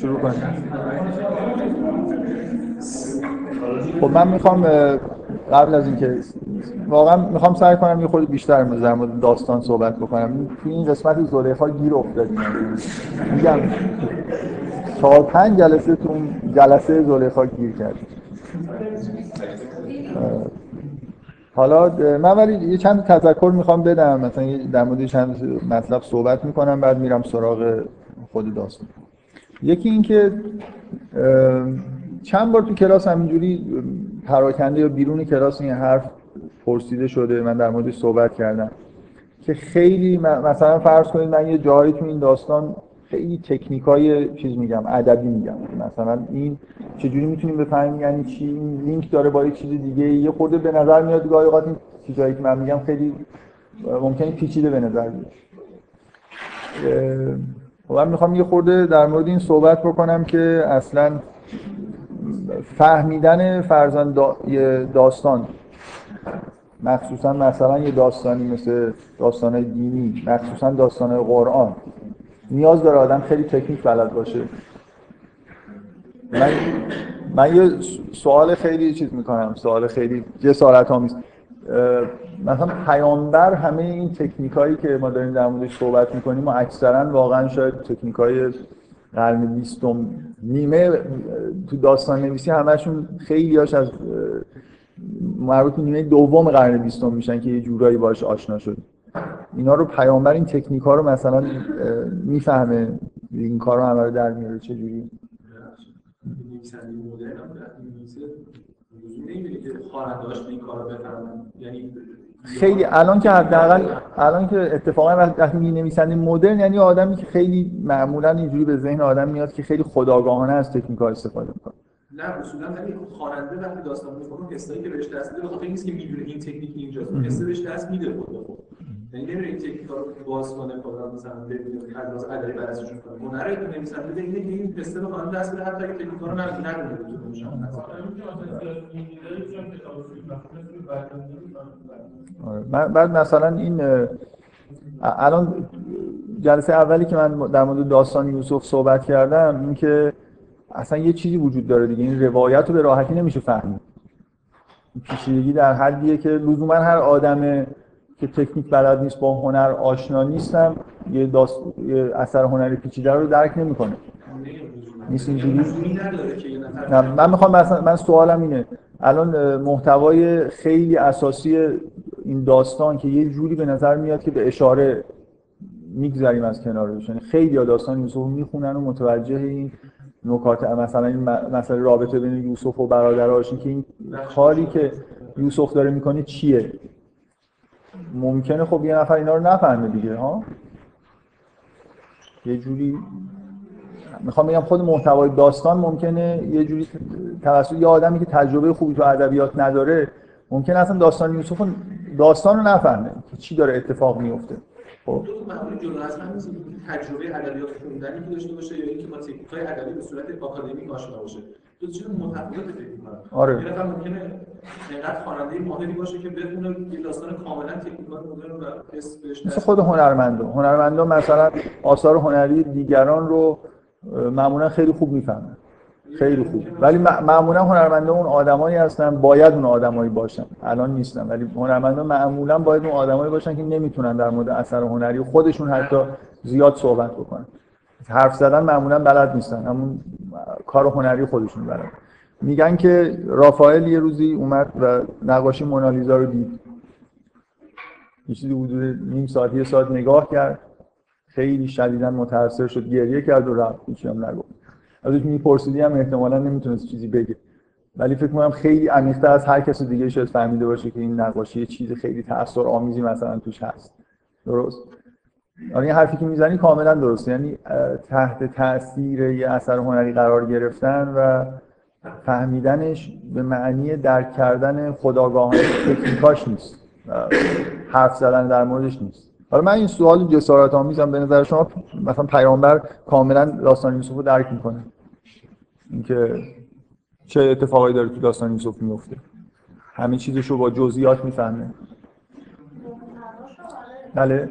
شروع کنیم. خب من می‌خوام قبل از اینکه واقعا می‌خوام سعی کنم یه خود بیشتر در مورد داستان صحبت بکنم. تو این قسمت زلیخا گیر افتادیم. میگم چهار پنج جلسه تو اون جلسه زلیخا گیر کردیم. حالا من ولی یه چند تذکر می‌خوام بدم. مثلا در مورد چند مطلب صحبت می‌کنم بعد میرم سراغ خود داستان. یکی اینکه چند بار تو کلاس همینجوری پراکنده یا بیرون کلاس این حرف پرسیده شده من در موردش صحبت کردم که خیلی مثلا فرض کنید من یه جایی تو این داستان خیلی تکنیکای چیز میگم ادبی میگم. مثلا این چجوری می‌تونیم بفهمیم یعنی چی؟ این لینک داره با یه چیز دیگه یه خورده به نظر میاد گاهی اوقات این چیزایی که من میگم خیلی ممکنه پیچیده به نظر بیاد. من می‌خوام یه خورده در مورد این صحبت بکنم که اصلا فهمیدن فرزن داستان. مخصوصا مثلا یه داستانی مثل داستانهای دینی مخصوصا داستانهای قرآن. نیاز داره آدم خیلی تکنیک بلد باشه. من, من یه سوال خیلی چیز می‌کنم سوال خیلی جسارت آمیز. مثلا پیامبر همه این تکنیک هایی که ما داریم در موردش صحبت می‌کنیم و اکثرا واقعا شاید تکنیک های قرن بیستم نیمه تو داستان نویسی همشون خیلی هاش از مربوط نیمه دوم قرن بیستم میشن که یه جورایی باش آشنا شد اینا رو پیامبر این تکنیک ها رو مثلا می‌فهمه این کار رو همه رو در میاره چجوری؟ یعنی خیلی الان که حداقل الان که اتفاقا وقتی می نویسنده مدرن یعنی آدمی که خیلی معمولا اینجوری به ذهن آدم میاد که خیلی خداگاهانه از تکنیک استفاده می‌کنه. نه اصولا ولی خواننده وقتی داستان می‌خونه حسایی که بهش دست میده بخاطر نیست که می‌دونه این تکنیک اینجاست. حس بهش دست میده خود خود یعنی نمیره این تکنیک رو باز کنه خدا مثلا ببینه از از ادبی بررسیشون کنه. هنر تو نویسنده اینه که این حس به خواننده دست بده حتی اگه تکنیک رو ندونه ندونه بعد مثلا این الان جلسه اولی که من در مورد داستان یوسف صحبت کردم این که اصلا یه چیزی وجود داره دیگه. این روایت رو به راحتی نمیشه فهمید. پیچیدگی در حدیه که لزوما هر آدم که تکنیک بلد نیست با هنر آشنا نیستم یه, داست... یه اثر هنری پیچیده رو درک نمی‌کنه. نیست اینجوری؟ نه من می‌خوام مثلا من سوالم اینه. الان محتوای خیلی اساسی این داستان که یه جوری به نظر میاد که به اشاره میگذریم از کنارش. یعنی خیلی داستان یوسف می‌خونن و متوجه این نکات مثلا این مسئله رابطه بین یوسف و برادرهاش که این کاری که یوسف داره می‌کنه چیه؟ ممکنه خب یه نفر اینا رو نفهمه دیگه ها؟ یه جوری می‌خوام بگم خود محتوای داستان ممکنه یه جوری توسط یه آدمی که تجربه خوبی تو ادبیات نداره ممکنه اصلا داستان یوسف داستان رو نفهمه که چی داره اتفاق میفته خب. معمولی جلو از نیست تجربه ادبیات خوندنی که داشته باشه یا اینکه با تکنیک‌های ادبی به صورت آکادمیک آشنا باشه. دو چیز متفاوت فکر می‌کنم. آره. یه نفر ممکنه اینقدر خواننده ماهری باشه که بتونه یه داستان کاملا تکنیکال مدرن و حس بهش مثل خود هنرمندا هنرمندا مثلا آثار هنری دیگران رو معمولا خیلی خوب می‌فهمن. خیلی خوب. ولی معمولا هنرمندا اون آدمایی هستن باید اون آدمایی باشن. الان نیستن ولی هنرمندا معمولا باید اون آدمایی باشن که نمی‌تونن در مورد اثر هنری خودشون حتی زیاد صحبت بکنن. حرف زدن معمولا بلد نیستن همون کار هنری خودشون بلد. میگن که رافائل یه روزی اومد و نقاشی مونالیزا رو دید. یه چیزی حدود نیم ساعت یه ساعت نگاه کرد. خیلی شدیدا متاثر شد گریه کرد و رفت هیچی هم نگفت. ازش میپرسیدی هم احتمالا نمی‌تونست چیزی بگه. ولی فکر کنم خیلی عمیق‌تر از هر کسی دیگه شاید فهمیده باشه که این نقاشی چیز خیلی تاثیر آمیزی مثلا توش هست. درست؟ این حرفی که می‌زنی کاملا درسته. یعنی تحت تاثیر یه اثر هنری قرار گرفتن و فهمیدنش به معنی درک کردن خداگاهانه تکنیکاش نیست. حرف زدن در موردش نیست. حالا من این سوال جسارت آمیزم به نظر شما مثلا پیامبر کاملا داستان یوسف رو درک می‌کنه. اینکه چه اتفاقایی داره تو داستان یوسف میفته همه چیزش رو با جزئیات می‌فهمه. بله.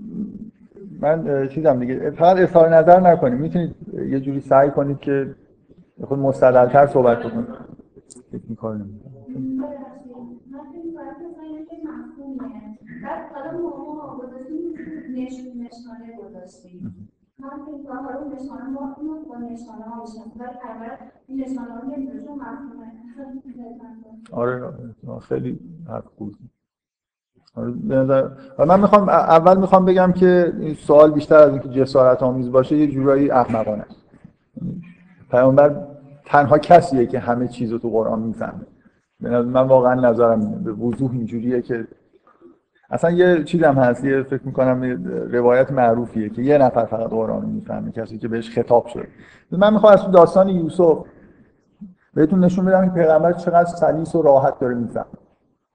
من چیزم دیگه فقط اظهار نظر نکنید می‌تونید یه جوری سعی کنید که خود مستدلتر صحبت بکنید. فکر می‌کنم. گذاشتیم نشانه من ما اونو با نشانه ها میشن ولی اول این نشانه ها نمیدونشون مفهومه آره خیلی حرف خوبی من می‌خوام اول می‌خوام بگم که این سوال بیشتر از اینکه جسارت آمیز باشه یه جورایی احمقانه است. پیامبر تنها کسیه که همه چیز رو تو قرآن می‌فهمه. من واقعا نظرم به وضوح اینجوریه که اصلا یه چیزم هست. یه فکر می‌کنم روایت معروفیه که یه نفر فقط قرآن می‌فهمه کسی که بهش خطاب شده. من می‌خوام از داستان یوسف بهتون نشون بدم که پیغمبر چقدر سلیس و راحت داره می‌فهمه.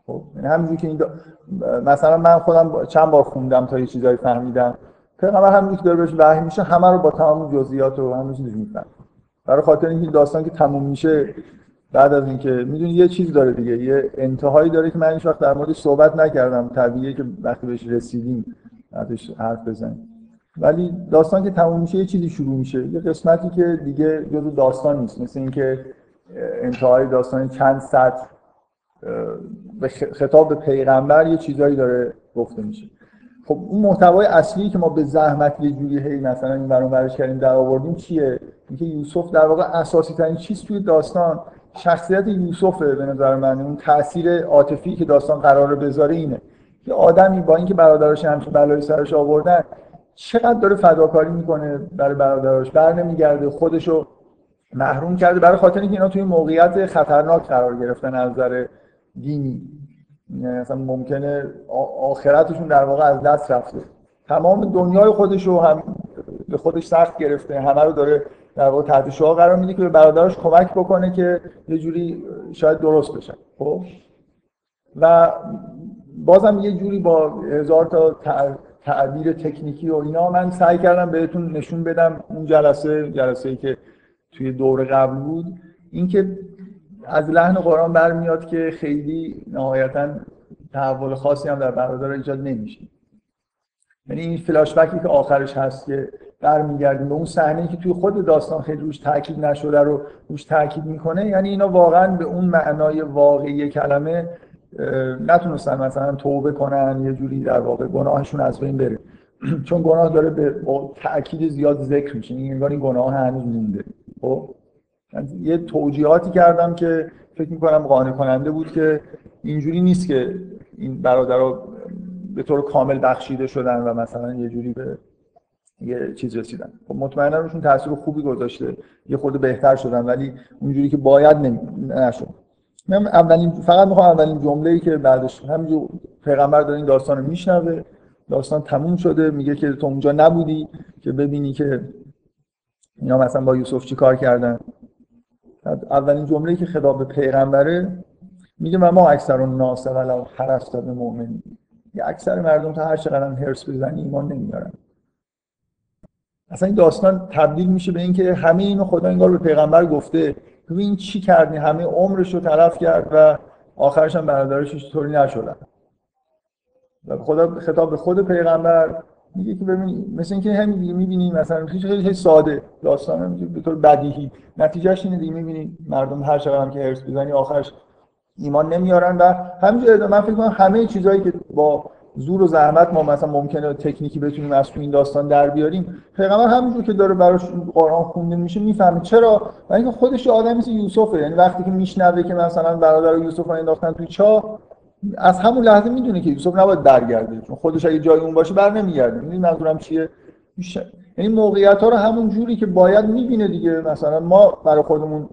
خب یعنی همینجوری که این مثلا من خودم چند بار خوندم تا یه چیزایی فهمیدم. پیغمبر همینجوری که داره بهش وحی میشه همه رو با تمام جزئیات و همه چیز می‌فهمه. برای خاطر اینکه داستان که تموم میشه بعد از اینکه می‌دونی یه چیز داره دیگه یه انتهایی داره که من هیچ وقت در موردش صحبت نکردم. طبیعیه که وقتی بهش رسیدیم بعدش حرف بزنیم. ولی داستان که تموم میشه یه چیزی شروع میشه. یه قسمتی که دیگه جزو داستان نیست. مثل اینکه انتهای داستان چند سطر به خطاب به پیغمبر یه چیزایی داره گفته میشه. خب اون محتوای اصلی که ما به زحمت یه جوری هی مثلا این برون برش کردیم در آوردیم چیه؟ اینکه یوسف در واقع اساسی ترین چیز توی داستان شخصیت یوسفه به نظر من. اون تاثیر عاطفی که داستان قرار بذاره اینه. که آدمی با اینکه برادرش همچین بلایی سرش آوردن چقدر داره فداکاری می‌کنه برای برادرش بر نمیگرده خودشو محروم کرده برای خاطر اینکه اینا توی موقعیت خطرناک قرار گرفتن از نظر دینی یعنی مثلا ممکنه آخرتشون در واقع از دست رفته. تمام دنیای خودش رو هم به خودش سخت گرفته. همه رو داره در واقع تحت شعا قرار میده که به برادرش کمک بکنه که یه جوری شاید درست بشن خب؟ و بازم یه جوری با هزار تا تعبیر تکنیکی و اینا من سعی کردم بهتون نشون بدم. اون جلسه جلسه ای که توی دور قبل بود اینکه از لحن قرآن برمیاد که خیلی نهایتا تحول خاصی هم در برادر ایجاد نمیشه. یعنی این فلاش بکی که آخرش هست که برمیگردیم به اون صحنه که توی خود داستان خیلی روش تاکید نشده رو روش تاکید می‌کنه یعنی اینا واقعا به اون معنای واقعی کلمه نتونستن مثلا توبه کنن یه جوری در واقع گناهشون از بین بره. چون گناه داره به تاکید زیاد ذکر میشه این انگار این گناه هنوز مونده. خب؟ یه توجیهاتی کردم که فکر می‌کنم قانع کننده بود که اینجوری نیست که این برادرها به طور کامل بخشیده شدن و مثلا یه جوری به یه چیز رسیدن. خب مطمئنا روشون تاثیر خوبی گذاشته. یه خورده بهتر شدن ولی اونجوری که باید نشد. من اولین فقط می‌خوام اولین جمله ای که بعدش همینجور پیغمبر داره این داستان رو میشنوه. داستان تموم شده. میگه که تو اونجا نبودی که ببینی که اینا مثلا با یوسف چی کار کردن. اولین جمله که خطاب به پیغمبره میگه ما اکثر اون ناس ولو حرست به مؤمن اکثر مردم تا هر چقدر هرس بزنی ایمان نمیارن. اصلا این داستان تبدیل میشه به اینکه همه اینو خدا انگار به پیغمبر گفته. این چی کردی؟ همه عمرش رو تلف کرد و آخرش هم برادرش طوری نشدن. و خدا خطاب به خود پیغمبر میگه که ببین مثل اینکه همین دیگه می‌بینی مثلا خیلی خیلی ساده. داستان به طور بدیهی. نتیجهش اینه دیگه می‌بینی مردم هر چقدر هم که هرس بزنی آخرش ایمان نمیارن و همینجوری من فکر کنم همه چیزهایی که با زور و زحمت ما مثلا ممکنه تکنیکی بتونیم از تو این داستان در بیاریم پیغمبر همینجور که داره براش قرآن خونده میشه می‌فهمه. چرا؟ و اینکه خودش آدمی مثل یوسفه. یعنی وقتی که میشنوه که مثلا برادر یوسف انداختن توی چاه از همون لحظه می‌دونه که یوسف نباید برگرده چون خودش اگه جای اون باشه بر نمیگرده. می‌دونی منظورم چیه؟ یعنی موقعیت ها رو همون جوری که باید می‌بینه دیگه. مثلا ما برای خودمون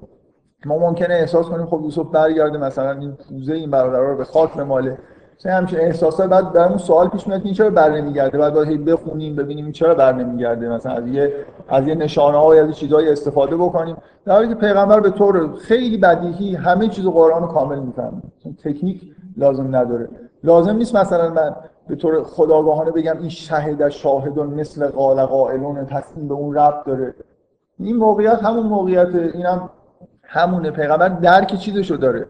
ما ممکنه احساس کنیم خب یوسف برگرده مثلا این پوزه این برادرها رو به خاک بماله. مثلا همچین احساسات بعد برامون سوال پیش میاد این چرا بر نمیگرده؟ بعد باید بخونیم ببینیم این چرا بر نمیگرده. مثلا از یه از یه نشانه های از چیزایی استفاده بکنیم. در حالی که پیغمبر به طور خیلی بدیهی همه چیز قرآن رو کامل می‌فهمه. تکنیک لازم نداره. لازم نیست مثلا من به طور خداگاهانه بگم این شهد شاهد مثل قال قائلون تصمیم به اون رب داره. این موقعیت همون موقعیت اینم همونه. پیغمبر درک چیزشو داره.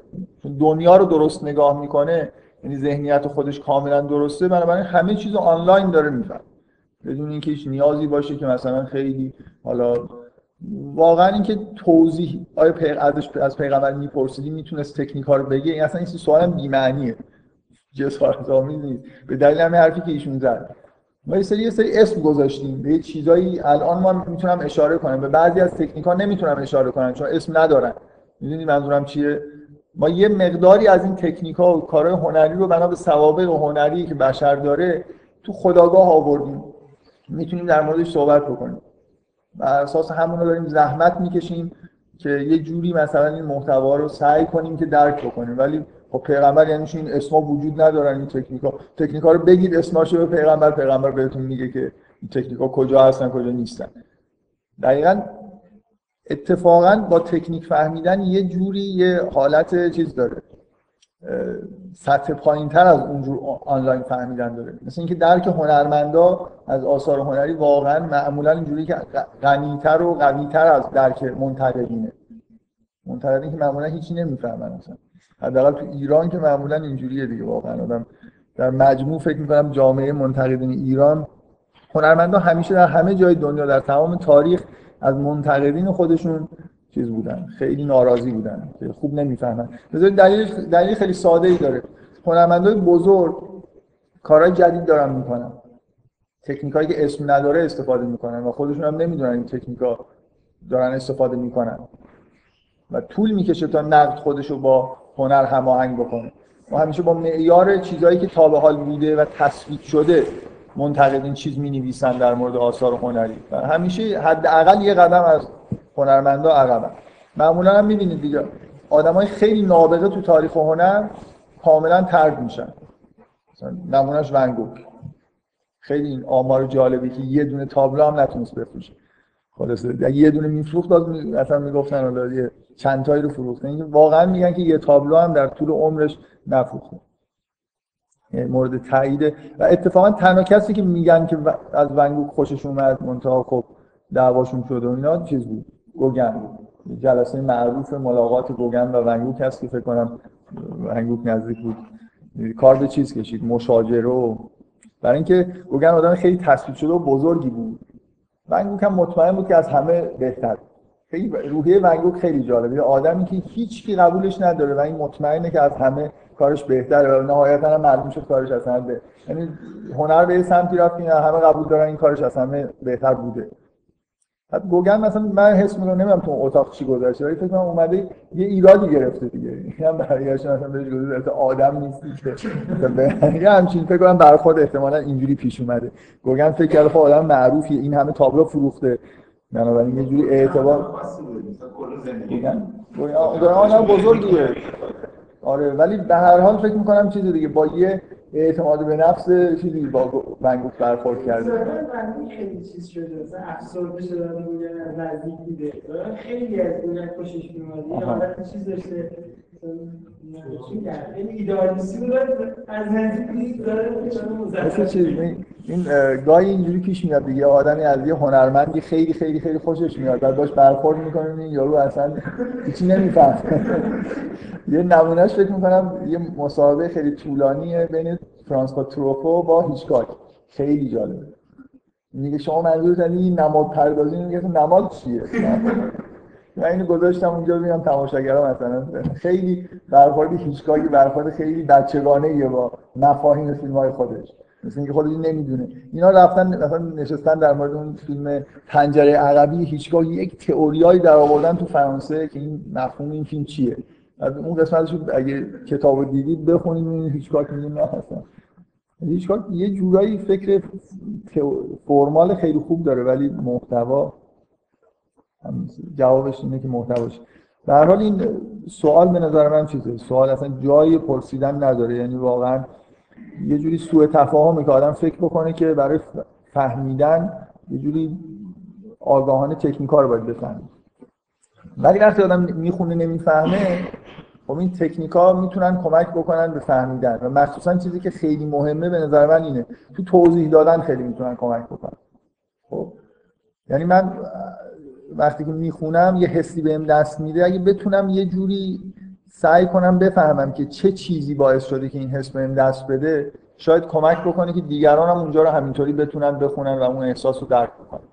دنیا رو درست نگاه می‌کنه یعنی ذهنیت خودش کاملا درسته. بنابراین همه چیز آنلاین داره میفهم بدون اینکه هیچ نیازی باشه که مثلا خیلی حالا واقعا اینکه توضیح آیا پیغ... از پیغمبر میپرسیدی می‌تونست تکنیک ها رو بگه؟ این اصلا این سوال بی معنیه جسارت آمیز نیست. به دلیل همین حرفی که ایشون زد. ما یه سری یه سری اسم گذاشتیم. به چیزایی الان ما می‌تونم اشاره کنم. به بعضی از تکنیک ها نمی‌تونم اشاره کنم چون اسم ندارن. می‌دونید منظورم چیه؟ ما یه مقداری از این تکنیک ها و کارهای هنری رو بنا به سوابق هنری که بشر داره تو خداگاه آوردیم. می‌تونیم در موردش صحبت بکنیم. بر اساس همون رو داریم زحمت می‌کشیم که یه جوری مثلا این محتوا رو سعی کنیم که درک بکنیم. ولی خب پیغمبر یعنی این اسما وجود ندارن این تکنیکا. تکنیکا رو بگید اسماشو به پیغمبر پیغمبر بهتون میگه که این تکنیکا کجا هستن کجا نیستن. دقیقا اتفاقا با تکنیک فهمیدن یه جوری یه حالت چیز داره. سطح پایین تر از اونجور آنلاین فهمیدن داره. مثل اینکه درک هنرمندا از آثار هنری واقعا معمولا اینجوری که غنیتر و قویتر از درک منتقدینه. منتقدین که معمولا هیچی نمی‌فهمن مثلا حداقل تو ایران که معمولا اینجوریه دیگه واقعا. آدم در مجموع فکر می‌کنم جامعه منتقدین ایران. هنرمندا همیشه در همه جای دنیا در تمام تاریخ از منتقدین خودشون چیز بودن خیلی ناراضی بودن خوب نمی‌فهمن. دلیل دلیل خیلی ساده ای داره. هنرمندای بزرگ کارهای جدید دارن می‌کنن. تکنیکایی که اسم نداره استفاده می‌کنن و خودشون هم نمی‌دونن این تکنیکا دارن استفاده می‌کنن. و طول می‌کشه تا نقد خودشو با هنر هماهنگ بکنه. ما همیشه با معیار چیزهایی که تا به حال بوده و تثبیت شده منتقدین چیز می نویسن در مورد آثار هنری. و همیشه حداقل یه قدم از هنرمندا عقبن. معمولا هم می‌بینید دیگه آدمای خیلی نابغه تو تاریخ هنر کاملا ترد میشن. مثلا نمونهش ونگوک خیلی این آمار جالبی که یه دونه تابلو هم نتونست بفروشه. خلاصه یه دونه میفروخت باز اصلا می‌گفتن حالا یه چند تایی رو فروخته. اینکه واقعا میگن که یه تابلو هم در طول عمرش نفروخته. یعنی مورد تایید. و اتفاقا تنها کسی که میگن که از ونگوک خوشش اومد منتها خب دعواشون شده و اینا چیز بود. گوگن. جلسه معروف ملاقات گوگن و ونگوک هست که فکر کنم ونگوک نزدیک بود. کار به چیز کشید؟ مشاجره و برای اینکه گوگن آدم خیلی تصویر شده و بزرگی بود. ونگوک هم مطمئن بود که از همه بهتر. خیلی روحیه ونگوک خیلی جالبه. آدمی که هیچ کی قبولش نداره و این مطمئنه که از همه کارش بهتره و نهایتا هم معلوم شد کارش از همه یعنی هنر به سمتی رفت که همه قبول دارن این کارش از همه بهتر بوده. بعد گوگن مثلا من حس می‌کنم نمی‌دونم تو اتاق چی گذاشته ولی فکر کنم اومده یه ایرادی گرفته دیگه. هم برگشت مثلا بهش گفته آدم نیستی که. یه همچین فکر کنم برخورد احتمالاً اینجوری پیش اومده. گوگن فکر کرده خب آدم معروفیه این همه تابلو فروخته. بنابراین یه جوری اعتبار گوگن آدم بزرگیه. آره ولی به هر حال فکر می‌کنم چیز دیگه با یه اعتماد به نفس چیزی با ونگوک برخورد کرده خیلی چیز شده افسرده شده نزدیک دیده خیلی از دولت خوشش میومد یه چیز داشته این گاهی اینجوری پیش میاد دیگه. آدمی از یه هنرمندی خیلی خیلی خیلی خوشش میاد. بعد باش برخورد می‌کنه این یارو اصلا هیچی نمیفهم یه نمونهش فکر می‌کنم یه مصاحبه خیلی طولانی بین فرانسوا تروفو با هیچکاک. خیلی جالبه. میگه شما منظورتون این نماد پردازی میگه نماد چیه؟ من اینو گذاشتم اونجا ببینم تماشاگرا مثلا خیلی برخورد هیچکاکی برخورد خیلی بچگانه با مفاهیم فیلم های خودش. مثل اینکه خودش نمی‌دونه. اینا رفتن مثلا نشستن در مورد اون فیلم پنجره عقبی هیچگاه یک تئوریایی در آوردن تو فرانسه که این مفهوم این فیلم چیه. اون قسمتش اگه کتابو دیدید بخونید این هیچکاک میگه نه اصلا. هیچکاک یه جورایی فکر فرمال خیلی خوب داره ولی محتوا جوابش اینه که محتواش به حال این سوال به نظر من چیزه؟ سوال اصلا جای پرسیدن نداره. یعنی واقعا یه جوری سوء تفاهمه که آدم فکر بکنه که برای فهمیدن یه جوری آگاهانه تکنیکا رو باید بفهمید ولی وقتی آدم می‌خونه نمی‌فهمه خب این تکنیکا می‌تونن کمک بکنن به فهمیدن. و مخصوصا چیزی که خیلی مهمه به نظر من اینه. تو توضیح دادن خیلی می‌تونن کمک بکنن. خب؟ یعنی من وقتی که می‌خونم یه حسی بهم دست میده اگه بتونم یه جوری سعی کنم بفهمم که چه چیزی باعث شده که این حس بهم دست بده شاید کمک بکنه که دیگران هم اونجا رو همینطوری بتونن بخونن و اون احساس رو درک بکنن.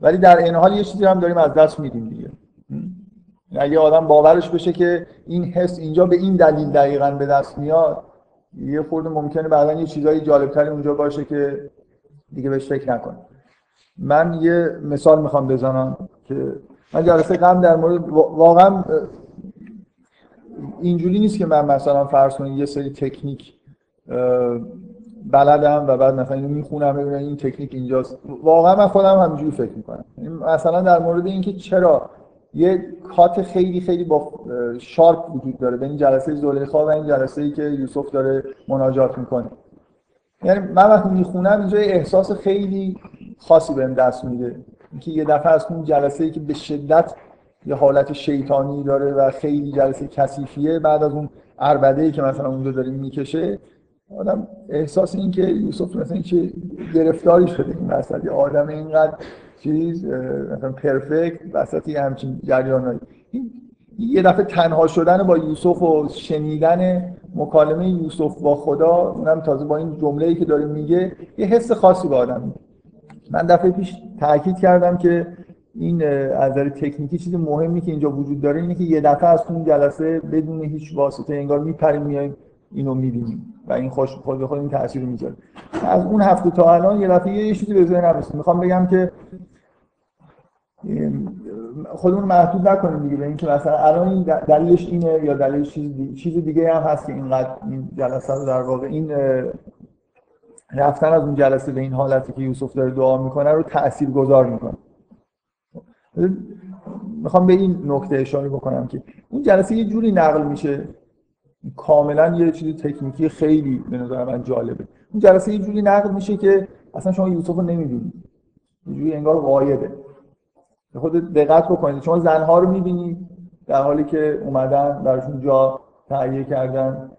ولی در این حال یه چیزی هم داریم از دست میدیم دیگه. اگه آدم باورش بشه که این حس اینجا به این دلیل دقیقا به دست میاد یه خورده ممکنه بعدا یه چیزایی جالبتری اونجا باشه که دیگه بهش فکر نکنه. من یه مثال می‌خوام بزنم. که من جلسه قبل در مورد واقعا اینجوری نیست که من مثلا فرض کنید یه سری تکنیک بلدم و بعد مثلا اینو می‌خونم ببینم این تکنیک اینجاست. واقعا من خودم همینجوری فکر می‌کنم. مثلا در مورد اینکه چرا یه کات خیلی خیلی با شارپ وجود داره بین جلسه زلیخا و این جلسه ای که یوسف داره مناجات می‌کنه. یعنی من وقتی می‌خونم اینجا احساس خیلی خاصی بهم دست میده. اینکه یه دفعه از اون جلسه ای که به شدت یه حالت شیطانی داره و خیلی جلسه کثیفیه بعد از اون اربده ای که مثلا اونجا داریم می‌کشه آدم احساس این که یوسف مثلا چه گرفتاری شده این وسط یه آدم اینقدر چیز مثلا پرفکت وسط یه همچین جریانایی. یه دفعه تنها شدن با یوسف و شنیدن مکالمه یوسف با خدا اونم تازه با این جمله ای که داره میگه یه حس خاصی به آدم میده. من دفعه پیش تاکید کردم که این از نظر تکنیکی چیز مهمی که اینجا وجود داره اینه که یه دفعه از اون جلسه بدون هیچ واسطه انگار میپریم میایم اینو می‌بینیم و این خوش خود به خود این تاثیر می‌ذاره. از اون هفته تا الان یه دفعه یه چیزی به ذهنم رسید می‌خوام بگم که خودمون محدود نکنیم دیگه به اینکه مثلا الان این دلیلش اینه یا دلیلش چیز دیگه, چیز دیگه هم هست که اینقدر این جلسه در واقع این رفتن از اون جلسه به این حالتی که یوسف داره دعا می‌کنه رو تأثیر گذار می‌کنه. می‌خوام به این نکته اشاره بکنم که اون جلسه یه جوری نقل میشه. کاملا یه چیز تکنیکی خیلی به نظر من جالبه. اون جلسه یه جوری نقل میشه که اصلا شما یوسف رو نمی‌بینید. یه جوری انگار غایبه خود دقت بکنید. شما زنها رو می‌بینید در حالی که اومدن براشون جا تهیه کردن.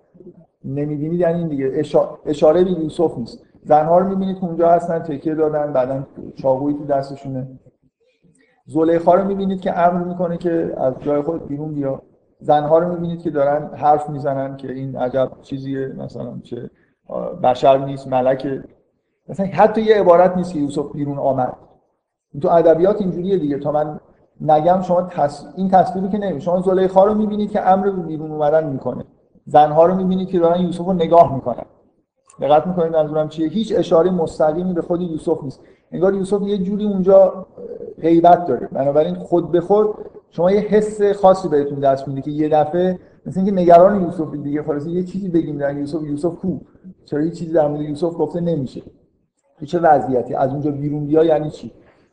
نمی‌بینید یعنی این دیگه. اشاره به یوسف نیست. زنها رو می‌بینید اونجا هستن تکیه دادن بعدا چاقویی تو دستشونه. زلیخا رو می‌بینید که امر می‌کنه که از جای خود بیرون بیا. زنها رو می‌بینید که دارن حرف می‌زنن که این عجب چیزیه مثلا چه بشر نیست ملکه. مثلا حتی یه عبارت نیست که یوسف بیرون آمد. تو ادبیات اینجوریه دیگه. تا من نگم شما تص... این تصویری که نمی شما زلیخا رو می‌بینید که امر بیرون اومدن می‌کنه. زنها رو می‌بینید که دارن یوسف رو نگاه می‌کنن. دقت می‌کنید منظورم چیه؟ هیچ اشاره مستقیمی به خود یوسف نیست. انگار یوسف یه جوری اونجا غیبت داره. بنابراین خود به خود شما یه حس خاصی بهتون دست میده که یه دفعه مثل اینکه نگران یوسف دیگه. خلاص یه چیزی بگیم در یوسف. یوسف کو؟ چرا یه چیزی در مورد یوسف گفته نمیشه؟ چه وضعیتی؟ از اونجا بیرون بیا یعنی چی؟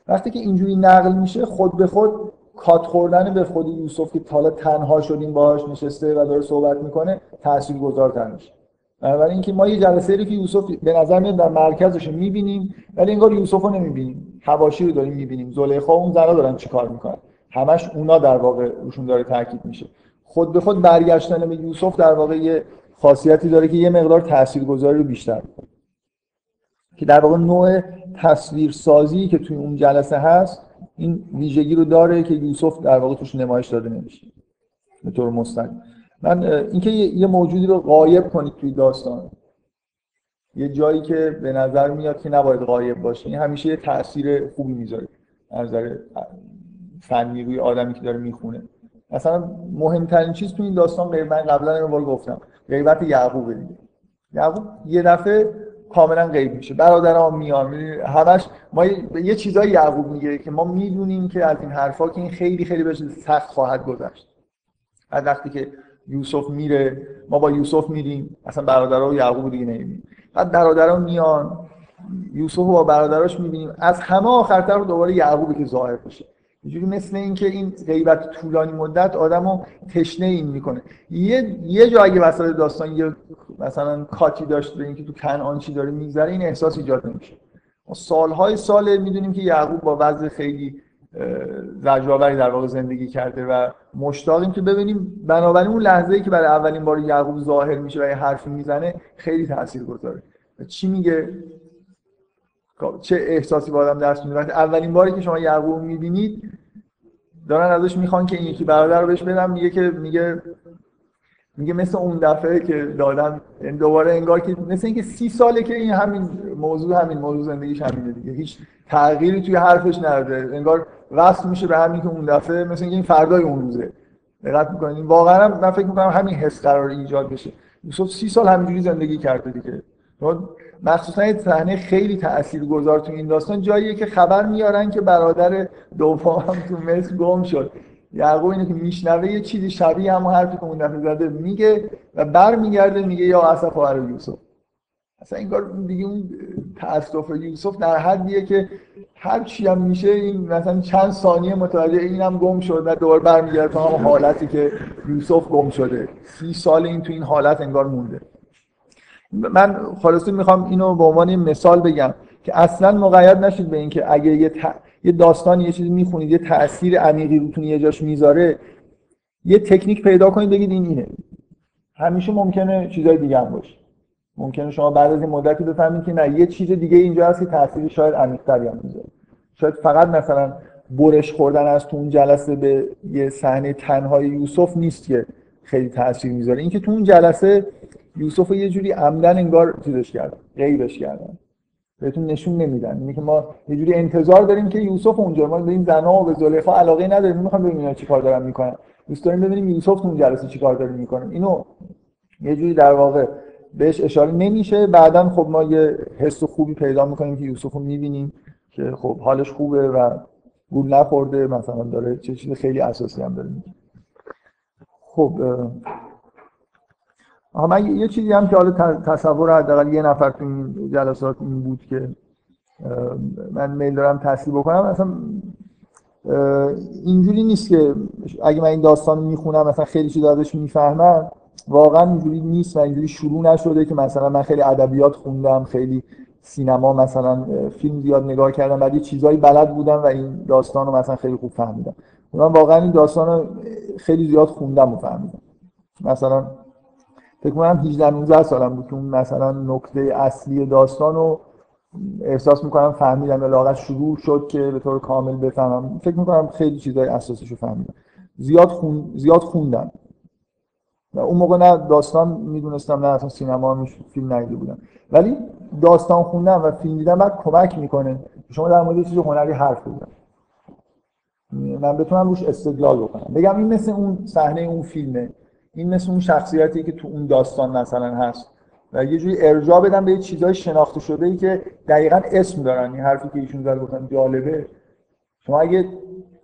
وقتی که اینجوری نقل میشه خود به خود کات خوردن به خود یوسف که حالا تنها شدیم باهاش نشسته و داره صحبت می‌کنه تاثیرگذارتر میشه. بنابراین اینکه ما یه جلسه رو که یوسف به نظر میاد در مرکزش می‌بینیم ولی انگار یوسف رو نمی‌بینیم. حواشی رو داریم می‌بینیم. زلیخا اون زنا دارن چیکار می‌کنن؟ همش اونا در واقع روشون داره تاکید میشه. خود به خود برگشتن به یوسف در واقع یه خاصیتی داره که یه مقدار تاثیرگذاری رو بیشتر که در واقع نوع تصویرسازی که توی اون جلسه هست این ویژگی رو داره که یوسف در واقع توش نمایش داده نمیشه. به طور مستقیم. من اینکه یه موجودی رو غایب کنید توی داستان. یه جایی که به نظر میاد که نباید غایب باشه. این همیشه یه تاثیر خوبی می‌ذاره. نظر فنی روی آدمی که داره می‌خونه. مثلا مهمترین چیز تو این داستان غیر من قبلا اینو گفتم غیبت یعقوب دیگه. یعقوب یه دفعه کاملا غیب میشه. برادرام میان. همش ما یه چیزای یعقوب میگه که ما می‌دونیم که از این حرفا که این خیلی خیلی بهش سخت خواهد گذشت. از وقتی که یوسف میره ما با یوسف میریم. اصلا برادرها و یعقوب دیگه نمی‌بینیم. بعد برادرها میان. یوسف با برادراش می‌بینیم. از همه آخرتر رو دوباره یعقوبی که ظاهر بشه. اینجوری مثل اینکه این غیبت طولانی مدت آدمو تشنه این می‌کنه. یه یه جا اگه وسط داستان یه مثلا کاتی داشت به اینکه تو کنعان چی داره میگذره این احساس ایجاد نمیشه. ما سالهای سال می‌دونیم که یعقوب با وضع خیلی زجرآوری در واقع زندگی کرده و مشتاقیم که ببینیم بنابراین اون لحظه ای که برای اولین بار یعقوب ظاهر میشه و یه حرفی می‌زنه خیلی تاثیرگذاره چی میگه؟ چه احساسی با آدم دست میده اولین باری که شما یعقوب می‌بینید دارن ازش می‌خوان که این یکی برادر رو بهش بدم میگه که میگه میگه مثل اون دفعه که دادم یعنی دوباره انگار که مثل اینکه سی ساله که این همین موضوع همین موضوع زندگیش همینه دیگه. هیچ تغییری توی حرفش نداره. انگار وصل میشه به همین که اون دفعه مثل اینکه این فردای اون روزه. دقت می‌کنین؟ واقعا من فکر می‌کنم همین حس قرار ایجاد بشه. یوسف سی سال همینجوری زندگی کرده دیگه. مخصوصا یه صحنه خیلی تاثیرگذار تو این داستان جاییه که خبر میارن که برادر دوم هم تو مصر گم شد. یعقوب اینه که میشنوه یه چیزی شبیه همون حرفی که اون دفعه زده میگه و برمیگرده میگه یا اسف و یوسف. اصلا این کار دیگه اون تاسف یوسف در حدیه که هر چی هم میشه این مثلا چند ثانیه متوجه اینم گم شد و دوباره برمیگرده تا هم حالتی که یوسف گم شده. سی سال این تو این حالت انگار مونده. من خلاصه می‌خوام اینو به عنوان مثال بگم که اصلا مقید نشید به اینکه اگه یه, یه داستان یه چیزی می‌خونید یه تاثیر عمیقی روتون یه جاش می‌ذاره یه تکنیک پیدا کنید بگید این اینه. همیشه ممکنه چیزای دیگه هم باشه. ممکنه شما بعد از این مدتی بفهمید که نه یه چیز دیگه اینجا هست که تاثیر شاید عمیق‌تری هم می‌ذاره. شاید فقط مثلا برش خوردن از تو اون جلسه به یه صحنه تنهای یوسف نیست که خیلی تاثیر می‌ذاره. اینکه تو اون جلسه یوسف یه جوری عمدن انگار چیزش کردن غیبش کردن. بهتون نشون نمیدن. اینه که ما یه جوری انتظار داریم که یوسف اونجا ما این زنا و به زلیخا علاقه نداریم. می‌خوام ببینیم اینا چیکار دارن می‌کنن. دوست داریم ببینیم یوسف اون جلسه چیکار داره می‌کنه. اینو یه جوری در واقع بهش اشاره نمیشه. بعدا خب ما یه حس خوبی پیدا می‌کنیم که یوسف رو می‌بینیم که خب حالش خوبه و گول نخورده. مثلا داره چه چیز خیلی اساسی هم داره خب من یه چیزی هم که حالا تصور حداقل یه نفر تو این جلسات این بود که من میل دارم تصدیق بکنم مثلا اینجوری نیست که اگه من این داستان می‌خونم مثلا خیلی چیز ازش می‌فهمم واقعا اینجوری نیست و اینجوری شروع نشده که مثلا من خیلی ادبیات خوندم خیلی سینما مثلا فیلم زیاد نگاه کردم بعد یه چیزایی بلد بودم و این داستان رو مثلا خیلی خوب فهمیدم. من واقعا این داستان رو خیلی زیاد خوندم و فهمیدم. مثلا فکر کنم 18 19 سالم بود که اون مثلا نکته اصلی داستان رو احساس می‌کنم فهمیدم یا شروع شد که به طور کامل بفهمم. فکر می‌کنم خیلی چیزای اساسیشو فهمیدم. زیاد خون... زیاد خوندم. و اون موقع نه داستان می‌دونستم نه اصلا سینما فیلم ندیده بودم. ولی داستان خوندم و فیلم دیدم بعد کمک می‌کنه شما در مورد چیز هنری حرف بزنید. من بتونم روش استدلال بکنم. بگم این مثل اون صحنه اون فیلمه. این مثل اون شخصیتی که تو اون داستان مثلا هست. و یه جوری ارجاع بدم به چیزای شناخته شده ای که دقیقا اسم دارن. این حرفی که ایشون زد گفتن جالبه. شما اگه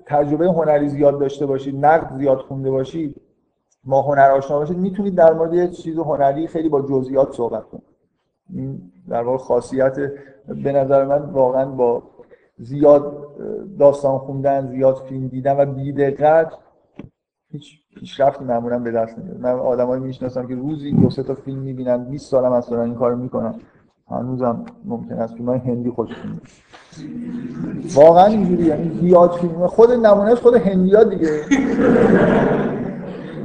تجربه هنری زیاد داشته باشید نقد زیاد خونده باشید ما هنر آشنا باشید می‌تونید در مورد یه چیز هنری خیلی با جزئیات صحبت کنید. این در واقع خاصیت به نظر من واقعا با زیاد داستان خوندن زیاد فیلم دیدن و بیدقت هیچ پیشرفتی معمولا به دست نمیاد. من آدمایی می‌شناسم که روزی دو سه تا فیلم می‌بینن 20 سالم از دارن این کارو می‌کنن. هنوزم ممکن است فیلم هندی خوششون بیاد. واقعا اینجوری یعنی زیاد فیلم. خود نمونهش خود هندیا دیگه.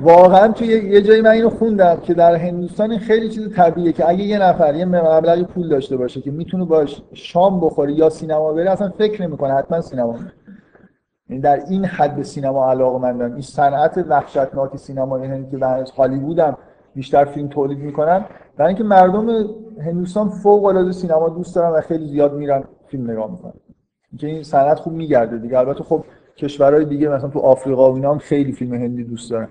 واقعا توی یه جایی من اینو خوندم که در هندوستان خیلی چیز طبیعیه که اگه یه نفر یه مبلغی پول داشته باشه که می‌تونه باش شام بخوره یا سینما بره اصلا فکر نمی‌کنه. حتما سینما یعنی در این حد به سینما علاقه مندن این صنعت وحشتناک سینما هندی که در هالیوود هم بیشتر فیلم تولید می‌کنن. برای اینکه مردم هندوستان فوق العاده سینما دوست دارن و خیلی زیاد میرن فیلم نگاه می‌کنن. که این صنعت خوب میگرده دیگه. البته خب کشورهای دیگه مثلا تو آفریقا و اینا هم خیلی فیلم هندی دوست دارن.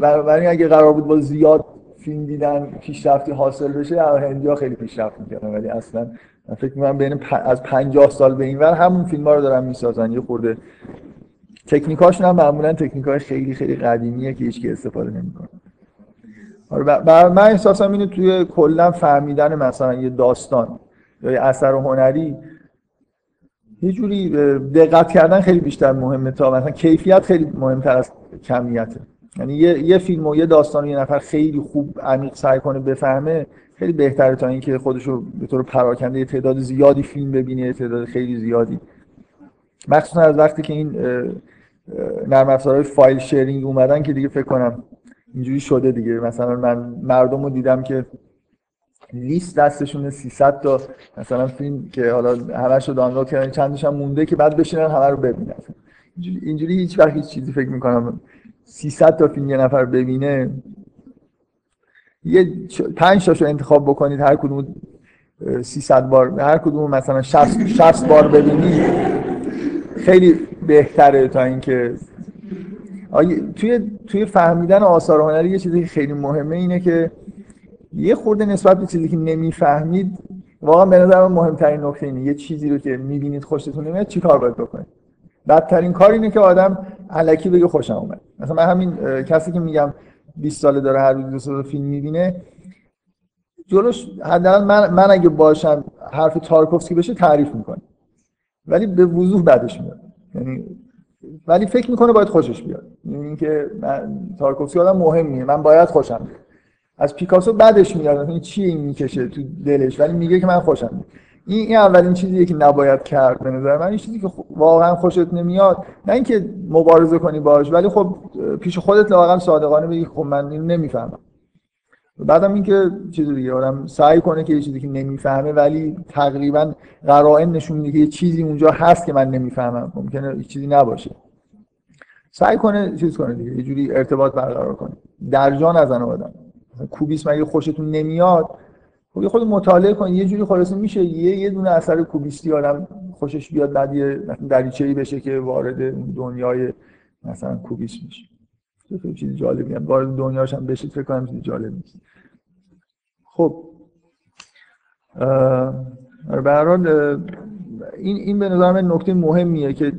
برای اگه قرار بود با زیاد فیلم دیدن پیشرفتی حاصل بشه هندی ها خیلی پیشرفت می‌کردن. ولی اصلا من فکر می‌کنم بین از 50 سال به این ور همون فیلم ها رو دارن می‌سازن. یه خورده تکنیکاشون هم معمولا تکنیک های خیلی خیلی قدیمیه که هیچ استی نمی‌کنه. آره من احساسم اینه توی کلا فهمیدن مثلا یه داستان یا یه اثر هنری یه جوری دقت کردن خیلی بیشتر مهمه تا مثلا کیفیت خیلی مهمتر از کمیته. یعنی یه, یه فیلم و یه داستان یه نفر خیلی خوب عمیق سعی کنه بفهمه خیلی بهتره تا اینکه خودشو به طور پراکنده تعداد زیادی فیلم ببینه تعداد خیلی زیادی. مخصوصا از وقتی که این نرم افزارهای فایل شیرینگ اومدن که دیگه فکر کنم اینجوری شده دیگه. مثلا من مردم رو دیدم که لیست دستشون 300 تا مثلا فیلم که حالا همش رو دانلود کردن چندش هم مونده که بعد بشینن همه رو ببینن. اینجوری هیچ وقت هیچ چیزی فکر می‌کنم 300 تا فیلم یه نفر ببینه. یه پنج تاشو انتخاب بکنید هر کدوم 300 بار. هر کدوم مثلا 60 60 بار ببینید خیلی بهتره تا اینکه توی توی فهمیدن آثار هنری یه چیزی خیلی مهمه اینه که یه خورده نسبت به چیزی که نمی‌فهمید واقعا به نظر مهمترین نکته اینه. یه چیزی رو که می‌بینید خوشتون نمیاد چیکار باید بکنید؟ بدترین کار اینه که آدم علکی بگه خوشم اومد. مثلا من همین کسی که میگم 20 ساله داره هر روز دو فیلم می‌بینه جلوش حداقل من, من اگه باشم حرف تارکوفسکی بشه تعریف می‌کنه. ولی به وضوح بعدش میاد. یعنی ولی فکر می‌کنه باید خوشش بیاد. یعنی اینکه تارکوفسکی آدم مهمیه. من باید خوشم بیاد. از پیکاسو بعدش میاد. این چی این می‌کشه تو دلش؟ ولی میگه که من خوشم میاد این این اولین چیزیه که نباید کرد به نظر من. این چیزی که واقعا خوشت نمیاد. نه اینکه مبارزه کنی باش ولی خب پیش خودت واقعا صادقانه بگی خب من اینو نمی‌فهمم. بعدم اینکه چیز دیگه آدم سعی کنه که یه چیزی که نمی‌فهمه ولی تقریبا قرائن نشون میده که یه چیزی اونجا هست که من نمی‌فهمم. ممکنه چیزی نباشه. سعی کنه چیز کنه دیگه یه جوری ارتباط برقرار کنه. در جا نزنه آدم. کوبیسم اگه خوشتون نمیاد؟ خب خود مطالعه کنید یه جوری خلاصه میشه یه یه دونه اثر کوبیستی آدم خوشش بیاد بعد یه دریچه‌ای بشه که وارد دنیای مثلا کوبیست میشه. خیلی چیز جالبی هم. وارد دنیاش هم بشید فکر کنم چیز جالب نیست. خب. به هر حال این این به نظر من نکته مهمیه که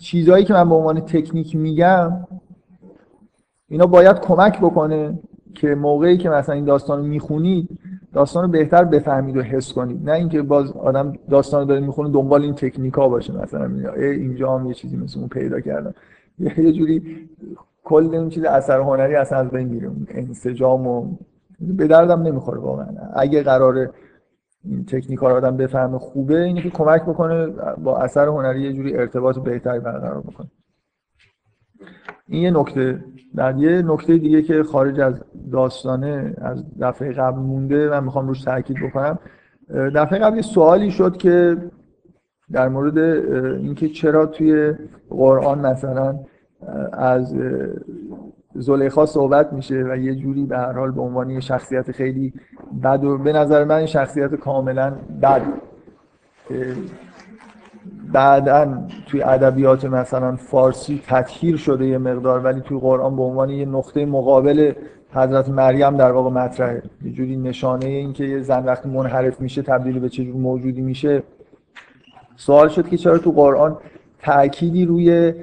چیزهایی که من به عنوان تکنیک میگم اینا باید کمک بکنه. که موقعی که مثلا این داستان رو می‌خونید داستان رو بهتر بفهمید و حس کنید. نه اینکه باز آدم داستان رو داره می‌خونه دنبال این تکنیکا باشه مثلا اینجا هم یه چیزی مثل اون پیدا کردم یه جوری کل این چیز اثر هنری اصلا از بین میره انسجام و به دردم نمی‌خوره واقعا. اگه قراره این تکنیک رو آدم بفهمه خوبه اینه که کمک بکنه با اثر هنری یه جوری ارتباط بهتری برقرار بکنه. این یه نکته بعد یه نکته دیگه که خارج از داستانه از دفعه قبل مونده من می‌خوام روش تاکید بکنم. دفعه قبل یه سوالی شد که در مورد اینکه چرا توی قرآن مثلا از زلیخا صحبت میشه و یه جوری به هر حال به عنوان یه شخصیت خیلی بد و به نظر من شخصیت کاملا بد. بعدا توی ادبیات مثلا فارسی تطهیر شده یه مقدار ولی توی قرآن به عنوان یه نقطه مقابل حضرت مریم در واقع مطرحه. یه جوری نشانه این که یه زن وقتی منحرف میشه تبدیل به چه موجودی میشه. سوال شد که چرا تو قرآن تأکیدی روی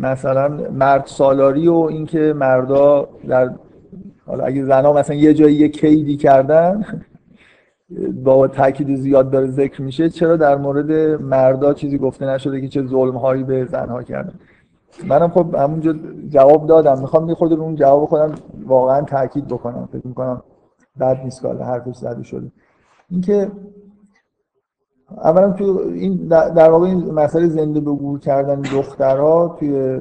مثلا مرد سالاری و اینکه مردا در حالا اگه زنا مثلا یه جایی یه کیدی کردن با تاکید زیاد داره ذکر میشه چرا در مورد مردا چیزی گفته نشده که چه ظلم هایی به زنها کردن؟ منم خب همونجا جواب دادم. می‌خوام یه خود رو اون جواب خودم واقعا تاکید بکنم. فکر می‌کنم بد نیست که حرفش زده شده. اینکه اولا تو این در واقع این مسئله زنده به گور کردن دخترها توی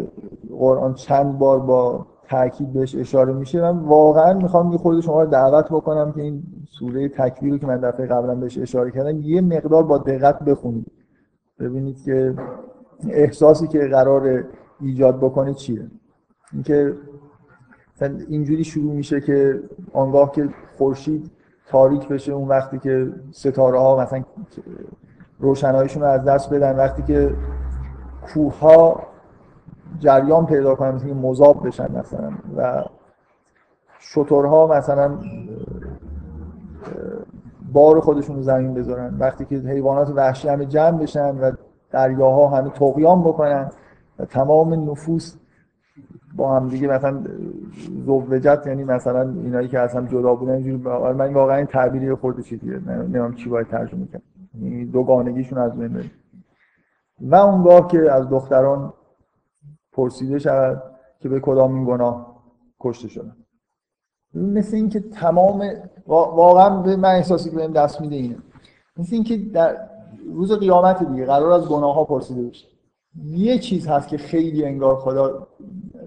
قرآن چند بار با تاکید بهش اشاره میشه. من واقعا می‌خوام یه خود شما رو دعوت بکنم که این سوره تکویر رو که من دفعه قبلا بهش اشاره کردم یه مقدار با دقت بخونید. ببینید که احساسی که قرار ایجاد بکنه چیه. اینکه اینجوری شروع میشه که آنگاه که خورشید تاریک بشه اون وقتی که ستاره ها مثلا روشناییشون رو از دست بدن وقتی که کوه ها جریان پیدا کنن مثل مذاب بشن مثلا و شترها مثلا بار خودشون رو زمین بذارن. وقتی که حیوانات وحشی همه جمع بشن و دریاها همه تقیان بکنن و تمام نفوس با هم دیگه مثلا زوجت یعنی مثلا اینایی که اصلا جدا بودن اینجوری من واقعا این تعبیری خورده چیزیه نمی‌دونم چی باید ترجمه کنم. یعنی دوگانگیشون از بین و اونگاه که از دختران پرسیده شود که به کدام این گناه کشته شدن مثل اینکه تمام واقعا به من احساسی که بهم دست میده اینه. مثل اینکه در روز قیامت دیگه قرار از گناه ها پرسیده بشه. یه چیز هست که خیلی انگار خدا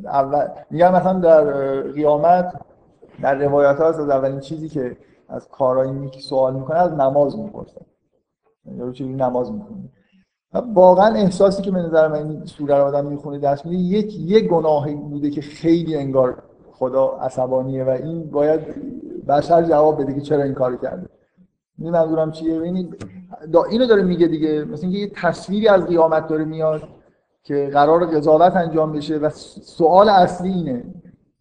اول میگن مثلا در قیامت در روایت ها هست از اولین چیزی که از کارایی سوال می‌کنه از نماز می‌پرسه. یا چیزی نماز می‌کنه واقعا احساسی که به نظر من این سوره رو آدم می‌خونه دست میده یک یه گناهی بوده که خیلی انگار خدا عصبانیه و این باید بشر جواب بده که چرا این کارو کرده. این منظورم چیه؟ ببینید اینو داره میگه دیگه مثل اینکه یه تصویری از قیامت داره میاد که قرار قضاوت انجام بشه و سوال اصلی اینه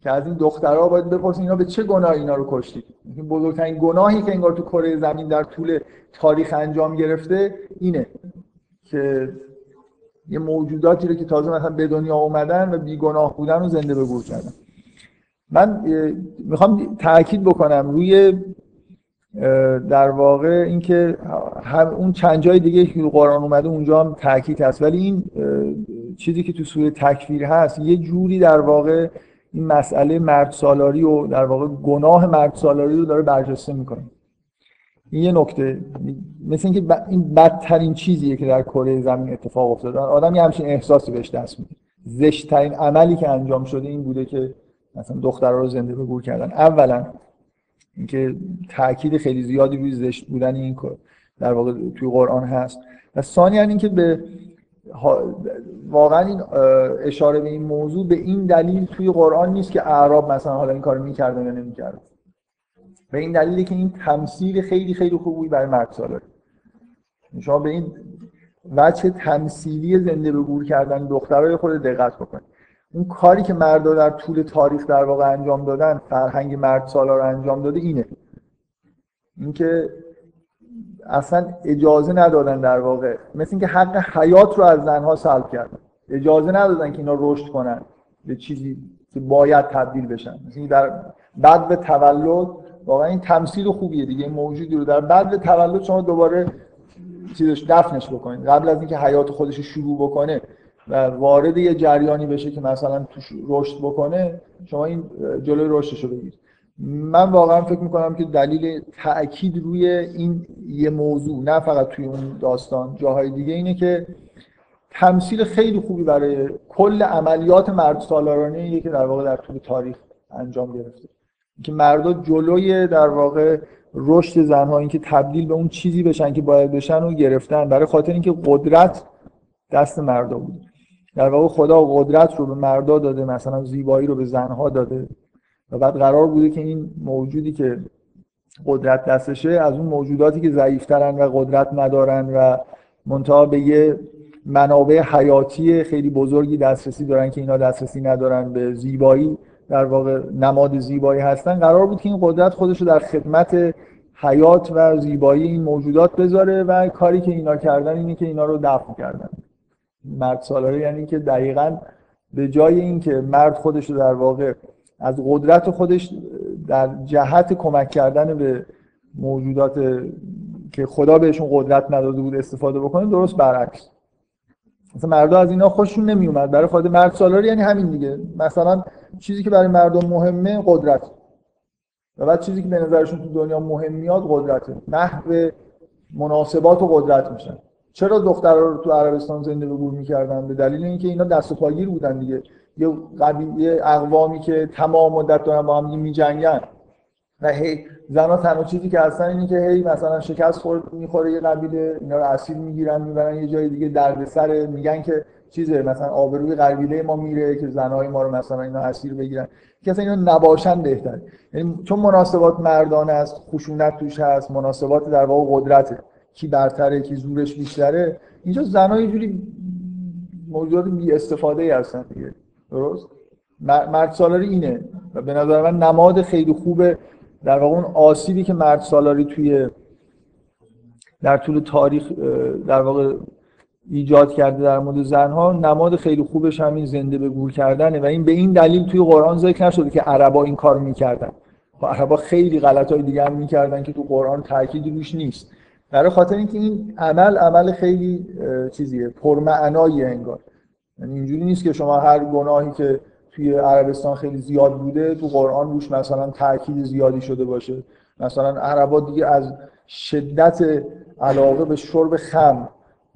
که از این دخترها باید بپرسین اینا به چه گناهی اینا رو کشتید. این بزرگترین گناهی که انگار تو کره زمین در طول تاریخ انجام گرفته اینه. که یه موجوداتی رو که تازه مثلا به دنیا اومدن و بیگناه بودن رو زنده به گور کردن. من می‌خوام تاکید بکنم روی در واقع اینکه هم اون چند جای دیگه که قرآن اومده اونجا هم تاکید هست. ولی این چیزی که تو سوره تکفیر هست یه جوری در واقع این مسئله مرد سالاری و در واقع گناه مرد سالاری رو داره برجسته می‌کنه. یه نکته مثل اینکه این بدترین چیزیه که در کره زمین اتفاق افتاده. آدم یه همچین احساسی بهش دست میده. زشتترین عملی که انجام شده این بوده که مثلا دخترها رو زنده به گور کردن. اولا اینکه تاکید خیلی زیادی روی زشت بودن این در واقع توی قرآن هست. و ثانیا اینکه به واقعا این اشاره به این موضوع به این دلیل توی قرآن نیست که اعراب مثلا حالا این کارو می‌کردن یا نمی‌کردن به این دلیلی که این تمثیل خیلی خیلی خوبی برای مرد سالاری شما به این وجه تمثیلی زنده به گور کردن دخترای خود دقت بکنید. اون کاری که مردا در طول تاریخ در واقع انجام دادن فرهنگ مرد سالار انجام داده اینه. اینکه اصلا اجازه ندادن در واقع. مثل اینکه حق حیات رو از زنها سلب کردن. اجازه ندادن که اینا رشد کنن. به چیزی که باید تبدیل بشن. مثل در بعد به تولد واقعا این تمثیل خوبیه دیگه موجودی رو در بعد تولد شما دوباره چیزش دفنش بکنید. قبل از اینکه حیات خودش شروع بکنه و وارد یه جریانی بشه که مثلا توش رشد بکنه شما این جلوی رشدش رو بگیرید. من واقعا فکر می‌کنم که دلیل تاکید روی این یه موضوع نه فقط توی اون داستان جاهای دیگه اینه که تمثیل خیلی خوبی برای کل عملیات مرد سالارانه که در واقع در طول تاریخ انجام گرفته. که مردا جلوی در واقع رشد زنها اینکه تبدیل به اون چیزی بشن که باید بشن و گرفتن برای خاطر اینکه قدرت دست مردا بود. در واقع خدا قدرت رو به مردا داده مثلا زیبایی رو به زنها داده. و بعد قرار بوده که این موجودی که قدرت دستشه از اون موجوداتی که ضعیفترن و قدرت ندارن و منتها به یه منابع حیاتی خیلی بزرگی دسترسی دارن که اینا دسترسی ندارن به زیبایی در واقع نماد زیبایی هستن قرار بود که این قدرت خودش رو در خدمت حیات و زیبایی این موجودات بذاره و کاری که اینا کردن اینه که اینا رو دفع کردن. مرد سالاره یعنی که دقیقا به جای اینکه مرد خودش رو در واقع از قدرت خودش در جهت کمک کردن به موجودات که خدا بهشون قدرت نداده بود استفاده بکنه درست برعکس. مثلا مردم از اینا خوششون نمی اومد برای خود مرد سالاری یعنی همین دیگه. مثلا چیزی که برای مردم مهمه قدرت. و بعد چیزی که به نظرشون تو دنیا مهم میاد قدرته نحو مناسبات و قدرت میشن. چرا دخترها رو تو عربستان زنده به گور می‌کردن؟ به دلیل اینکه اینا دست و پاگیر بودن دیگه. یه قبیله اقوامی که تمام مدت دارن با هم میجنگن. و هی زنا تنها چیزی که هستن اینه که هی مثلا شکست خورد می‌خوره یه قبیله اینا رو اسیر می‌گیرن می‌برن یه جای دیگه دردسر میگن که چیزه مثلا آبروی قبیله ما میره که زنای ما رو مثلا اینا اسیر بگیرن. که اصلا اینا نباشن بهتر یعنی چون مناسبات مردانه است خشونت توش هست مناسبات در واقع قدرته. کی برتره کی زورش بیشتره. اینجا زنها یه جوری موجودات بی استفاده هستن دیگه. درست؟ مرد سالاری اینه. و به نظر من نماد خیلی خوبه در واقع اون آسیبی که مرد سالاری توی در طول تاریخ در واقع ایجاد کرده در مورد زنها نماد خیلی خوبش همین زنده به گور کردنه و این به این دلیل توی قرآن ذکر نشده که عربا این کار می‌کردن. خب عربا خیلی غلط های دیگه هم می‌کردن که تو قرآن تاکیدی روش نیست. برای خاطر اینکه این عمل عمل خیلی چیزیه پرمعنایی انگار. یعنی اینجوری نیست که شما هر گناهی که توی عربستان خیلی زیاد بوده تو قرآن روش مثلا تاکید زیادی شده باشه. مثلا عربا دیگه از شدت علاقه به شرب خم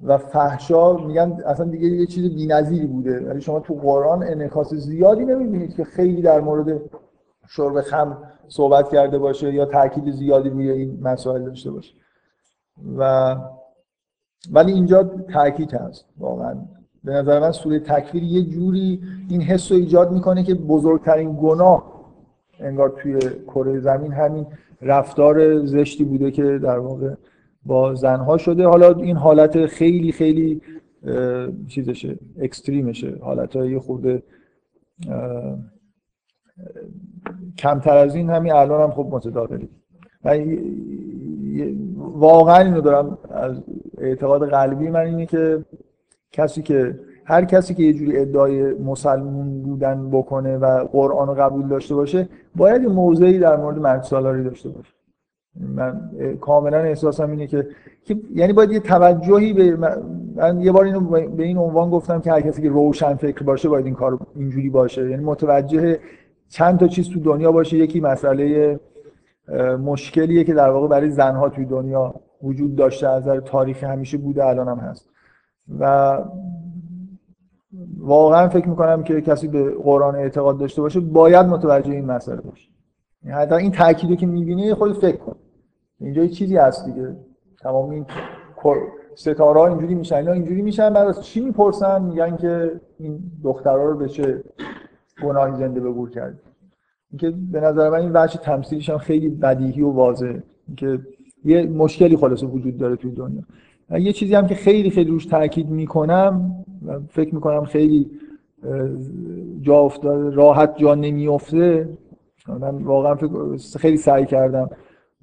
و فحشا میگن اصلا دیگه یه چیز بی‌نظیری بوده. ولی شما تو قرآن انعکاس زیادی نمی‌بینید که خیلی در مورد شرب خم صحبت کرده باشه یا تاکید زیادی روی این مسائل داشته باشه. و ولی اینجا تاکید هست واقعا. به نظر من سوره تکفیر یه جوری این حس رو ایجاد می‌کنه که بزرگترین گناه انگار توی کره زمین همین رفتار زشتی بوده که در واقع با زنها شده. حالا این حالت خیلی خیلی چیزشه اکستریمشه. حالت های خورده کمتر از این همین الان هم خب متداولی واقعا اینو دارم از اعتقاد قلبی من اینه که کسی که هر کسی که یه جوری ادعای مسلمون بودن بکنه و قرآن رو قبول داشته باشه باید یه موضعی در مورد مرد سالاری داشته باشه. من کاملا احساسم اینه که یعنی باید یه توجهی به من یه بار اینو به این عنوان گفتم که هر کسی که روشن فکر باشه باید این کار اینجوری باشه. یعنی متوجه چند تا چیز تو دنیا باشه. یکی مسئله مشکلیه که در واقع برای زنها توی دنیا وجود داشته از نظر تاریخی همیشه بوده الان هم هست. و واقعا فکر می‌کنم که کسی به قرآن اعتقاد داشته باشه باید متوجه این مسئله باشه. یعنی حتی این تأکیدو که می‌بینه خود فکر کن. اینجا یه چیزی هست دیگه. تمام این ستاره ها اینجوری میشن اینا اینجوری میشن بعد از چی می‌پرسن؟ میگن که این دخترها رو به چه گناهی زنده به کرد اینکه به نظر من این وجه تمثیلش هم خیلی بدیهی و واضحه. که یه مشکلی خلاصه وجود داره توی دنیا. یه چیزی هم که خیلی خیلی روش تاکید می‌کنم و فکر می‌کنم خیلی جا افتاده راحت جا نمیافته. من واقعا خیلی سعی کردم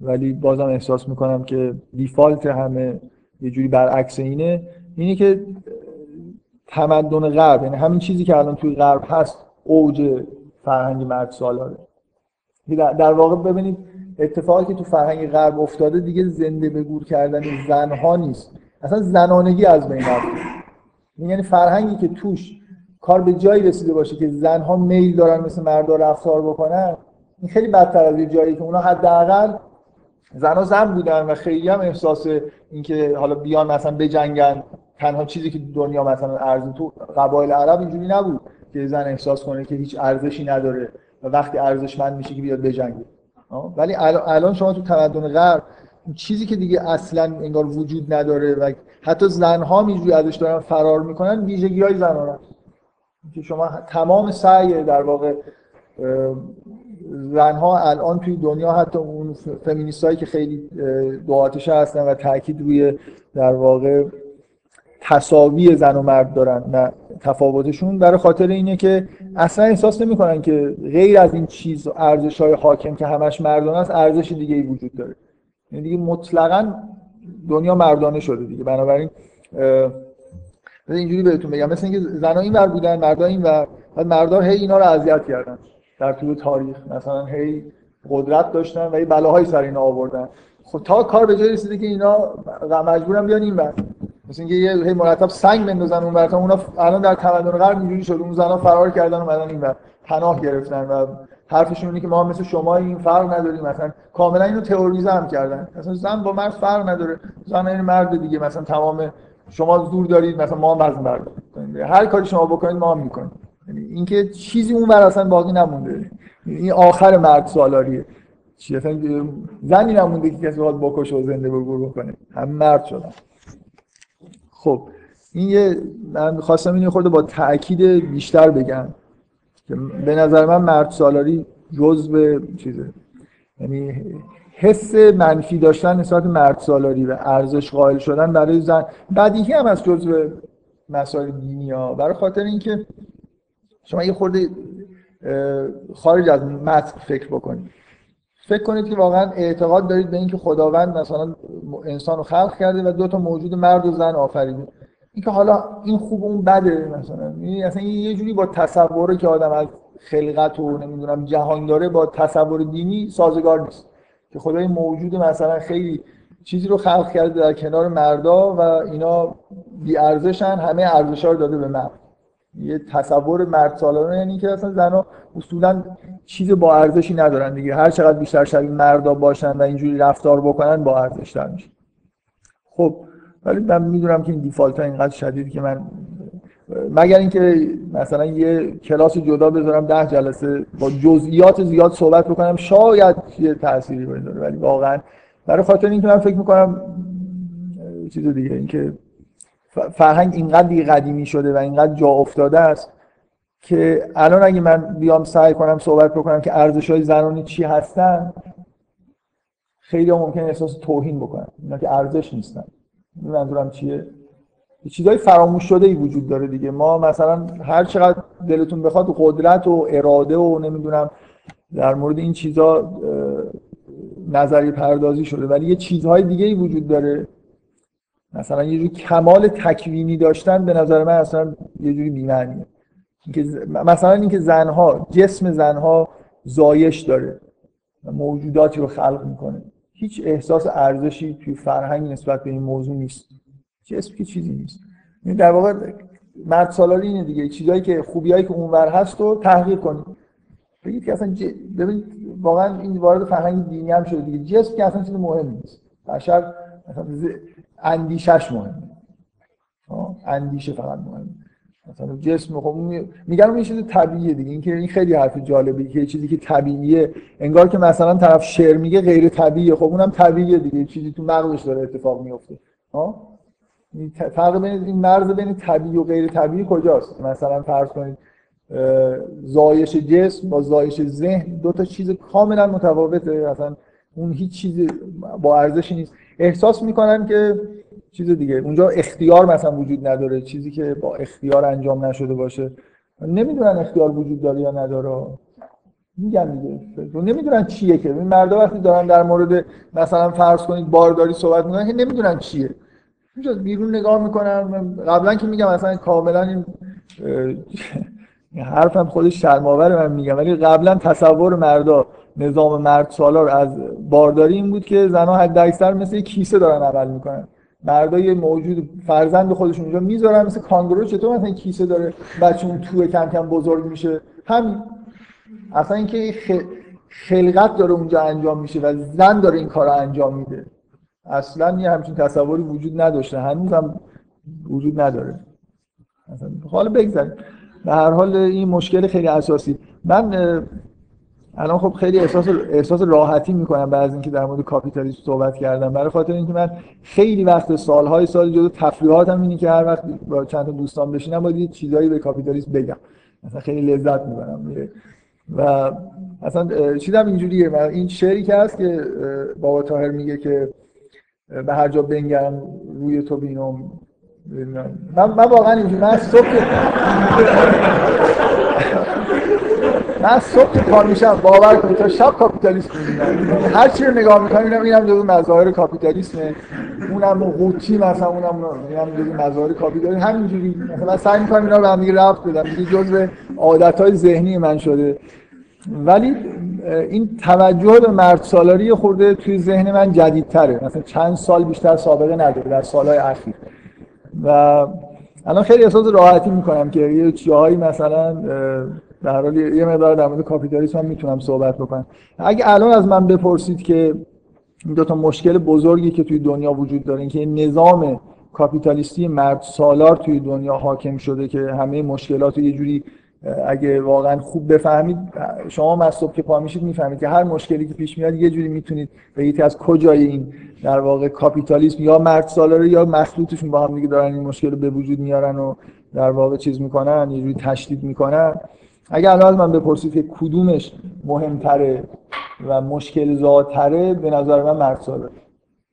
ولی بازم احساس می‌کنم که دیفالت همه یه جوری برعکس اینه. اینه که تمدن غرب یعنی همین چیزی که الان توی غرب هست اوج فرهنگ مرد سالاره. در واقع ببینید اتفاقی که تو فرهنگ غرب افتاده دیگه زنده به گور کردن زنها نیست. اصلا زنانگی از بین رفته. یعنی فرهنگی که توش کار به جایی رسیده باشه که زنها میل دارن مثل مردا رفتار بکنن این خیلی بدتر از یه جایی که اونا حداقل زنها زن بودن و خیلی هم احساس اینکه حالا بیان مثلا بجنگن تنها چیزی که دنیا مثلا ارزی تو قبایل عرب اینجوری نبود که زن احساس کنه که هیچ ارزشی نداره و وقتی ارزشمند میشه که بیاد بجنگه. ولی الان شما تو تمدن غرب چیزی که دیگه اصلا انگار وجود نداره و حتی زنها اینجوری ازش دارن فرار می‌کنن ویژگی های زنانه که شما تمام سعی در واقع زنها الان توی دنیا حتی اون فمینیست هایی که خیلی دعاتش هستن و تاکید روی در واقع تصاوی زن و مرد دارن نه تفاوتشون. برای خاطر اینه که اصلا احساس نمی‌کنن که غیر از این چیز ارزش های حاکم که همش مردانه است ارزش دیگه ای وجود داره. یعنی دیگه مطلقا دنیا مردانه شده دیگه. بنابراین اینجوری بهتون بگم. مثل اینکه زنها این ور بودن مردا این ور بعد مردا هی اینا رو اذیت کردن در طول تاریخ. مثلا هی قدرت داشتن و یه بلاهایی سر اینا آوردن. خب تا کار به جای رسیده که اینا مجبورن بیان این ور. مثل اینکه یه هی مرتب سنگ بندازن اون ور اونا الان در تمدن غرب اینجوری شد. اون زنا فرار کردن اومدن این ور پناه گرفتن و حرفشون اینه که ما مثل شما این فرق نداریم. مثلا کاملا اینو تئوریزه هم کردن. مثلا زن با مرد فرق نداره. زن این مرد دیگه. مثلا تمام شما زور دارید مثلا ما هم از مرد. هر کاری شما بکنید ما هم می‌کنیم. یعنی اینکه چیزی اون بر اصلا باقی نمونده. این آخر مرد سالاریه چی اصلا زنی نمونده که کسی باید بکشه و زنده بگور بکنه. هم مرد شدن. خب این یه من خواستم این خورده با تاکید بیشتر بگم که به نظر من مرد سالاری جزء چیزه. یعنی حس منفی داشتن نسبت مرد سالاری و ارزش قائل شدن برای زن بدیهی هم از جزء مسائل دینی ها. برای خاطر اینکه شما یه خورده خارج از متن فکر بکنید. فکر کنید که واقعا اعتقاد دارید به اینکه خداوند مثلا انسان رو خلق کرده و دو تا موجود مرد و زن آفریده. اینکه حالا این خوب اون بده مثلا. یعنی اصلا یه جوری با تصوری که آدم از خلقت و نمی‌دونم جهان داره با تصور دینی سازگار نیست. که خدای موجود مثلا خیلی چیزی رو خلق کرده در کنار مردا و اینا بی ارزشن همه ارزشا رو داده به مرد. یه تصور مرد سالانه یعنی که اصلا زنا اصولا چیز با ارزشی ندارن دیگه. هر چقدر بیشتر شبیه مردا باشن و اینجوری رفتار بکنن با ارزش تر میشه. خب ولی من می‌دونم که این دیفالت ها اینقدر شدید که من مگر اینکه مثلا یه کلاس جدا بذارم ده جلسه با جزئیات زیاد صحبت بکنم شاید یه تأثیری بذاره. ولی واقعا برای خاطر اینکه من فکر می‌کنم چیز دیگه اینکه فرهنگ اینقدر دیگه قدیمی شده و اینقدر جا افتاده است که الان اگه من بیام سعی کنم صحبت بکنم که ارزش های زنانی چی هستن خیلی ممکن احساس توهین بکنم اینا که ارزش نیستن. منظورم چیه. چیزای فراموش شده ای وجود داره دیگه. ما مثلا هر چقدر دلتون بخواد قدرت و اراده و نمی‌دونم در مورد این چیزا نظری پردازی شده. ولی یه چیزهای دیگه ای وجود داره. مثلا یه جوری کمال تکوینی داشتن به نظر من اصلا یه جوری بی‌معنیه. مثلا اینکه زنها جسم زنها زایش داره موجوداتی رو خلق می‌کنه. هیچ احساس ارزشی توی فرهنگ نسبت به این موضوع نیست. جسم که چیزی نیست. یعنی در واقع مرد سالاری اینه دیگه. چیزایی که خوبیایی که اونور هست رو تحقیق کنید بگید که اصلا ج... ببینید واقعا این وارد فرهنگ دینی هم شده دیگه. جسم که اصلا چیز مهم نیست. بشر مثلا اندیشش مهمه اندیشه فقط مهمه مثلا جسم خب میگن اون یه چیز طبیعیه دیگه. این که این خیلی حرف جالبی که چیزی که طبیعیه. انگار که مثلا طرف شعر میگه غیر طبیعیه. خب اونم طبیعیه دیگه. چیزی تو مغزش داره اتفاق میفته. ها فرق بین این مرز بین طبیعی و غیر طبیعی کجاست؟ مثلا فرض کنید زایش جسم با زایش ذهن دو تا چیز کاملا متفاوته. مثلا اون هیچ چیزی با ارزشی نیست. احساس می‌کنن که چیز دیگه اونجا اختیار مثلا وجود نداره چیزی که با اختیار انجام نشده باشه. نمی‌دونن اختیار وجود داره یا نداره. میگن دیگه. نمی‌دونن چیه که. مردا وقتی دارن در مورد مثلا فرض کنید بارداری صحبت می‌کنن که نمی‌دونن چیه. اونجا بیرون نگاه می‌کنن. قبلا که میگم مثلا کاملا این حرفم خودش شرماور من میگم. ولی قبلا تصور مردا نظام مرد سالار از بارداری این بود که زنها حد اکثر مثل کیسه دارن عمل می‌کنن. یه موجود فرزند خودشون اونجا می‌ذارن مثل کانگورو. چطور مثلا کیسه داره؟ بچه اون توی کم کم بزرگ میشه. همین. اصلا اینکه خلقت داره اونجا انجام میشه و زن داره این کار انجام میده. اصلا یه همچین تصوری وجود نداشته. هنوز هم وجود نداره. حالا بگذاریم. به هر حال این مشکل خیلی اساسی. من الان خب خیلی احساس احساس راحتی می‌کنم بعد از اینکه در مورد کاپیتالیسم صحبت کردم. برای خاطر اینکه من خیلی وقت سالهای سال جدا تفریحاتم اینه که هر وقت با چند تا دوستان بشینم باید چیزایی به کاپیتالیسم بگم. مثلا خیلی لذت می‌برم. و اصلا چیزم اینجوریه. این شعری که هست که بابا تاهر میگه که به هر جا بنگرم روی تو بینم. من, من واقعا اینجوری من صبح من صبح که کار میشم باور کنید تا شب کاپیتالیسم می‌بینم. هر چی رو نگاه می‌کنم اینم اینم جزو مظاهر کاپیتالیسمه اونم قوطی مثلا اونم اینم جزو مظاهر کاپیتالیسم. همینجوری. مثلا سعی می‌کنم اینا رو به هم ربط بدم. دیگه جزء عادتهای ذهنی من شده. ولی این توجه به مرد سالاری خورده توی ذهن من جدیدتره. مثلا چند سال بیشتر سابقه نداره در سالهای اخیر. و الان خیلی احساس راحتی می‌کنم که یه چیزهایی مثلا در حال یه مقدار در مورد کاپیتالیسم هم می‌تونم صحبت بکنم. اگه الان از من بپرسید که این دو تا مشکل بزرگی که توی دنیا وجود داره که نظام کاپیتالیستی مرد سالار توی دنیا حاکم شده که همه مشکلات یه جوری اگه واقعا خوب بفهمید شما صبح که پا میشید می‌فهمید که هر مشکلی که پیش میاد یه جوری می‌تونید بگید از کجای این در واقع کاپیتالیسم یا مرد سالاره یا مخلوطشون با هم دیگه دارن این مشکل رو به وجود میارن و در واقع چیز می‌کنن یه جوری تشدید می‌کنن. اگه الان من بپرسید که کدومش مهمتره و مشکل زادتره به نظر من مرد سالاری.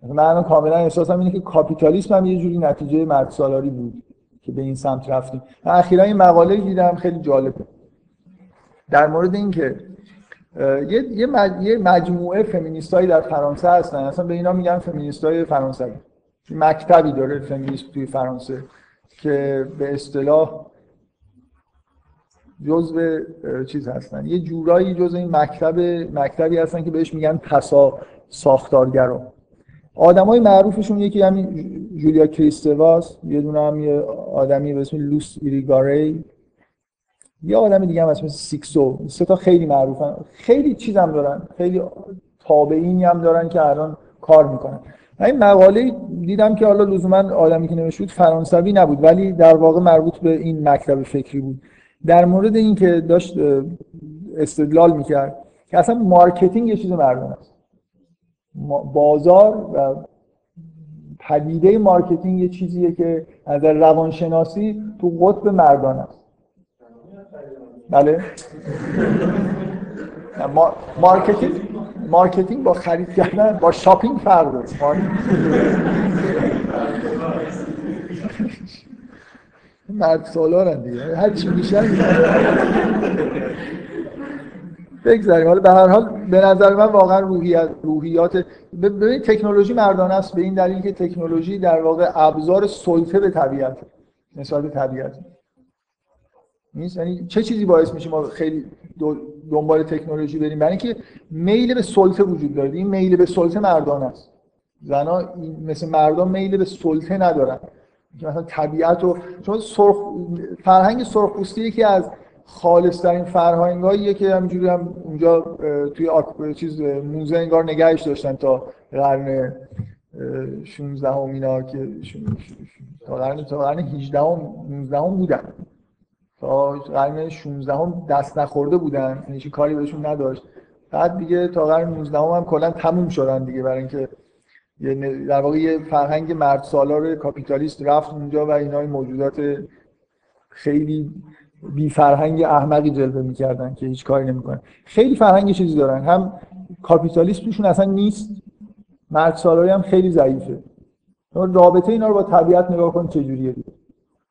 من کاملا احساسم اینه که کاپیتالیسم هم یه جوری نتیجه مرد سالاری بود که به این سمت رفتیم. اخیرا این مقاله دیدم خیلی جالبه. در مورد اینکه یه یه مجموعه فمینیستایی در فرانسه هستن. اصلا به اینا میگن فمینیستای فرانسوی. مکتبی داره فمینیست توی فرانسه که به اصطلاح جزء چیز هستن. یه جورایی جزء این مکتب مکتبی هستن که بهش میگن پسا ساختارگرا. آدمای معروفشون یکی همین جولیا کریستواس یه دونه هم یه آدمی به اسم لوس ایریگاری یه آدم دیگه هم اسم سیکسو. سه تا خیلی معروفن. خیلی چیزم دارن. خیلی تابعینی هم دارن که الان کار می‌کنن. این مقاله دیدم که حالا لزوما آدمی که نوشته فرانسوی نبود ولی در واقع مربوط به این مکتب فکری بود. در مورد اینکه داشت استدلال می‌کرد که اصلا marketing یه چیز مردم است. بازار و پدیده marketing یه چیزیه که از روانشناسی تو قطب مردان است. بله؟ marketing marketing با خرید کردن با shopping فرق داره. مرد سالارن دیگه هر چی میشن بگذاریم. حالا به هر حال به نظر من واقعا روحیات روحیات ببینید تکنولوژی مردانه است. به این دلیل که تکنولوژی در واقع ابزار سلطه به طبیعت نسبت طبیعت. نیست؟ یعنی چه چیزی باعث میشه ما خیلی دنبال تکنولوژی بریم؟ برای اینکه میل به سلطه وجود داره. این میل به سلطه مردانه است. زنا مثل مردان میل به سلطه ندارن. مثلا طبیعت و چون سرخ فرهنگ سرخپوستی یکی از خالصترین فرهنگاییه که همینجوری هم اونجا توی آک... چیز موزه انگار نگهش داشتن تا قرن 16 هم اینا که تا قرن تا قرن 18 هم 19 هم بودن. تا قرن 16 هم دست نخورده بودن یعنی کاری بهشون نداشت. بعد دیگه تا قرن 19 هم, هم کلا تموم شدن دیگه برای اینکه در واقع یه فرهنگ مرد سالار کاپیتالیست رفت اونجا و اینا موجودات خیلی بی فرهنگ احمقی جلوه می‌کردن که هیچ کاری نمی‌کنن. خیلی فرهنگ چیزی دارن. هم کاپیتالیسم توشون اصلا نیست مرد سالاری هم خیلی ضعیفه. رابطه اینا رو با طبیعت نگاه کن چجوریه.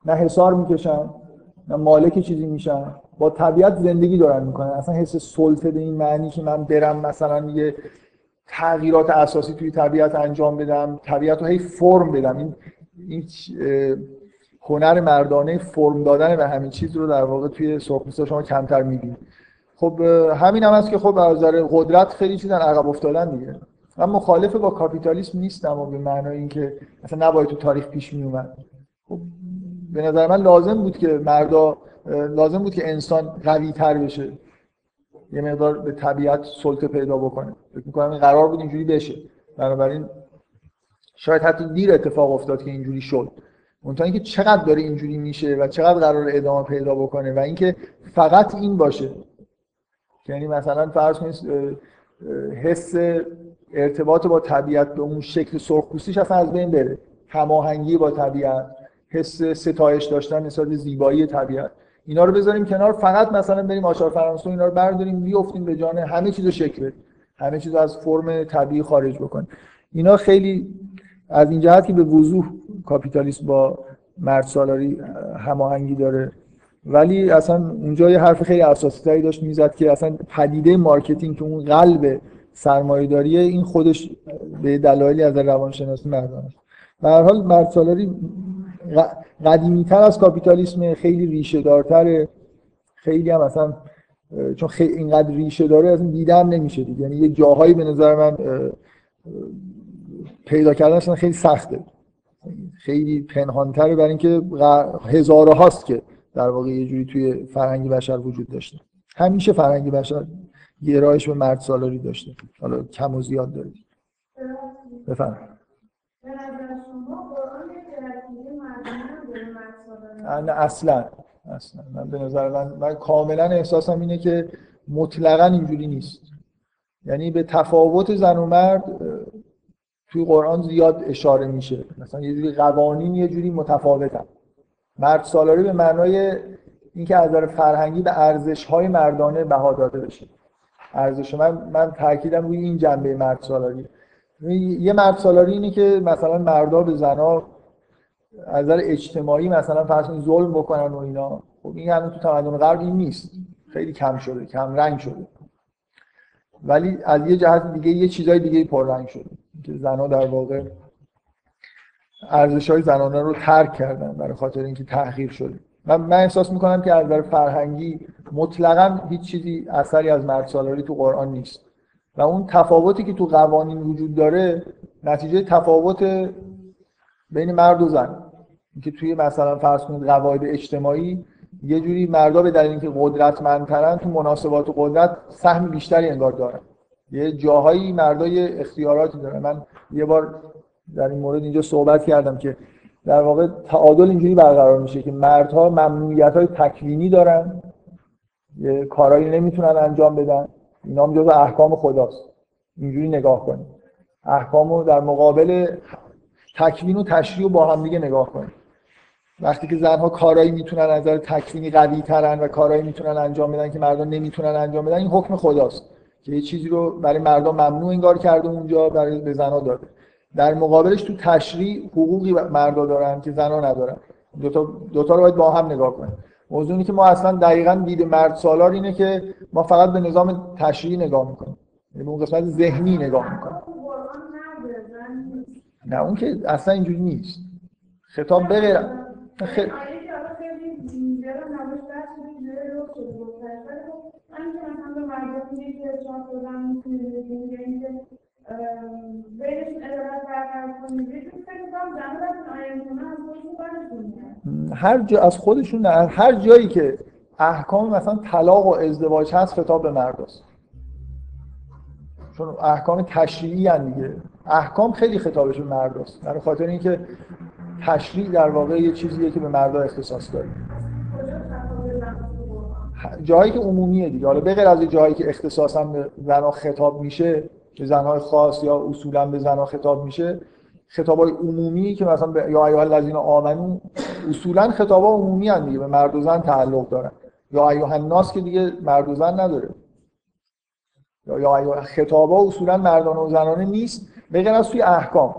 نه حسار می‌کشن نه مالک چیزی میشن. با طبیعت زندگی دارن می‌کنن. اصلا حس سلطه به این معنی که من برم مثلا یه تغییرات اساسی توی طبیعت انجام بدم طبیعت رو هی فرم بدم. این این هنر مردانه فرم دادن به همین چیز رو در واقع توی سرخپوستا شما کمتر می‌بینید. خب همین هم هست که خب از نظر قدرت خیلی چیزن عقب افتادن دیگه. من مخالف با کاپیتالیسم نیستم و به معنای اینکه مثلا نباید تو تاریخ پیش می اومد خب به نظر من لازم بود که مردا لازم بود که انسان قوی تر بشه. یه مقدار به طبیعت سلطه پیدا بکنه. فکر می‌کنم این قرار بود اینجوری بشه. بنابراین شاید حتی دیر اتفاق افتاد که اینجوری شد. منتها اینکه چقدر داره اینجوری میشه و چقدر قرار ادامه پیدا بکنه و اینکه فقط این باشه. یعنی مثلا فرض کنید حس ارتباط با طبیعت به اون شکل سرخپوستیش اصلا از بین بره. هماهنگی با طبیعت حس ستایش داشتن نسبت زیبایی طبیعت. اینا رو بذاریم کنار فقط مثلا بریم آشار فرانسه اینا رو برداریم بیافتیم به جان همه چیزو شکل بدیم. همه چیز از فرم طبیعی خارج بکنیم. اینا خیلی از این جهت که به وضوح کاپیتالیسم با مرد سالاری هماهنگی داره. ولی اصلا اونجا یه حرف خیلی اساسی تری داشت می‌زد که اصلا پدیده marketing که اون قلب سرمایه‌داریه این خودش به دلایلی از روانشناسی مردانه به هر حال مرد سالاری قدیمی تر از کاپیتالیسم خیلی ریشه دارتره خیلی هم اصلا چون خیلی اینقدر ریشه داره از این دیدم نمیشه دیگه. یعنی یه جاهایی به نظر من پیدا کردنش خیلی سخته. خیلی پنهانتره برای اینکه هزاره هاست که در واقع یه جوری توی فرهنگ بشر وجود داشته. همیشه فرهنگ بشر گرایش به مرد سالاری داشته. حالا کم و زیاد داره. بفرمایید. اصلا اصلا. من به نظر من, من کاملا احساسم اینه که مطلقا اینجوری نیست. یعنی به تفاوت زن و مرد توی قرآن زیاد اشاره میشه. مثلا یه جوری قوانین یه جوری متفاوتن. مرد سالاری به معنای اینکه از نظر فرهنگی به ارزش های مردانه بها داده بشه. ارزش من من تاکیدم روی این جنبه مرد سالاری. یه مرد سالاری اینه که مثلا مردا به زنا از نظر اجتماعی مثلا فرض ظلم بکنن و اینا. خب این همین تو تمدن غرب این نیست. خیلی کم شده کم رنگ شده. ولی از یه جهت دیگه یه چیزای دیگه پررنگ شده که زنها در واقع ارزش های زنانه رو ترک کردن برای خاطر اینکه تحقیر شده. من, من احساس می‌کنم که از نظر فرهنگی مطلقا هیچ چیزی اثری از مرد سالاری تو قرآن نیست. و اون تفاوتی که تو قوانین وجود داره نتیجه تفاوت بین مرد و زن. که توی مثلا فرض کنید قواعد اجتماعی یه جوری مردا به دلیل اینکه قدرتمندترن تو مناسبات و قدرت سهم بیشتری انگار دارن. یه جاهایی مردای اختیاراتی دارن. من یه بار در این مورد اینجا صحبت کردم که در واقع تعادل اینجوری برقرار میشه که مردها ممنوعیت های تکوینی دارن یه کارایی نمی‌تونن انجام بدن. اینا هم جزو احکام خداست. اینجوری نگاه کنید. احکام رو در مقابل تکوین و تشریع با هم دیگه نگاه کنید. وقتی که زنها کارایی می‌تونن از نظر تکوینی قوی ترن و کارایی می‌تونن انجام بدن که مردان نمی‌تونن انجام بدن این حکم خداست که یه چیزی رو برای مردان ممنوع انگار کرده اونجا برای به زنها داده. در مقابلش تو تشریع حقوقی مردا دارن که زنها ندارن. دو تا دو تا رو باید با هم نگاه کنیم موضوع اینه که ما اصلا دقیقا دید مرد سالار اینه که ما فقط به نظام تشریعی نگاه می‌کنیم. یعنی به اون قسمت ذهنی نگاه می‌کنیم. نه اون که اصلا اینجوری نیست. خطاب بغیر خ... هر جا از خودشون نه هر جایی که احکام مثلا طلاق و ازدواج هست خطاب به مرداست چون احکام تشریعی هن دیگه. احکام خیلی خطابش به مرداست در خاطر اینکه تشریع در واقع یه چیزیه که به مردا اختصاص داره. جایی که عمومیه دیگه. حالا بغیر از جایی که اختصاصا به زنها خطاب میشه به زنهای خاص یا اصولا به زنها خطاب میشه خطابای عمومی که مثلا به یا ایها الذین آمنو اصولا خطابا عمومی هن دیگه به مرد و زن تعلق دارن. یا ایها الناس که دیگه مرد و زن نداره. یا یا خطابا اصولا مردانه و زنانه نیست بغیر از توی احکام.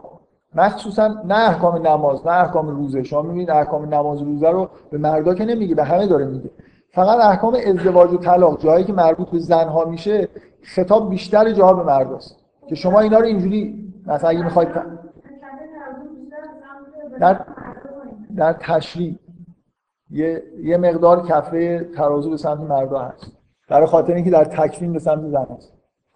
مخصوصا نه احکام نماز نه احکام روزه. شما می‌بینید احکام نماز روزه رو به مردا که نمیگه به همه داره میگه. فقط احکام ازدواج و طلاق جایی که مربوط به زنها میشه خطاب بیشتر جاها به مرداست که شما اینا رو اینجوری مثلا اگه می‌خواید در در تشریع یه, یه مقدار کفه ترازو به سمت مردا هست. برای خاطر اینکه در تکوین به سمت زن هست.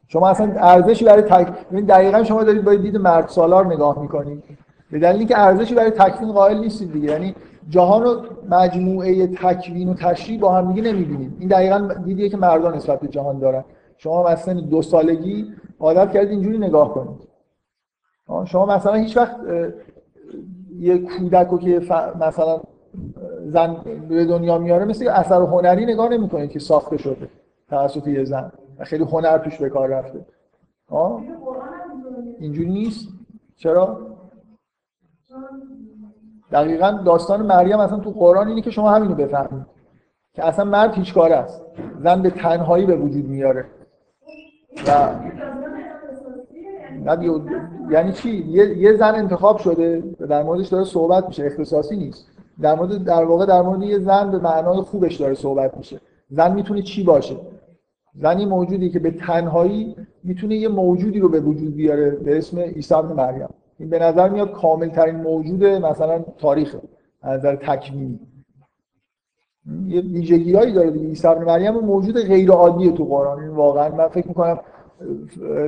شما اصلا ارزشی برای تک دقیقا شما دارید با دید مرد سالار نگاه می‌کنید. به دلیل اینکه ارزشی برای تکوین قائل نیستید دیگه. یعنی جهان رو مجموعه تکوین و تشریح با هم دیگه نمی‌بینید. این دقیقا دیدیه که مردان نسبت به جهان دارن. شما مثلا دو سالگی عادت کردید اینجوری نگاه کنید. شما مثلا هیچ وقت یه کودک رو که مثلا زن به دنیا میاره مثل اثر هنری نگاه نمی‌کنید که ساخته شده توسط یه زن. خیلی هنر توش به کار رفته. اینجوری نیست. چرا؟ دقیقا داستان مریم اصلا تو قرآن اینه که شما همینو بفهمید. که اصلا مرد هیچ کار است. زن به تنهایی به وجود میاره. و یعنی چی؟ یه،, یه زن انتخاب شده در موردش داره صحبت میشه اختصاصی نیست. در مورد در واقع در مورد یه زن به معنای خوبش داره صحبت میشه. زن می‌تونه چی باشه؟ زنی موجودی که به تنهایی می‌تونه یه موجودی رو به وجود بیاره به اسم عیسی ابن مریم. این به نظر میاد کامل ترین موجود مثلا تاریخ از نظر تکوینی. یه ویژگی هایی داره دیگه. عیسی ابن مریم موجود غیر عادیه تو قرآن. این واقعا من فکر می‌کنم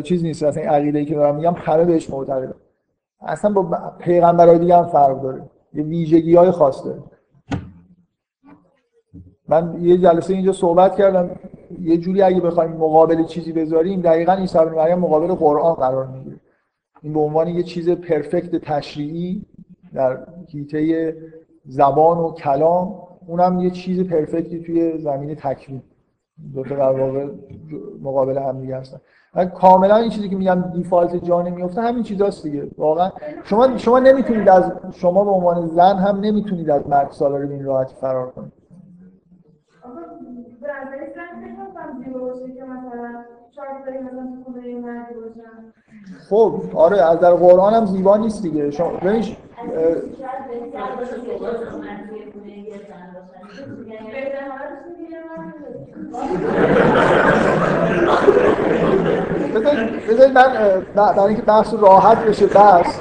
چیز نیست اصلا این عقیده ای که دارم میگم همه بهش معتقدن. اصلا با پیغمبرای دیگه هم فرق داره. یه ویژگی های خاص داره من یه جلسه اینجا صحبت کردم. یه جوری اگه بخوایم مقابل چیزی بذاریم دقیقا عیسی ابن مریم مقابل قرآن قرار می‌گیره. این به عنوان یه چیز پرفکت تشریعی در حیطه زبان و کلام اونم یه چیز پرفکتی توی زمین تکوین. دو تا در واقع مقابل هم دیگه هستن. کاملا این چیزی که میگم دیفالت جا نمیفته همین چیزاست دیگه. واقعا شما شما نمی‌تونید از شما به عنوان زن هم نمی‌تونید از مرد سالاری به این راحتی فرار کنید. خب آره از در قرآن هم زیبا نیست دیگه. شما ببین بذارید من برای اینکه بحث راحت بشه بس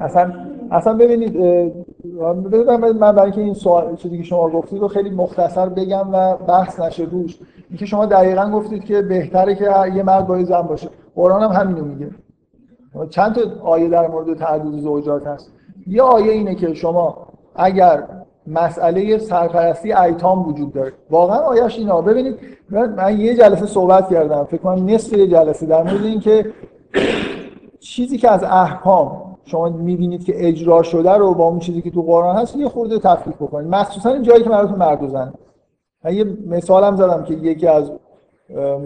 اصلا اصلا ببینید من برای اینکه این سوال چیزی که شما گفتید رو خیلی مختصر بگم و بحث نشه روش. اینکه شما دقیقا گفتید که بهتره که یه مرد با زن باشه. قرآن هم همینو میگه. چند تا آیه در مورد تعدد زوجات هست. یه آیه اینه که شما اگر مسئله سرپرستی ایتام وجود داره. واقعا آیش اینا ببینید من یه جلسه صحبت کردم. فکر کنم نصف یه جلسه. در مورد اینکه چیزی که از احکام شما می‌بینید که اجرا شده رو با اون چیزی که تو قرآن هست یه خورده تفکیک بکنید. مخصوصا این جایی که مربوط مرد و زن من یه مثالم زدم که یکی از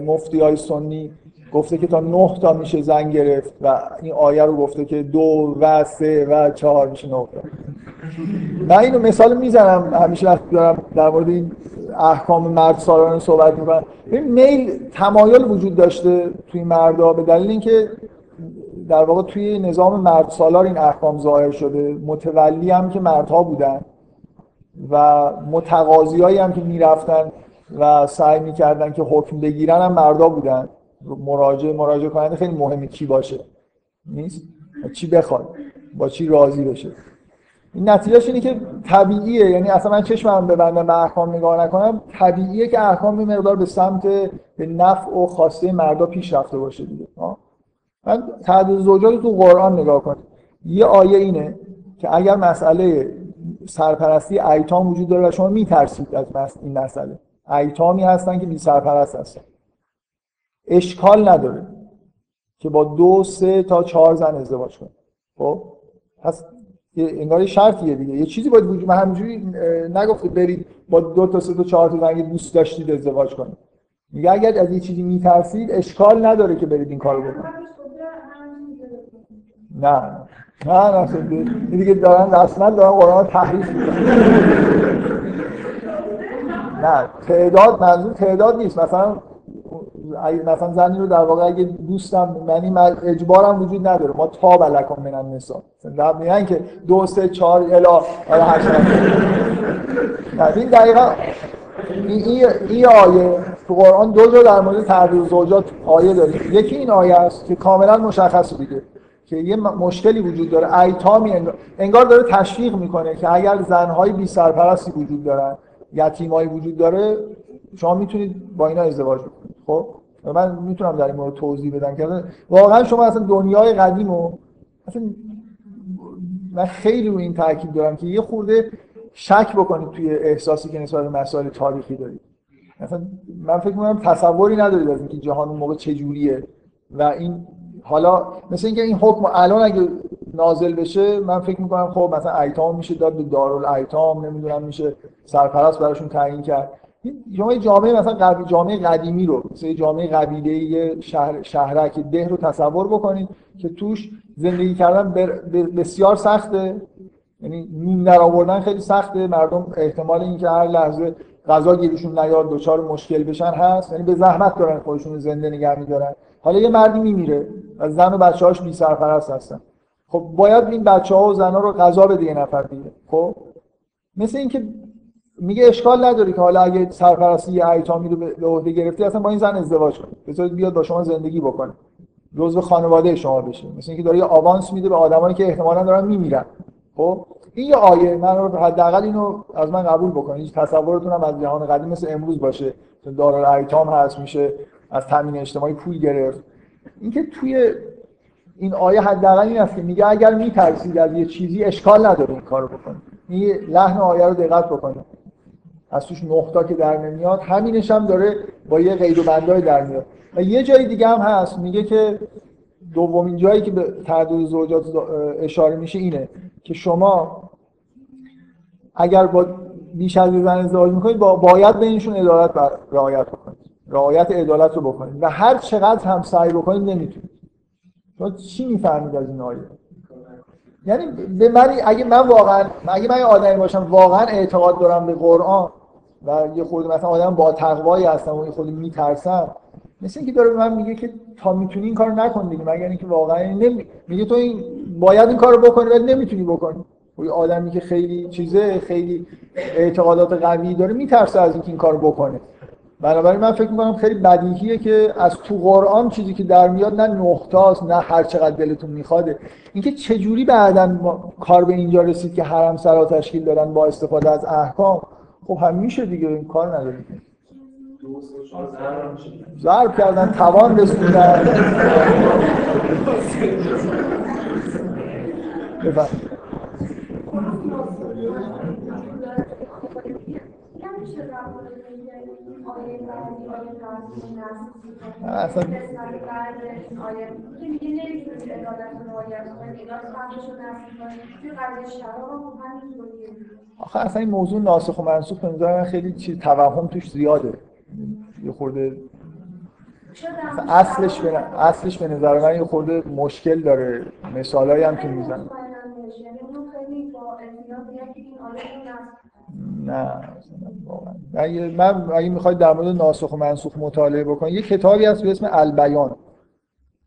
مفتی های سنی گفته که تا نه تا میشه زن گرفت و این آیه رو گفته که دو و سه و چهار میشه نه تا. من اینو مثال می‌زنم همیشه وقتی دارم در مورد این احکام مرد سالانه صحبت می‌کنم. این میل تمایل وجود داشته توی مردا به دلیل اینکه در واقع توی نظام مرد سالار این احکام ظاهر شده. متولی هم که مردها بودن و متقاضی هم که می‌رفتن و سعی می‌کردن که حکم بگیرن هم مردا بودن. مراجعه مراجعه کننده خیلی مهمه کی باشه. نیست؟ چی بخواد؟ با چی راضی بشه؟ این نتیجهش اینه که طبیعیه. یعنی اصلا من چشمم ببندم به احکام نگاه نکنم. طبیعیه که احکام به مقدار به سمت به نفع و خواسته مردا پیش رفته باشه دیگه. من تعدد زوجات تو قرآن نگاه کنم یه آیه اینه که اگر مسئله سرپرستی ایتام وجود داره و شما میترسید از این مسئله. ایتامی هستن که بی سرپرست هستن. اشکال نداره که با دو سه تا چهار زن ازدواج کنه. خب؟ پس انگار شرطیه دیگه. یه چیزی باید وجود من همینجوری نگفته برید با دو تا سه تا چهار تا زن دوست داشتید ازدواج کنید. میگه اگر از یه چیزی میترسید اشکال نداره که برید این کارو بکنید. نه. نه نه دیگه دارن اصلا دارن قرآن تحریف نه تعداد منظور تعداد نیست. مثلا مثلا زنی رو در واقع اگه دوستم یعنی اجبارم وجود نداره. ما تا بلکم من النساء میگن که دو سه چهار الا آره هشت این دقیقا این این آیه تو قرآن دو جا در مورد تعدد زوجات آیه داریم یکی این آیه است که کاملا مشخص دیگه. که یه مشکلی وجود داره. ایتامی انگار داره تشویق می‌کنه که اگر زنهای بی سرپرستی وجود دارن یتیمایی وجود داره شما می‌تونید با اینا ازدواج کنید خب؟ من می‌تونم در این مورد توضیح بدم که واقعا شما اصلا دنیای قدیم و اصلا من خیلی رو این تاکید دارم که یه خورده شک بکنید توی احساسی که نسبت به مسائل تاریخی دارید. مثلا من فکر می‌کنم تصوری ندارید از اینکه جهان اون موقع چجوریه و این حالا مثل اینکه این حکم الان اگه نازل بشه من فکر می‌کنم خب مثلا ایتام میشه داد به دارالایتام نمی‌دونم میشه سرپرست براشون تعیین کرد. شما جامعه مثلا قبی جامعه قدیمی رو مثل جامعه قبیله شهر شهرک ده رو تصور بکنید که توش زندگی کردن بسیار سخته. یعنی نون در آوردن خیلی سخته. مردم احتمال اینکه هر لحظه غذا گیرشون نیاد دچار مشکل بشن هست. یعنی به زحمت دارن خودشون زنده نگه میدارن. حالا یه مردی میمیره و زن و بچه‌هاش بی سرپرست هستن. خب باید این بچه ها و زن ها رو غذا بده یه نفر دیگه. خب؟ مثل اینکه میگه اشکال نداره که حالا اگه سرپرستی یه ایتامی رو به عهده گرفتی اصلا با این زن ازدواج کنی. بذارید بیاد با شما زندگی بکنه. جزء خانواده شما بشه. مثل اینکه داره یه آوانس میده به آدمایی که احتمالاً دارن میمیرن. خب؟ این یه آیه. من حداقل اینو از من قبول بکنید. تصورتون هم از جهان قدیم مثل امروز باشه. دارالایتام هست میشه از تامین اجتماعی پول گرفت. اینکه توی این آیه حداقل این است که میگه اگر میترسید از یه چیزی اشکال نداره این کارو بکنید این لحن آیه رو دقت بکنید از توش نقطه که در نمیاد همینش هم داره با یه قید و بندای در میاد. و یه جای دیگه هم هست میگه که دومین جایی که به تعدد زوجات اشاره میشه اینه که شما اگر با بیش از زن ازدواج می‌کنید با باید بینشون عدالت رعایت بکنید. رعایت عدالت رو بکنید و هر چقدر هم سعی بکنید نمی‌تونید شما چی می‌فهمید از این آیه؟ یعنی به من اگه من واقعا اگه من آدمی باشم واقعا اعتقاد دارم به قرآن و یه خود مثلا آدم با تقوایی هستم و یه خود میترسم مثل اینکه داره به من میگه که تا می‌تونی این کارو نکن دیگه مگر اینکه واقعا نمی... میگه تو این باید این کارو بکنی ولی نمی‌تونی بکنی. یه آدمی که خیلی چیزه خیلی اعتقادات قوی داره میترسه از اینکه این کارو بکنه. بنابراین من فکر می‌کنم خیلی بدیهیه که از تو قرآن چیزی که در میاد نه نقطاست نه هر چقدر دلتون میخواده اینکه چجوری بعدا کار به اینجا رسید که حرم سرا تشکیل دادن با استفاده از احکام؟ خب هم میشه دیگه این کار ندارید ضرب کردن توان رسوندن بفرمایید اصلا آخه اصلا این موضوع ناسخ و منسوخ به نظر خیلی چیز توهم توش زیاده. یه خورده اصلش به اصلش به نظر من یه خورده مشکل داره. مثالایی هم که می‌زنه نه من اگه می‌خواید در مورد ناسخ و منسوخ مطالعه بکنید یه کتابی هست به اسم البیان.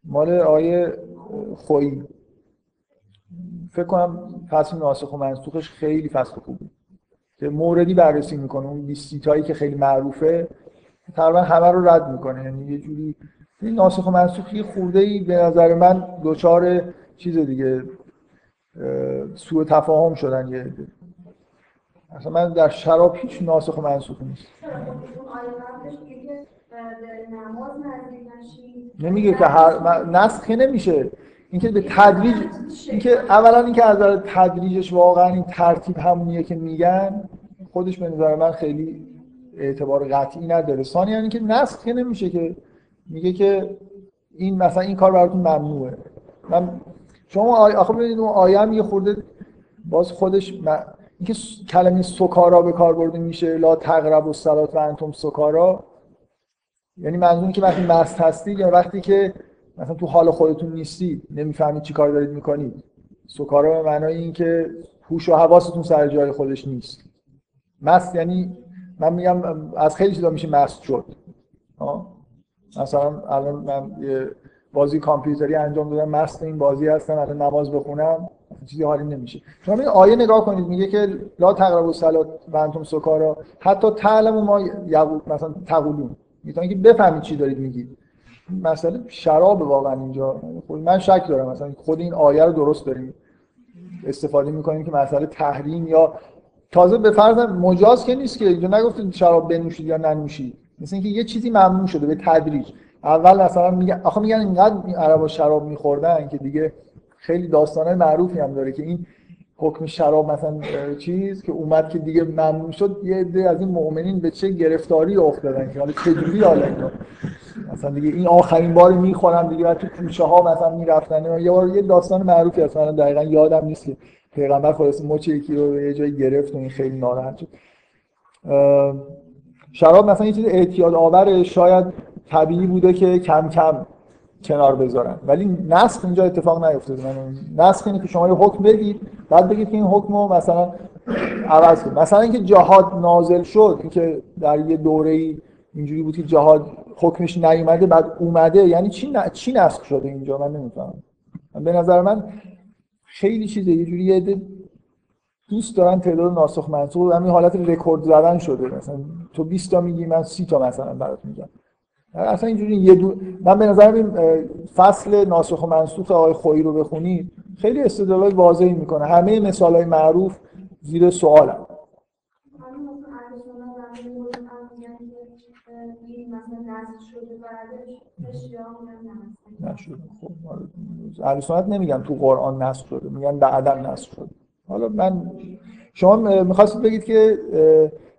مال آیه خویی. فکر کنم فصل ناسخ و منسوخش خیلی فصل خوبی که موردی بررسی می‌کنه. اون 20 تایی که خیلی معروفه تقریبا همه رو رد می‌کنه. یعنی یه جوری این ناسخ و منسوخ یه خورده ای به نظر من دوچار چیز دیگه سوء تفاهم شدن یه اصلا من در شراب هیچ ناسخ و منسوخ نیست. نمیگه که هر نسخ نمیشه. اینکه به تدریج اینکه اولا اینکه از تدریجش واقعا این ترتیب همونیه که میگن خودش به نظر من خیلی اعتبار قطعی نداره. ثانیا یعنی اینکه نسخ نمیشه که میگه که این مثلا این کار براتون ممنوعه. من شما آخه ببینید اون آیه یه خورده باز خودش اینکه کلمه سکارا به کار برده میشه لا تقرب و سلات و انتم سکارا. یعنی منظور که وقتی مست هستید یا وقتی که مثلا تو حال خودتون نیستید نمی‌فهمید چی کار دارید می‌کنید. سکارا به معنای این که هوش و حواستون سر جای خودش نیست. مست یعنی من میگم از خیلی چیزا میشه مست شد. مثلا الان من بازی کامپیوتری انجام دادم مست این بازی هستم الان نماز بخونم چیزی حالی نمیشه. شما این آیه نگاه کنید میگه که لا تقربوا الصلاه و انتم سکارا. حتی تعلم ما یقول مثلا تقولون. می‌تونید که بفهمید چی دارید میگید مثلا شراب واقعا اینجا. خود من شک دارم مثلا خود این آیه رو درست داریم. استفاده می‌کنیم که مسئله تحریم یا تازه به فرض مجاز که نیست که اینجا نگفتید شراب بنوشید یا ننوشید. مثل اینکه یه چیزی ممنوع شده به تدریج. اول مثلا میگن آخه میگن اینقدر عربا شراب میخوردن که دیگه خیلی داستانه معروفی هم داره که این حکم شراب مثلا چیز که اومد که دیگه ممنوع شد یه عده از این مؤمنین به چه گرفتاری افتادن که حالا چجوری حالا مثلا دیگه این آخرین بار می‌خورم دیگه بعد تو کوچه ها مثلا می‌رفتن. یه بار یه داستان معروفی هست. من دقیقا یادم نیست که پیغمبر خلاص مچ یکی رو یه جایی گرفت و این خیلی ناراحت شد. شراب مثلا یه چیز اعتیاد آور شاید طبیعی بوده که کم کم کنار بذارن. ولی نسخ اینجا اتفاق نیفتاده. من نسخ اینه که شما یه حکم بگید بعد بگید که این حکم رو مثلا عوض کنید. مثلا اینکه جهاد نازل شد اینکه در یه دوره ای اینجوری بود که جهاد حکمش نیومده بعد اومده یعنی چی ن... چی نسخ شده اینجا؟ من نمی‌فهمم. به نظر من خیلی چیزه. یه جوری یه دوست دارن تعداد ناسخ منسوخ همین حالت رکورد زدن شده. مثلا تو 20 تا میگی من 30 تا مثلا برات میگم. اصلا اینجوری یه دو... من به نظر این فصل ناسخ و منسوخ آقای خویی رو بخونید خیلی استدلال واضحی می‌کنه. همه مثال های معروف زیر سوال هم. نشده خب اهل سنت نمیگن تو قرآن نسخ شده میگن بعدا نسخ شده. حالا من شما می‌خواستید بگید که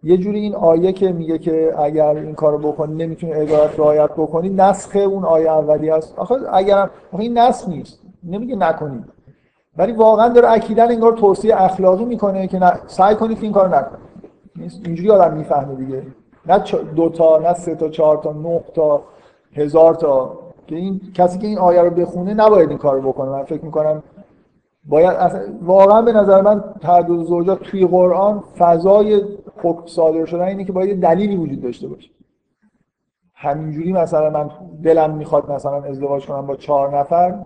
یه جوری این آیه که میگه که اگر این کارو بکنی نمی‌تونی عبارت رعایت بکنی نسخ اون آیه اولی است آخه اگر آخه این نسخ نیست. نمیگه نکنید ولی واقعا داره اکیدا انگار توصیه اخلاقی می‌کنه که سعی کنید این کارو نکنید اینجوری آدم می‌فهمه دیگه. نه دو تا نه سه تا چهار تا نه تا هزار تا. که این کسی که این آیه رو بخونه نباید این کارو بکنه. من فکر می‌کنم باید واقعا به نظر من تعدد زوجات توی قرآن فضای حکم صادر شدن اینه که باید دلیلی وجود داشته باشه. همینجوری مثلا من دلم می‌خواد مثلا ازدواج کنم با چهار نفر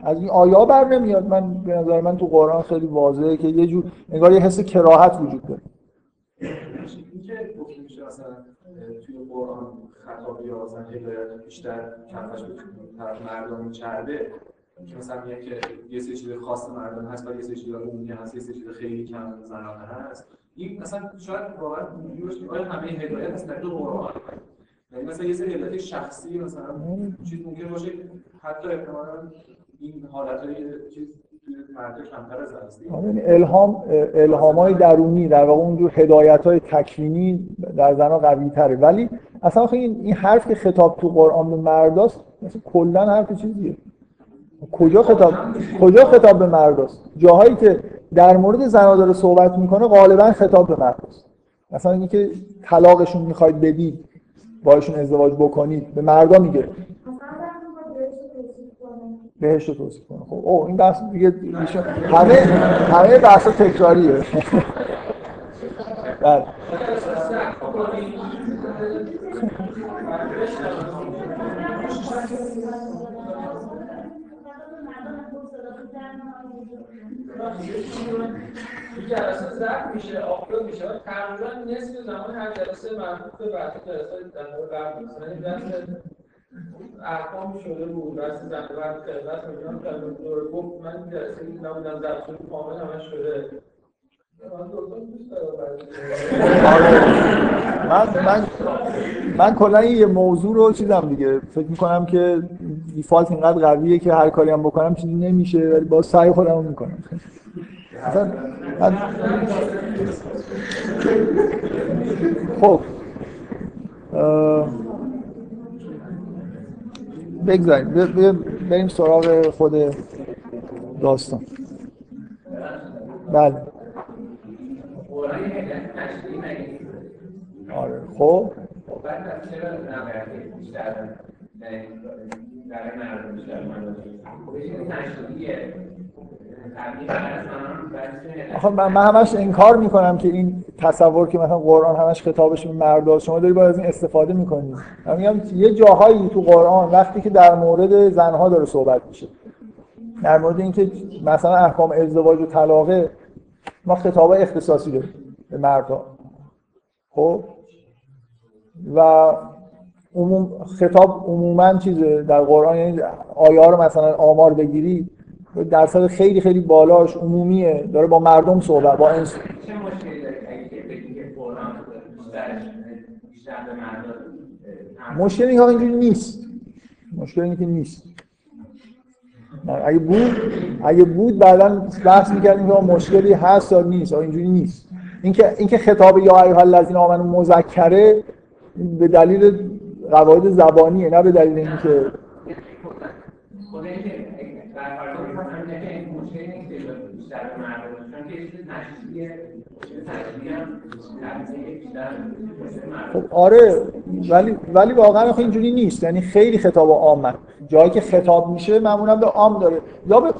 از این آیا بر نمیاد. من به نظر من تو قرآن خیلی واضحه که یه جور انگار یه حس کراهت وجود داره. توی قرآن خطاب یا بیشتر به طرف مردم که مثلا میگه که یه سری چیز خاص مردم هست و یه سری چیز عمومی هست یه سری چیز خیلی کم زنانه هست. این مثلا شاید واقعا اینجوری باشه آیا همه هدایت هست در قرآن یعنی مثلا یه سری هدایت شخصی مثلا چیز ممکن باشه حتی احتمالاً این حالتهای چیز یعنی الهام الهام های درونی در واقع اونجور هدایت های تکوینی در زنها قوی تره ولی اصلا این این حرف که خطاب تو قرآن به مرداست مثلا کلا حرف چیزیه. کجا خطاب کجا خطاب به مرداست جاهایی که در مورد زنها داره صحبت می‌کنه غالبا خطاب به مرداست مثلا اینکه طلاقشون می‌خواید بدید باشون ازدواج بکنید به مردا میگه. بهش رو توصیف کنه. خب او این بحث دیگه همه همه بحث تکراریه. بله. جلسه ضبط میشه آپلود میشه. تقریبا نصف زمان هر جلسه مربوط به بحث جلسه در مورد قبل مثلا احکام شده بود بحث خلقت و اینا کلمه دور گفت من جلسه نبودم در شده کامل همه شده. من من من کلا یه موضوع رو چیزم دیگه. فکر می‌کنم که دیفالت اینقدر قویه که هر کاری هم بکنم چیزی نمیشه ولی با سعی خودم رو می‌کنم. مثلا من خب. بگذاریم. بریم سراغ خود داستان. بله. آره. خب. آخه من, من همش انکار می‌کنم که این تصور که مثلا قرآن همش خطابش به مرد شما داری باید از این استفاده می‌کنید من میگم یه جاهایی تو قرآن وقتی که در مورد زنها داره صحبت میشه در مورد اینکه مثلا احکام ازدواج و طلاقه ما خطاب اختصاصی داریم به مردها. خب؟ و عموم خطاب عموما چیزه در قرآن یعنی آیه رو مثلا آمار بگیری درصد خیلی خیلی بالاش عمومیه. داره با مردم صحبت با انس مشکلی ها اینجوری نیست. مشکل اینه که نیست. اگه بود اگه بود بعدا بحث می‌کردیم که مشکلی هست یا نیست. اینجوری نیست. اینکه اینکه خطاب یا ایها الذین آمنوا مذکره به دلیل قواعد زبانیه نه به دلیل اینکه خب آره ولی ولی واقعا اینجوری نیست. یعنی خیلی خطاب عامه. جایی که خطاب میشه معمولا به عام داره. یا به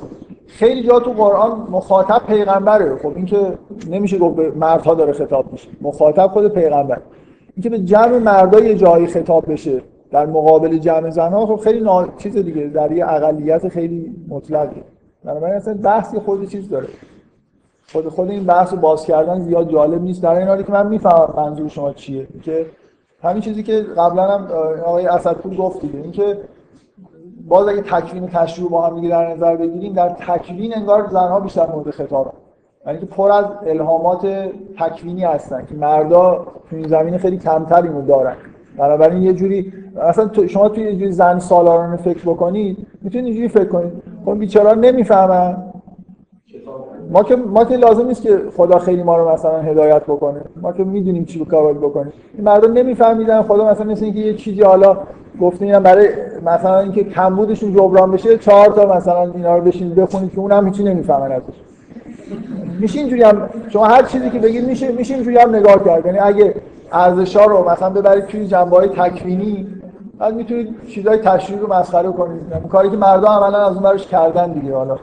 خیلی جا تو قرآن مخاطب پیغمبره. خب این که نمیشه گفت به مردها داره خطاب میشه. مخاطب خود پیغمبر. اینکه به جمع مردا یه جایی خطاب بشه در مقابل جمع زنها خب خیلی نا... چیز دیگه در یه اقلیت خیلی مطلقه. بنابراین اصلا بحثی خود چیز داره. خود خود این بحث باز کردن زیاد جالب نیست. در این حالی که من می‌فهمم منظور شما چیه. که همین چیزی که قبلا هم آقای اسدپور گفت دیگه. اینکه باز اگه تکوین تشریع با هم در نظر بگیریم در تکوین انگار زنها بیشتر مورد خطاب یعنی پر از الهامات تکوینی هستن که مردا تو این زمینه خیلی کمتر اینو دارن. بنابراین یه جوری اصلا شما توی یه جوری زن سالارانه فکر بکنید می‌تونید اینجوری فکر کنید. خب بیچارا نمی‌فهمن. ما که ما که لازم نیست که خدا خیلی ما رو مثلا هدایت بکنه. ما که می‌دونیم چی کار بکنیم. این مردم نمیفهمیدن خدا مثلا مثل اینکه یه چیزی حالا گفته اینا برای مثلا اینکه کمبودشون جبران بشه چهار تا مثلا اینا رو بشین بخونید که اونم هیچی نمی‌فهمن ازش. میشه اینجوری هم شما هر چیزی که بگید میشه میشه اینجوری هم نگاه کرد. یعنی اگه ارزشا رو مثلا ببرید توی جنبه های تکوینی بعد می‌تونید چیزای تشریح رو مسخره کنید. کاری که مردم عملا از اون برش کردن دیگه. حالا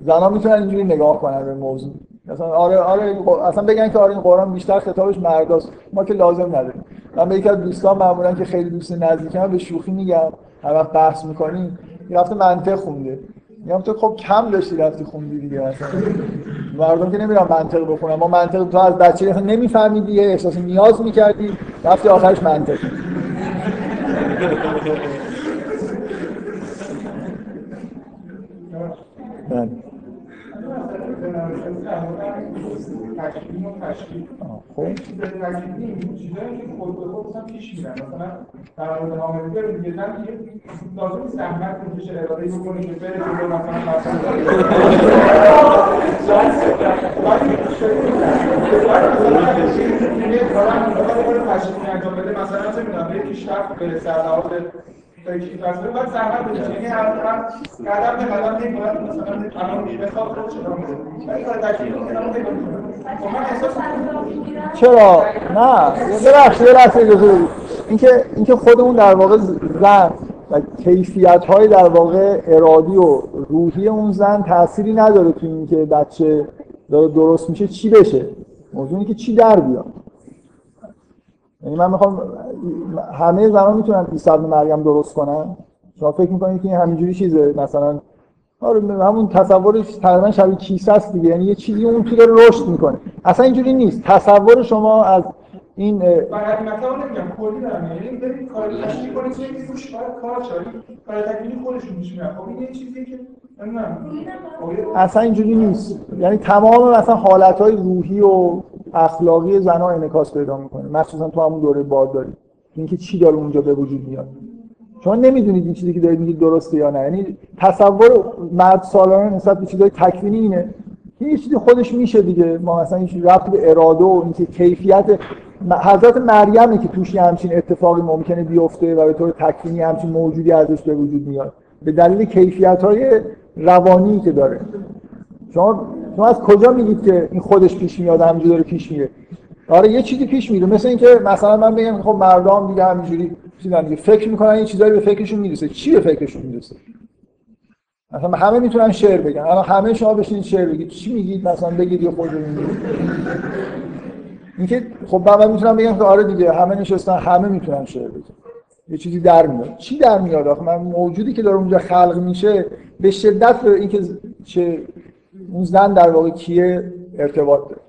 زنا می‌تونن اینجوری نگاه کنن به موضوع. مثلا آره آره اصلا بگن که آره این قرآن بیشتر خطابش مرداست. ما که لازم نداریم. من به یکی از دوستان معمولا که خیلی دوست نزدیکم به شوخی میگم. هر وقت بحث می‌کنیم یه رفته منطق خونده. میگم تو خب کم داشتی رفتی خوندی دیگه مثلا مردم که نمیرن منطق بخونن. ما منطق تو از بچه نمیفهمیدی احساس نیاز می‌کردی رفتی آخرش منطق. بله تشکیل و تشکیل خب تشکیل چیزایی که خود به خود هم پیش میرن. مثلا در مورد حامله رو میگه زن که لازم زحمت بکشه اراده بکنه که بره جلو مثلا انجام بده مثلا چه می‌دونم به پیشرفت برسه از لحاظ فکری پس باید زحمت بکشه یعنی هر قدم به قدم نمی‌باید مثلا الان بخواد خودش ادامه بده ولی کار تشکیل رو ادامه چرا؟ نه یه لحظه یه لحظه اجازه بدید اینکه اینکه خودمون در واقع زن و کیفیت های در واقع ارادی و روحی اون زن تأثیری نداره تو اینکه بچه داره درست میشه چی بشه؟ موضوع که چی در بیاد. یعنی من می‌خوام همه زنان می‌تونن عیسی مریم درست کنن؟ شما فکر می‌کنید که این همینجوری چیزه؟ مثلا آره همون تصورش تقریبا شبیه کیسه است دیگه. یعنی یه چیزی اون تو داره رشد می‌کنه. اصلا اینجوری نیست. تصور شما از این برای مثلا نمیگم. کلی دارم. یعنی دارید کار تشکیل کنید که یکی روش باید کار چاری. کار تکمیلی خودشون پیش میرن خب این یه که اصلا اینجوری نیست. یعنی تمام مثلا حالتهای روحی و اخلاقی زنها انعکاس پیدا می‌کنه. مخصوصا تو همون دوره بادداری اینکه چی داره اونجا به وجود میاد. شما نمی‌دونید این چیزی که دارید میگید درسته یا نه. یعنی تصور مرد سالانه نسبت به چیزای تکوینی اینه. که یه چیزی خودش میشه دیگه. ما مثلا این ربط به اراده و اینکه کیفیت حضرت مریمه که توش همچین اتفاقی ممکنه بیفته و به طور تکوینی همچین موجودی ازش به وجود میاد. به دلیل کیفیت های روانی که داره. شما شما از کجا میگید که این خودش پیش میاد همینجوری داره پیش میره؟ آره یه چیزی پیش میره. مثل اینکه مثلا من بگم خب مردم دیگه همینجوری چیزا دیگه فکر می‌کنن این چیزایی به فکرشون می‌رسه. چی به فکرشون می‌رسه؟ مثلا همه می‌تونن شعر بگن. الان همه شما بشینید شعر بگید. چی میگید؟ مثلا بگید یه خود اینکه خب من می‌تونم بگم که آره دیگه همه نشستن همه می‌تونن شعر بگن. یه چیزی در میاد. چی در میاد؟ آخه من موجودی که داره اونجا خلق میشه به شدت اینکه چه اون زن در واقع کیه ارتباط داره.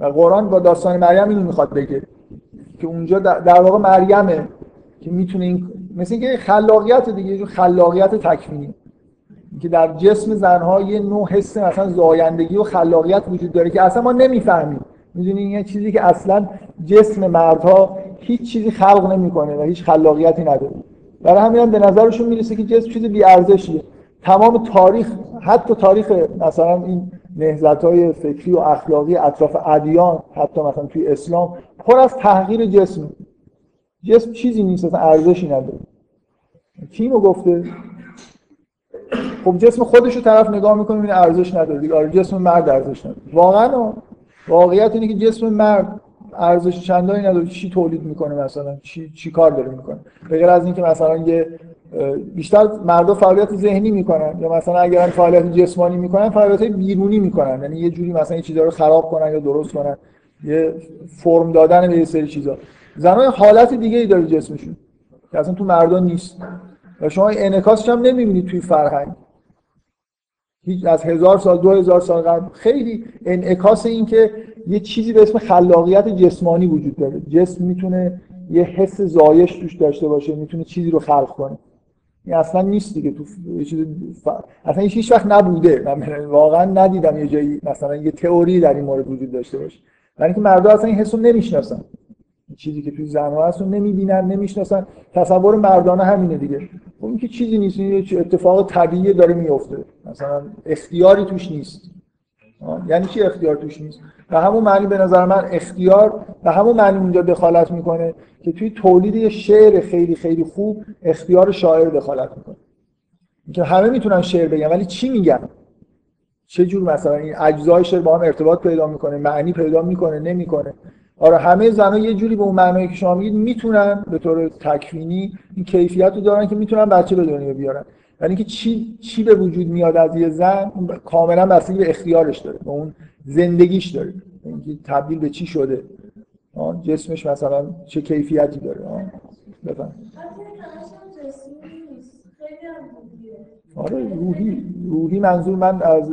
و قرآن با داستان مریم اینو می‌خواد بگه که اونجا در واقع مریمه. که می‌تونه این مثل اینکه خلاقیت دیگه یه خلاقیت تکوینی. که در جسم زنها یه نوع حس مثلا زایندگی و خلاقیت وجود داره که اصلا ما نمی‌فهمیم. می‌دونی این یه چیزی که اصلا جسم مردها هیچ چیزی خلق نمی‌کنه و هیچ خلاقیتی نداره. برای همین هم به نظرشون می‌رسه که جسم چیز بی ارزشیه تمام تاریخ حتی تاریخ مثلا این نهضت های فکری و اخلاقی اطراف ادیان حتی مثلا توی اسلام پر از تحقیر جسم. جسم چیزی نیست اصلا ارزشی نداره. کیمو گفته. خب جسم خودش رو طرف نگاه می‌کنه این ارزش نداره دیگه. آره جسم مرد ارزش نداره. واقعا. واقعیت اینه که جسم مرد ارزش چندانی نداره. چی تولید می‌کنه مثلا؟ چی چی کار داره می‌کنه؟ به از اینکه مثلا یه بیشتر مردا فعالیت ذهنی می‌کنن. یا مثلا اگر فعالیت جسمانی می‌کنن فعالیت بیرونی می‌کنن. یعنی یه جوری مثلا یه چیزا رو خراب کنن یا درست کنن. یه فرم دادن به یه سری چیزا. زنان حالت دیگه ای داره جسمشون که اصلا تو مردا نیست. و شما این انعکاسش هم نمی‌بینید توی فرهنگ. هیچ از هزار سال دو هزار سال قبل خیلی انعکاس این که یه چیزی به اسم خلاقیت جسمانی وجود داره. جسم می‌تونه یه حس زایش توش داشته باشه می‌تونه چیزی رو خلق کنه. این اصلا نیست دیگه تو یه چیز. اصلا هیچ وقت نبوده. من واقعا ندیدم یه جایی مثلا یه تئوری در این مورد وجود داشته باشه. برای اینکه مردم اصلا این حس رو نمی‌شناسن. چیزی که توی زنها هست رو نمی‌بینن نمی‌شناسن. تصور مردانه همینه دیگه. این که چیزی نیست یه اتفاق طبیعی داره میفته مثلا اختیاری توش نیست. یعنی چی اختیار توش نیست؟ و همون معنی به نظر من اختیار و همون معنی اونجا دخالت می‌کنه که توی تولید یه شعر خیلی خیلی خوب اختیار شاعر دخالت می‌کنه. که همه می‌تونن شعر بگن ولی چی میگن؟ چه جور مثلا این اجزای شعر با هم ارتباط پیدا می‌کنه معنی پیدا می‌کنه نمی‌کنه. آره همه زنها یه جوری به اون معنایی که شما میگید می‌تونن به طور تکوینی این کیفیت رو دارن که می‌تونن بچه به دنیا بیارن. ولی اینکه چی چی به وجود میاد از یه زن؟ کاملا بستگی به اختیارش داره به اون زندگیش داره. اینکه تبدیل به چی شده. جسمش مثلا چه کیفیتی داره. بفهم. آره روحی روحی منظور من از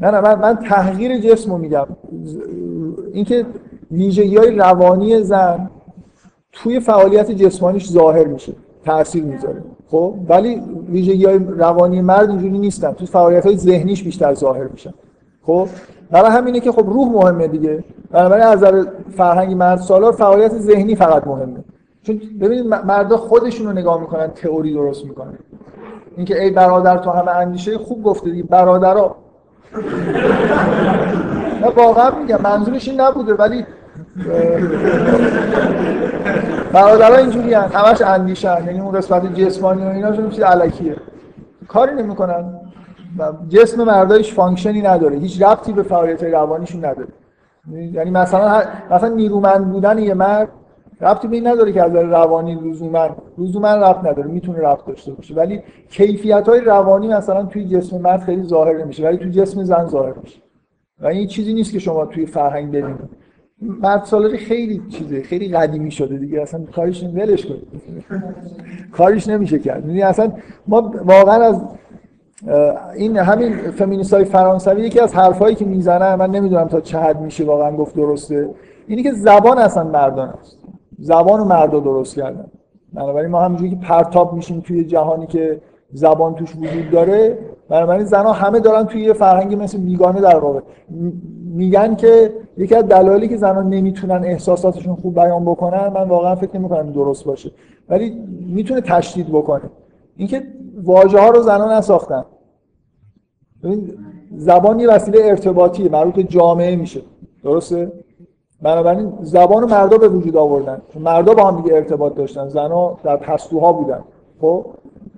نه نه من, من تحقیر جسم رو میگم. اینکه ویژگی های روانی زن توی فعالیت جسمانیش ظاهر میشه تاثیر می‌ذاره. خب؟ ولی ویژگی های روانی مرد اینجوری نیستن. توی فعالیت های ذهنیش بیشتر ظاهر میشن. خب؟ برای همینه که خب روح مهمه دیگه. بنابراین از نظر فرهنگ مرد سالار فعالیت ذهنی فقط مهمه. چون ببینید مردا خودشون رو نگاه می‌کنن تئوری درست می‌کنن. اینکه ای برادر تو همه اندیشه خوب گفته دیگه برادرها نه واقعا میگم منظورش این نبوده ولی برادرها اینجوری هست همش اندیشن یعنی اون قسمت جسمانی و اینا چیز علکیه. کاری نمی‌کنن جسم مردایش فانکشنی نداره هیچ ربطی به فعالیت روانیشون نداره. یعنی مثلا مثلا نیرومند بودن یه مرد ربطی به نداره که از روانی لزوما لزوما ربط نداره می‌تونه ربط داشته باشه. ولی کیفیت های روانی مثلا توی جسم مرد خیلی ظاهر نمیشه ولی توی جسم زن ظاهر میشه. و این چیزی نیست که شما توی فرهنگ ببینید. مرد سالاری خیلی چیزه خیلی قدیمی شده دیگه. اصلا کارش ولش کنید کارش نمیشه کرد. یعنی اصلا ما واقعا از این همین فمینیست فرانسوی یکی از حرفایی که می‌زنن من نمی‌دونم تا چه حد میشه واقعا گفت درسته. اینی که زبان اصلا مردان است. زبان مردا درست کردن. بنابراین ما همونجوری که پرتاب میشیم توی جهانی که زبان توش وجود داره بنابراین زنها همه دارن توی یه فرهنگ مثل بیگانه در واقع. میگن که یکی از دلایلی که زنها نمی‌تونن احساساتشون خوب بیان بکنن من واقعا فکر نمی‌کنم درست باشه. ولی می‌تونه تشدید بکنه. اینکه واژه ها رو زنها نساختن. زبان یه وسیله ارتباطی مربوط جامعه میشه. درسته؟ بنابراین زبان مردا به وجود آوردن. مردا با هم دیگه ارتباط داشتن. زنا در پستوها بودن. خب؟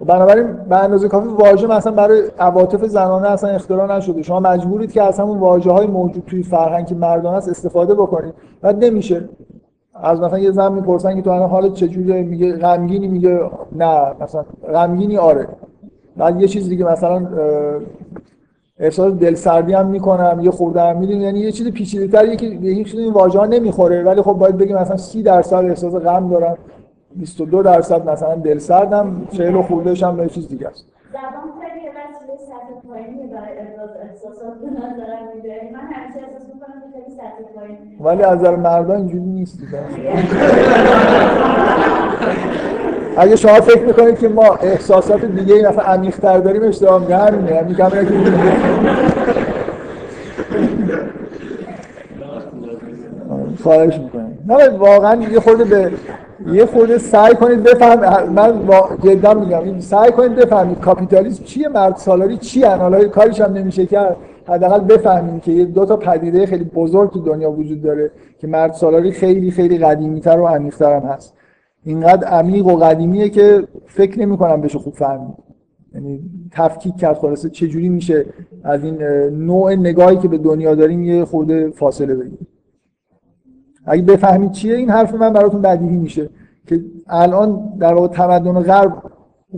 بنابراین به اندازه کافی واژه مثلا برای عواطف زنانه اصلا اختراع نشده. شما مجبورید که از همون واژه های موجود توی فرهنگ مردان است استفاده بکنید. بعد نمیشه. از مثلا یه زن می‌پرسن که تو الان حالت چجوریه؟ میگه غمگینی. میگه نه مثلا غمگینی آره. بعد یه چیز دیگه مثلا احساس دلسردی هم می‌کنم یه خورده هم می‌دونی یعنی یه چیز پیچیده‌تریه که به هیچ این واژه نمی‌خوره ولی خب باید بگیم مثلا 30 درصد احساس غم دارم 22 درصد مثلا دلسردم 40 خوردهش هم یه چیز دیگه است. زبان خیلی وسیله سطح پایینی برای ابراز احساسات به نظر میاد من همیشه احساس می‌کنم که خیلی سطح پایین ولی از نظر مردان اینجوری نیست اگه شما فکر می‌کنید که ما احساسات دیگه این نفع عمیق‌تر داریم اشتباه میگه که خواهش می‌کنم. نه واقعا یه خورده به یه خورده سعی کنید بفهم من جدا میگم. سعی کنید بفهمید کاپیتالیسم چیه مرد سالاری چیه حالا کاریش هم نمیشه کرد حداقل بفهمیم که یه دو تا پدیده خیلی بزرگ تو دنیا وجود داره که مرد سالاری خیلی خیلی قدیمی‌تر و عمیق‌تر هم هست. اینقدر عمیق و قدیمیه که فکر نمی کنم بشه خوب فهمید. یعنی تفکیک کرد خلاصه چجوری میشه از این نوع نگاهی که به دنیا داریم یه خورده فاصله بگیریم. اگه بفهمید چیه این حرف من براتون بدیهی میشه که الان در واقع تمدن غرب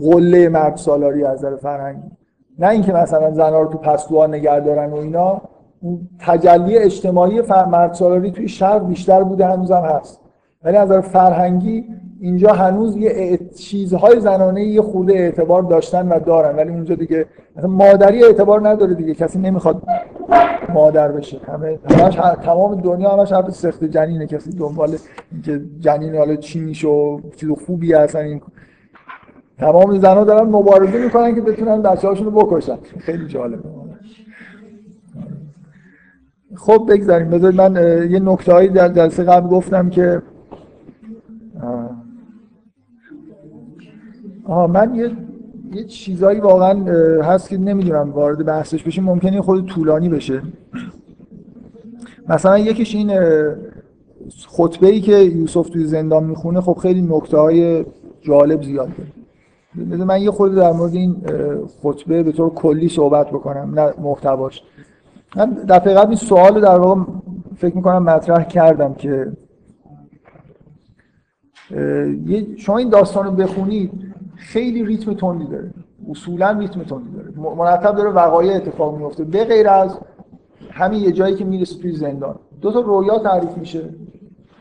قله مرد سالاری از نظر فرهنگی. نه اینکه مثلا زنها رو تو پستوها نگه دارن و اینا اون تجلی اجتماعی مرد سالاری توی شرق بیشتر بوده هنوزم هست. ولی از نظر فرهنگی اینجا هنوز یه چیزهای زنانه یه خورده اعتبار داشتن و دارن ولی اونجا دیگه مادری اعتبار نداره دیگه. کسی نمی‌خواد مادر بشه. همه همش تمام دنیا همش حرف سخت جنینه. کسی دنبال اینکه جنین حالا چی میشه و چیز خوبی هستن. این تمام زنها دارن مبارزه می‌کنن که بتونن بچه‌هاشون رو بکشن. خیلی جالبه. خب بگذاریم. بذارید من یه نکته هایی در جلسه قبل گفتم که آها من یه یه چیزایی واقعا هست که نمی‌دونم وارد بحثش بشیم. ممکنه خود طولانی بشه. مثلا یکیش این خطبه ای که یوسف توی زندان می‌خونه خب خیلی نکته های جالب زیاد داره. من یه خورده در مورد این خطبه به طور کلی صحبت بکنم نه محتواش. من دفعه قبل این سوال در واقع فکر می‌کنم مطرح کردم که شما این داستان رو بخونید. خیلی ریتم تندی داره. اصولا ریتم تندی داره. مرتب داره وقایع اتفاق میفته به غیر از همین یه جایی که می‌رسه توی زندان. دو تا رویا تعریف میشه.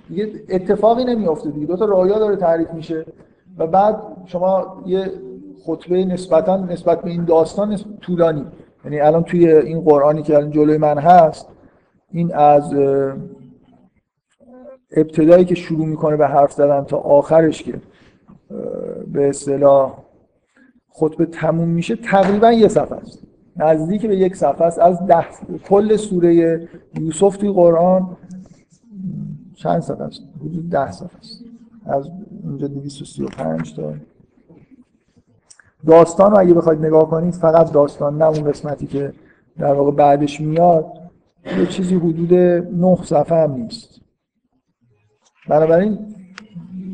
دیگه اتفاقی نمیافته دیگه. دو تا رویا داره تعریف میشه. و بعد شما یه خطبه نسبتا نسبت به این داستان طولانی. یعنی الان توی این قرآنی که الان جلوی من هست این از ابتدایی که شروع می‌کنه به حرف زدن تا آخرش که به اصطلاح خطبه تموم میشه تقریبا یه صفحه است. نزدیک به یک صفحه است. از ده کل سوره یوسف توی قرآن چند صفحه است؟ حدود ده صفحه است. از اینجا 235 تا. داستان رو اگه بخواید نگاه کنید فقط داستان نه اون قسمتی که در واقع بعدش میاد یه چیزی حدود نه صفحه هم نیست. بنابراین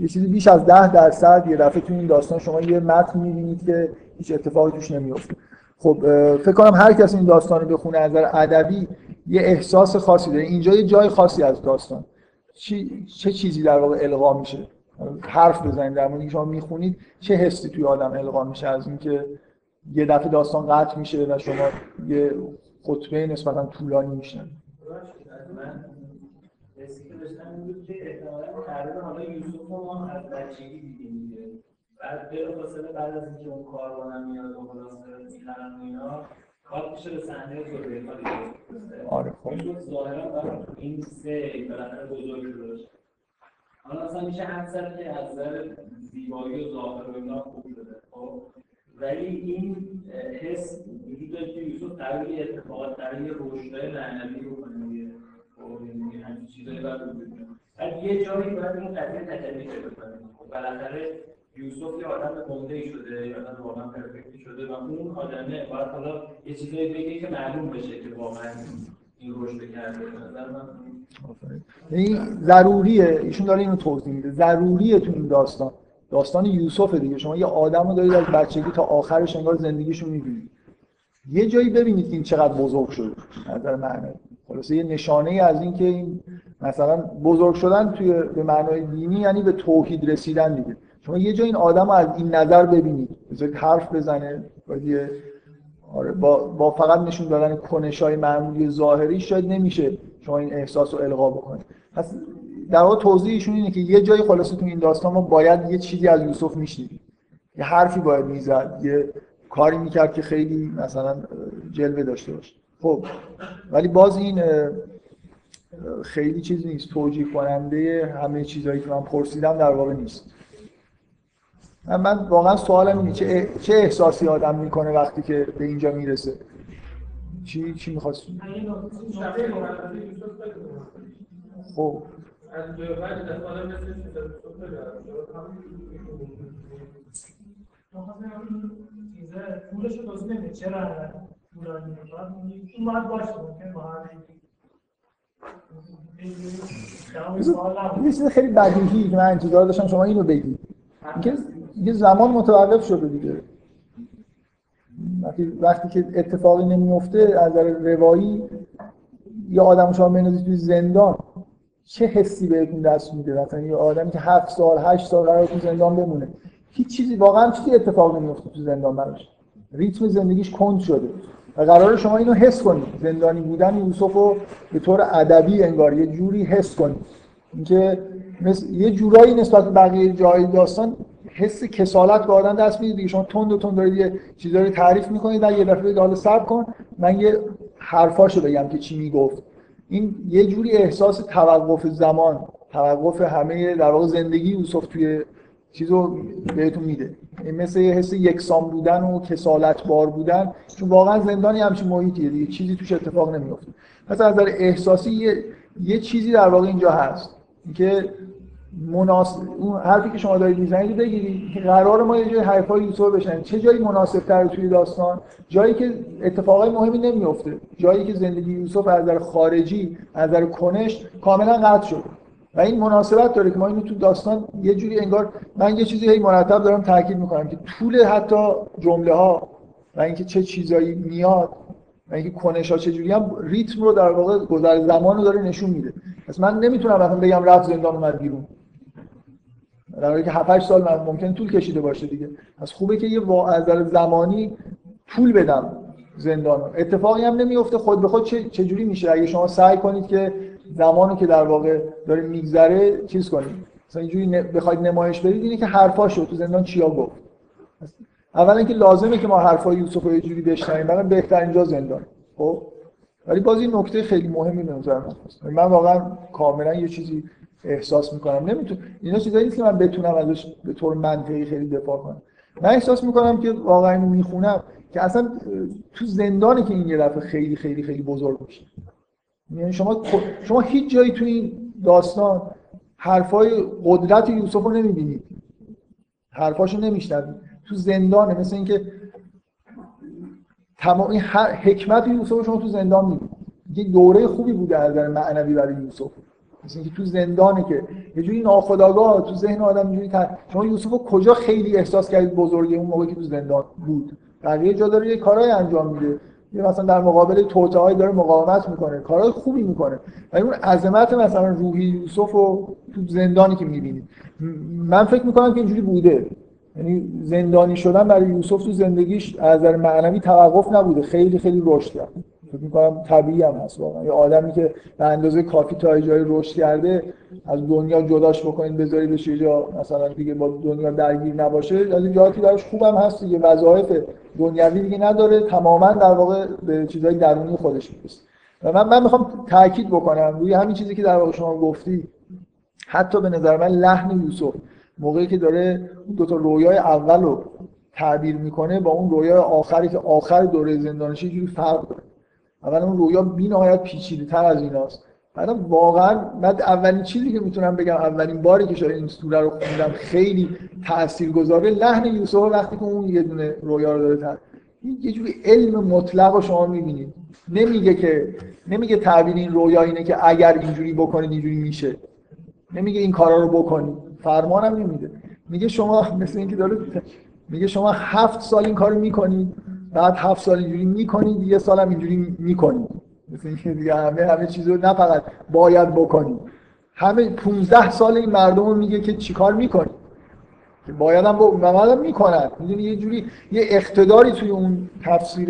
یه چیزی بیش از ده درصد یه دفعه تو این داستان شما یه متن می‌بینید که هیچ اتفاقی توش نمیفته خب فکر کنم هر کسی این داستان رو بخونه از نظر ادبی یه احساس خاصی داره. اینجا یه جای خاصی از داستان. چی، چه چیزی در واقع القا میشه؟ حرف بزنید. در مورد شما می‌خونید چه حسی توی آدم القا میشه؟ از اینکه یه دفعه داستان قطع میشه و شما یه خطبه نسبتا طولانی میشنن من حسی که داشتم این بود که احتمالاً تقریبا حالا یوسف ما از بچگی دیدیم دیگه. بعد بلافاصله بعد از اینکه اون کاروانم میاد و خلاصه می‌خرن و اینا کات میشه به صحنه زلیخا آره خب. یوسف ظاهرا این سه بالاخره بزرگ شده حالا اصلا میشه حد زد که از نظر زیبایی و ظاهر و اینا خوب شده. خب ولی این حس وجود داره که یوسف قرار اتفاقات قرار یه رشدهای معنوی رو چیزایی. بعد یه جایی باید این قضیه تجلی پیدا کنه خب بالاخره یوسف یه آدم گنده شده یه آدم واقعا پرفکتی شده و اون آدمه باید حالا یه چیزایی بگه که معلوم بشه که واقعا این رشد کرده. نظر من آفرین. یعنی ضروریه ایشون داره اینو توضیح میده. ضروریه تو این داستان. داستان یوسف دیگه. شما یه آدم رو دارید از بچگی تا آخرش انگار زندگیشو می‌بینید. یه جایی ببینید که این چقدر بزرگ از نظر معنی خلاصه یه نشانه ای از این که این مثلا بزرگ شدن توی به معنای دینی یعنی به توحید رسیدن دیگه. شما یه جا این آدم از این نظر ببینید. بذارید حرف بزنه یه آره با, با فقط نشون دادن کنش های معمولی ظاهری شاید نمیشه شما این احساس رو القا بکنید. پس در واقع توضیحشون اینه که یه جایی خلاصه تو این داستان ما باید یه چیزی از یوسف میشنیدیم. یه حرفی باید می‌زد یه کاری می‌کرد که خیلی مثلا جلوه داشته باشه. خب ولی باز این خیلی چیز نیست توجیه کننده همه چیزهایی که من پرسیدم در واقع نیست. من, واقعا سوالم اینه چه, چه احساسی آدم می‌کنه وقتی که به اینجا می‌رسه؟ چی چی می‌خواست. خب. از نمیده چرا طولانی می‌کنه. این باید باشه ممکن با نبود. یه خیلی بدیهی که من انتظار داشتم شما اینو بگید. یه زمان متوقف شده دیگه. وقتی, وقتی که اتفاقی نمیفته از نظر روایی یه آدم شما بندازید توی زندان چه حسی بهتون دست میده؟ مثلا یه آدمی که هفت سال هشت سال قرار تو زندان بمونه. هیچ چیزی واقعا چیزی اتفاق نمیفته تو زندان براش. ریتم زندگیش کند شده. و قرار شما اینو حس کنید. زندانی بودن یوسف رو به طور ادبی انگار یه جوری حس کنید. اینکه مثل یه جورایی نسبت به بقیه جای داستان حس کسالت به آدم دست میده دیگه. شما تند و تند دارید یه چیزایی رو تعریف می‌کنید و یه دفعه حالا صبر کن. من یه حرفاشو بگم که چی می‌گفت. این یه جوری احساس توقف زمان توقف همه در واقع زندگی یوسف توی چیزو بهتون میده. مثل یه حس یکسان بودن و کسالت بار بودن. چون واقعا زندانی همچین محیطیه دیگه. چیزی توش اتفاق نمیفته پس از نظر احساسی یه, یه چیزی در واقع اینجا هست که مناسب اون حرفی که شما دارید می‌زنید بگیرید. که قرار ما یه جای حرفای یوسف بشن. چه جایی مناسب تر توی داستان؟ جایی که اتفاقای مهمی نمیفته جایی که زندگی یوسف از نظر خارجی از نظر کنش کاملا قطع شده. و این مناسبت داره که ما اینو تو داستان یه جوری انگار من یه چیزی هی مرتب دارم تاکید می‌کنم که طول حتی جمله ها و اینکه چه چیزایی میاد و اینکه کنش ها چجوری هم ریتم رو در واقع گذر زمان رو داره نشون میده. پس من نمی‌تونم مثلا بگم رفت زندان اومد بیرون. در حالی که 7 سال من ممکن طول کشیده باشه دیگه. از خوبه که یه از زمانی طول بدم زندان اتفاقی هم نمیفته خود به خود چه جوری میشه؟ اگه شما سعی کنید که زمانی که در واقع داره میگذره چیز کنید مثلا اینجوری بخواید نمایش بدید اینه که حرفاشو تو زندان چیا گفت؟ اولا که لازمه که ما حرفای یوسف رو یه جوری بشنویم. برای بهترین جا زندان. خب؟ ولی باز این نکته خیلی مهمی به نظر من من واقعا کاملا یه چیزی احساس می‌کنم. نمی‌تونم اینا چیزایی نیست که من بتونم ازش به طور منطقی خیلی دفاع کنم. من احساس می‌کنم که واقعا می‌خونم که اصلا تو زندانی که این یه دفعه خیلی خیلی خیلی بزرگ میشه. یعنی شما شما هیچ جایی تو این داستان حرفای قدرت یوسف رو نمی‌بینید. حرفاشو نمیشنوید. تو زندانه مثل اینکه تمام این حکمت یوسف شما تو زندان می‌بینید. یه دوره خوبی بوده از نظر معنوی برای یوسف. مثل اینکه تو زندانه که یه جوری ناخودآگاه تو ذهن آدم اینجوری شما یوسف رو کجا خیلی احساس کردید بزرگی اون موقعی که تو زندان بود؟ بقیه جا داره یه کارهای انجام میده. یه مثلا در مقابل توطئه داره مقاومت می‌کنه کارهای خوبی می‌کنه. ولی اون عظمت مثلا روحی یوسف رو تو زندانی که می‌بینید من فکر می‌کنم که اینجوری بوده. یعنی زندانی شدن برای یوسف تو زندگیش از نظر معنوی توقف نبوده خیلی خیلی رشد کرد. فکر می‌کنم طبیعی هم هست واقعا. یه آدمی که به اندازه کافی تا جای رشد کرده از دنیا جداش بکنید بذاریدش یه جا مثلا دیگه با دنیا درگیر نباشه از این جهاتی براش خوبم هست دیگه وظایف دنیوی دیگه نداره تماما در واقع به چیزهای درونی خودش می‌رسه. و من من می‌خوام تاکید بکنم روی همین چیزی که در واقع شما گفتی حتی به نظر من لحن یوسف موقعی که داره دو تا رویای اول تعبیر می‌کنه با اون رویای آخری که آخر دوره زندانشی جوری فرق داره. اول اون رویا بی‌نهایت پیچیده‌تر از ایناست. بعد واقعا من اولین چیزی که می‌تونم بگم اولین باری که شاید این سوره رو خوندم خیلی تاثیرگذاره لحن یوسف وقتی که اون یه دونه رویا رو داره این یه جوری علم مطلق رو شما می‌بینید. نمیگه که نمیگه تعبیر این رویا اینه که اگر اینجوری بکنید اینجوری میشه. نمیگه این کارا رو بکنید. فرمانم نمیده. میگه شما مثل اینکه داره میگه شما هفت سال این کارو می‌کنید. بعد هفت سال اینجوری می‌کنید یه سال هم اینجوری می‌کنید. مثل اینکه دیگه همه همه چیز رو نه فقط باید بکنید. همه 15 سال این مردم میگه که چیکار می‌کنید؟ که باید هم با می‌کنن. می‌دونی یه جوری یه اقتداری توی اون تفسیر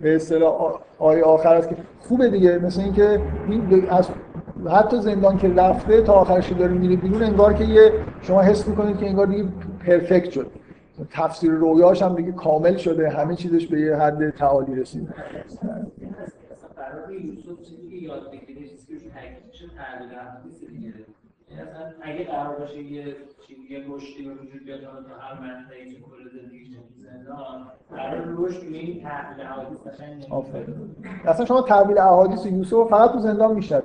به اصطلاح آیه آخر است که خوبه دیگه. مثل اینکه این از حتی زندان که رفته تا آخرش داره میره بیرون انگار که یه شما حس می‌کنید که انگار دیگه پرفکت شد. تفسیر رویاش هم دیگه کامل شده همه چیزش به یه حد تعالی رسید. اگه قرار باشه یه یه رشدی به وجود بیاد تا هر منطقه‌ای که کل زندگیش زندان قرار رشد به این تحویل احادیث اصلا شما تحویل احادیث یوسف فقط تو زندان میشه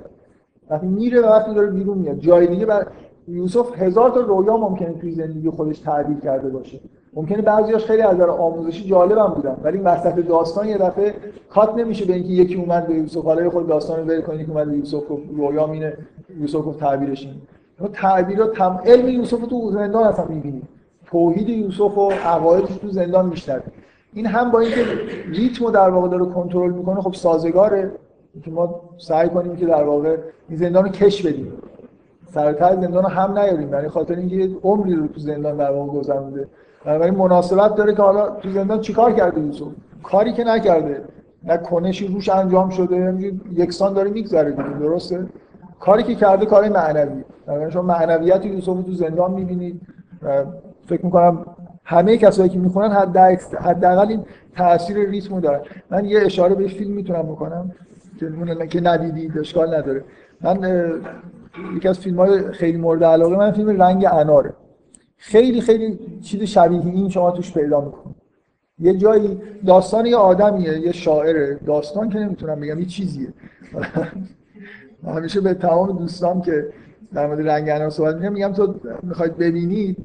وقتی میره و وقتی داره بیرون میاد. جای دیگه بر یوسف هزار تا رویا ممکنه توی زندگی خودش تعبیر کرده باشه. ممکنه بعضیاش خیلی از نظر آموزشی جالب هم بودن ولی وسط داستان یه دفعه کات نمیشه به اینکه یکی اومد به یوسف. حالا خود داستان رو ول کنید که اومد به یوسف و رویا مینه یوسف گفت تعبیرش این تعبیر رو تم... علم یوسف رو تو زندان اصلا می‌بینید توحید یوسف و عقایدش تو زندان بیشتر. این هم با اینکه ریتم در واقع داره کنترل می‌کنه خب سازگاره. که ما سعی کنیم که در واقع این زندان رو کش بدیم. سرتر زندان هم نیاریم. یعنی خاطر اینکه عمری رو تو زندان در واقع گذرونده بنابراین مناسبت داره که حالا تو زندان چیکار کرده یوسف کاری که نکرده. نه کنشی روش انجام شده یکسان داره میگذره درسته؟ کاری که کرده کار معنوی. بنابراین شما معنویت یوسف تو زندان می‌بینید فکر می‌کنم همه کسایی که می‌خونن حداقل این تاثیر ریتمو دارن. من یه اشاره به فیلم می‌تونم بکنم. که که ندیدید اشکال نداره. من یکی از فیلم های خیلی مورد علاقه من فیلم رنگ اناره. خیلی خیلی چیز شبیه این شما توش پیدا می‌کنید یه جایی داستان یه آدمیه یه شاعره. داستان که نمی‌تونم بگم یه چیزیه. همیشه به تمام دوستام که در مورد رنگ انار صحبت می‌کنم میگم تو می‌خواید ببینید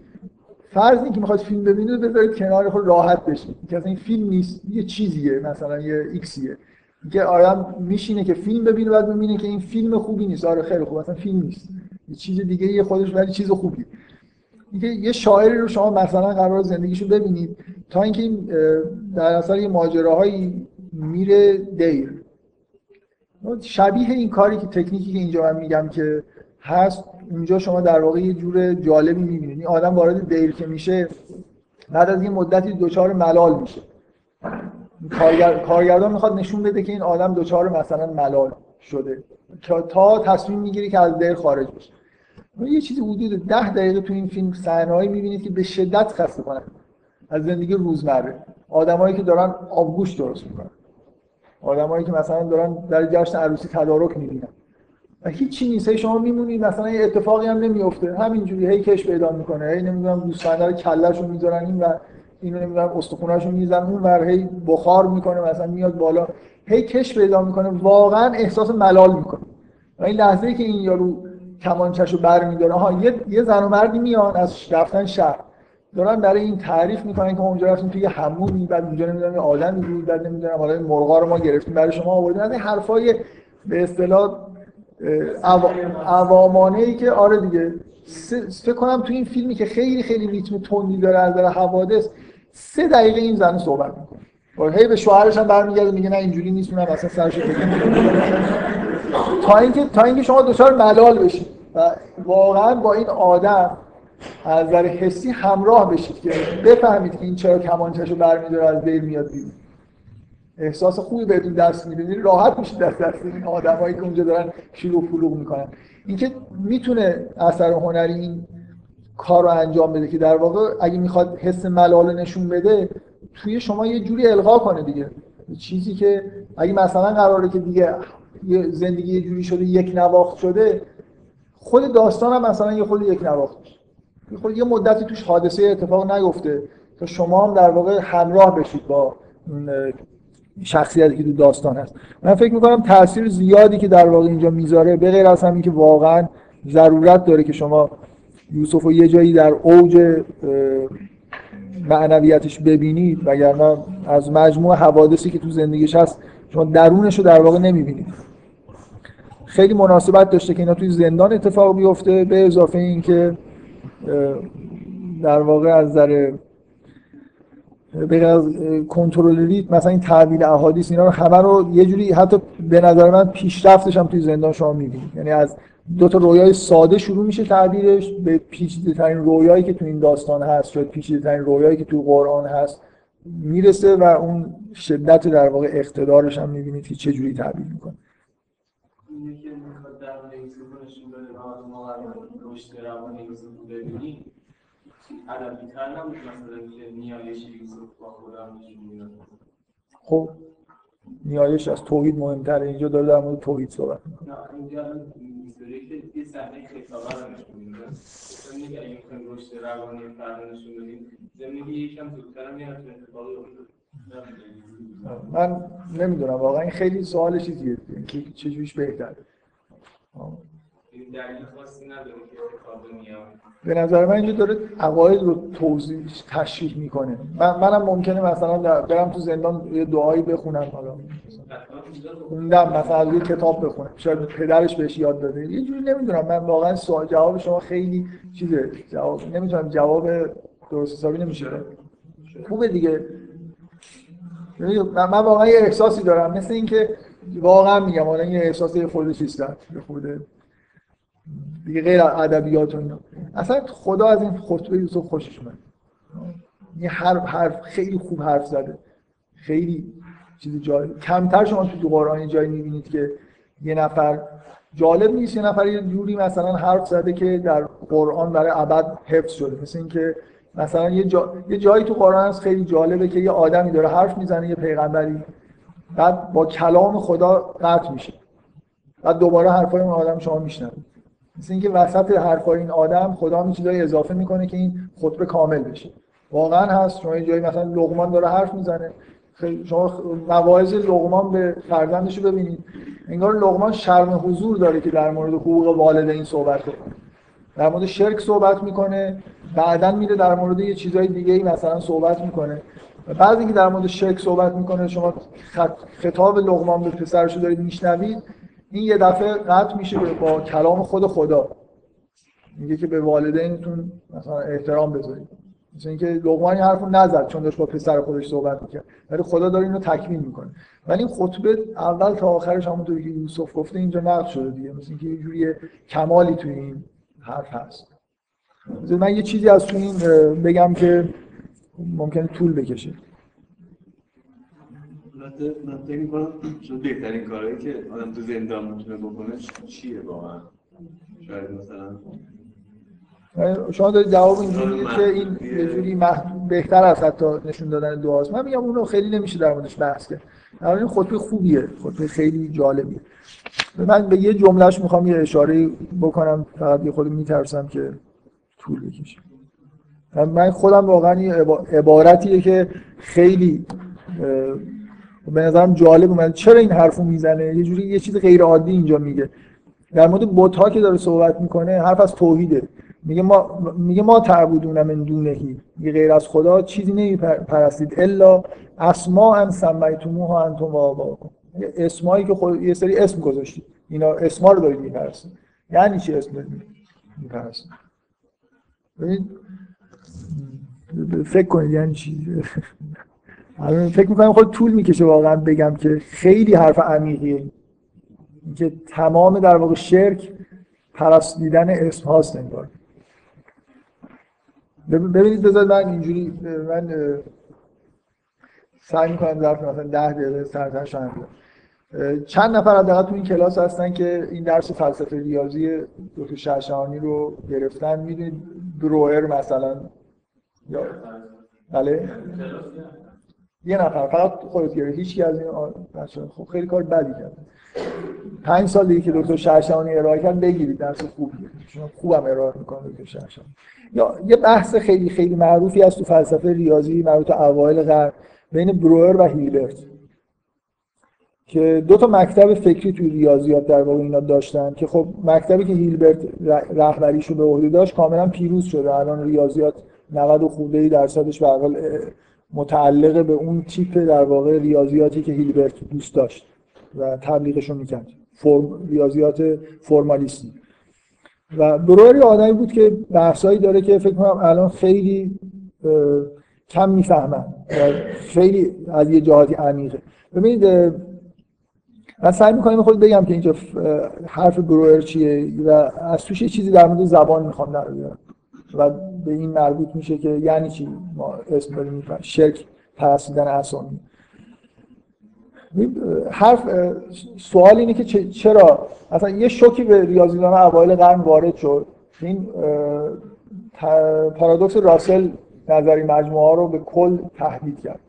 فرض که می‌خواید فیلم ببینید بذارید کنار خود راحت بشید. که این فیلم نیست یه چیزیه مثلا یه ایکسیه. که آیا میشینه که فیلم ببینه بعد ببینه که این فیلم خوبی نیست. آره خیلی خوب اصلا فیلم نیست. یه چیز دیگه یه خودش ولی چیز خوبی. اینکه یه شاعری رو شما مثلا قرار زندگیشو ببینید تا اینکه این در اثر یه ماجراهایی میره دیر. شبیه این کاری که تکنیکی که اینجا من میگم که هست اونجا شما در واقع یه جور جالبی می‌بینید. این آدم وارد دیر که میشه بعد از یه مدتی دچار ملال میشه. کارگر... کارگردان می‌خواد نشون بده که این آدم دچار مثلا ملال شده. تا تصمیم می‌گیری که از دیر خارج بشه یه چیزی حدود ده دقیقه تو این فیلم صحنه‌ای می‌بینید که به شدت خسته کنن. از زندگی روزمره. آدمایی که دارن آبگوش درست می‌کنن. آدمایی که مثلا دارن در جشن عروسی تدارک می‌بینن. و هیچی نیست. هی شما میمونید مثلا یه اتفاقی هم نمیفته همینجوری هی کش پیدا می‌کنه. هی نمی‌دونم گوسفندا رو کلهشو می‌ذارن این و اینو نمی‌دونم استخوناشو می‌زنن اون ور بخار می‌کنه مثلا میاد بالا هی کش پیدا می‌کنه واقعا احساس ملال می‌کنه. و این لحظه ای که این یارو کمانچه‌شو برمیداره آها یه یه زن و مردی میان از رفتن شهر. دارن برای این تعریف می‌کنن که اونجا رفتیم توی حمومی بعد اونجا نمی‌دونم آدمی بود بعد نمی‌دونم حالا مرغا رو ما گرفتیم برای شما آوردیم. از این حرفای به اصطلاح عوامانه ای که آره دیگه فکر کنم تو این فیلمی که خیلی خیلی ریتم تندی داره از داره حوادث سه دقیقه این زن صحبت می‌کنه. هی به شوهرش هم برمیگرده میگه نه اینجوری نیست اونم اصلا سرش تا اینکه تا اینکه شما دچار ملال بشید. و واقعا با این آدم از نظر حسی همراه بشید که بفهمید که این چرا کمانچه‌شو برمیداره از دیر میاد بیرون. احساس خوبی بهتون دست میده. یعنی راحت میشید دست دست این آدمایی که اونجا دارن شلوغ فلوغ می‌کنن. اینکه می‌تونه اثر هنری این کار رو انجام بده که در واقع اگه می‌خواد حس ملال نشون بده توی شما یه جوری القا کنه دیگه. چیزی که اگه مثلا قراره که دیگه زندگی یه جوری شده یک نواخت شده خود داستان هم مثلا یه خود یک نواخت یه خود یه مدتی توش حادثه اتفاق نیفته تا شما هم در واقع همراه بشید با شخصیتی که تو داستان هست. من فکر می‌کنم تاثیر زیادی که در واقع اینجا می‌ذاره به از همین که واقعا ضرورت داره که شما یوسف رو یه جایی در اوج معنویتش ببینید وگرنه از مجموع حوادثی که تو زندگیش هست شما درونش رو در واقع نمی‌بینید. خیلی مناسبت داشته که اینا توی زندان اتفاق بیفته به اضافه اینکه در واقع از نظر به از کنترل مثلا این تعبیل احادیث اینا رو همه رو یه جوری حتی به نظر من پیشرفتش هم توی زندان شما می‌بینید. یعنی از دو تا رویای ساده شروع میشه تعبیرش به پیچیده ترین رویایی که تو این داستان هست شاید پیچیده ترین رویایی که تو قرآن هست می‌رسه و اون شدت در واقع اقتدارش هم می‌بینید که چه جوری تعبیر می‌کنه. خب نیایش از توحید مهمتره. اینجا داره در مورد توحید صحبت می‌کنه. نه اینجا می‌ذاره که یه صحنه خطابه رو نشون میده مثلا میگه اگه می‌خوایم رشد روانی فرد نشون بدیم زندگی یکم زودتر میاد تو اتفاقی من نمی‌دونم واقعا این خیلی سوال چیزیه. که چجوریش که به نظر من اینجا داره عقاید رو توضیح تشریح می‌کنه. من منم ممکنه مثلا برم تو زندان یه دعایی بخونم حالا. خوندم مثلا یه کتاب بخونم. شاید پدرش بهش یاد داده یه جوری نمی‌دونم. من واقعا سوال جواب شما خیلی چیزه. جواب نمی‌تونم جواب درست حسابی نمیشه. خوبه دیگه. من واقعا یه احساسی دارم. مثل اینکه واقعا میگم حالا یه احساس خود چیز خود دیگه غیر ادبیات اصلا خدا از این خطبه یوسف خوشش اومد. یه حرف حرف خیلی خوب حرف زده. خیلی چیز جای کمتر شما تو قرآن جایی می‌بینید که یه نفر جالب نیست یه نفر یه جوری مثلا حرف زده که در قرآن برای ابد حفظ شده. مثل اینکه مثلا یه, جا... یه جایی تو قرآن هست خیلی جالبه که یه آدمی داره حرف می‌زنه یه پیغمبری بعد با کلام خدا قطع میشه. بعد دوباره حرفای اون آدم شما میشنوید. مثل اینکه وسط حرفای این آدم خدا می چیزایی اضافه می‌کنه که این خطبه کامل بشه. واقعا هست شما یه جایی مثلا لقمان داره حرف می‌زنه. شما مواعظ لقمان به فرزندش رو ببینید. انگار لقمان شرم حضور داره که در مورد حقوق والدین صحبت کنه. در مورد شرک صحبت می‌کنه بعدا میره در مورد یه چیزای دیگه ای مثلا صحبت می‌کنه. و بعد اینکه در مورد شرک صحبت می‌کنه شما خطاب لقمان به پسرش رو دارید میشنوید. این یه دفعه قطع میشه با کلام خود خدا. میگه که به والدینتون مثلا احترام بذارید. مثل اینکه لقمان این حرفو نزد چون داشت با پسر خودش صحبت می‌کرد. ولی خدا داره اینو تکمیل می‌کنه. ولی این خطبه اول تا آخرش همونطوری که یوسف گفته اینجا نقد شده دیگه. مثل اینکه یه جوری کمالی توی این حرف هست. من یه چیزی از تو این بگم که ممکنه طول بکشه. من فکر می‌کنم بهترین کارهایی که آدم تو زندان می‌تونه بکنه چیه واقعا؟ شاید مثلا شما دارید جواب اینجوریه که این یه جوری بهتر از حتی نشون دادن دعاست. من میگم اونو خیلی نمیشه در موردش بحث کرد. در این خطبه خوبیه. خطبه خیلی جالبیه. من به یه جملهش می‌خوام یه اشاره بکنم. فقط یه خود میترسم که طول بکشه. من خودم واقعا عبارتیه که خیلی به نظرم جالب اومد چرا این حرفو می‌زنه؟ یه جوری یه چیز غیر عادی اینجا میگه. در مورد بت ها که داره صحبت می‌کنه حرف از توحیده. میگه ما میگه ما تعبدون من دونهی. میگه غیر از خدا چیزی نمیپرستید الا اسماء ان سمیتموها انتم و اسمایی که خود یه سری اسم گذاشتید اینا اسما رو دارید میپرستید. یعنی چی اسم دارید میپرستید؟ فکر کنید یعنی چی؟ فکر می‌کنم خود طول می‌کشه واقعا بگم که خیلی حرف عمیقیه. که تمام در واقع شرک پرستیدن اسم هاست انگار. ببینید بذارید من اینجوری من سعی می‌کنم ظرف مثلا ده دقیقه سرتر چند نفر حداقل تو این کلاس هستن که این درس فلسفه ریاضی دکتر شهشانی رو گرفتن؟ می‌دونید بروئر مثلا؟ یا بله؟ یه نفر فقط خودت گرفت هیچ از این خب خیلی کار بدی کرد پنج سال دیگه که دکتر شهشانی ارائه کرد بگیرید درس خوبیه. چون خوبم ارائه می‌کنه دکتر شهشانی یا یه بحث خیلی خیلی معروفی از تو فلسفه ریاضی مربوط به اوایل قرن بین بروئر و هیلبرت. که دو تا مکتب فکری توی ریاضیات در واقع اینا داشتن که خب مکتبی که هیلبرت رهبریشو به عهده داشت کاملا پیروز شده. الان ریاضیات 90 خورده درصدش به متعلق به اون تیپ در واقع ریاضیاتی که هیلبرت دوست داشت. و تبلیغشون می‌کرد. فرم، ریاضیات فرمالیستی. و بروئر آدمی بود که بحثایی داره که فکر کنم الان خیلی کم می‌فهمن خیلی از یه جهاتی عمیقه. ببینید من سعی می‌کنم خود بگم که اینجا حرف بروئر چیه و از توش یه چیزی در مورد زبان می‌خوام در بیارم و به این مربوط میشه که یعنی چی ما اسم داریم؟ شرک پرستیدن اسامی حرف سوال اینه که چرا؟ اصلا یه شوکی به ریاضیدان اوایل قرن وارد شد. این پارادوکس راسل نظری مجموعه ها رو به کل تهدید کرد.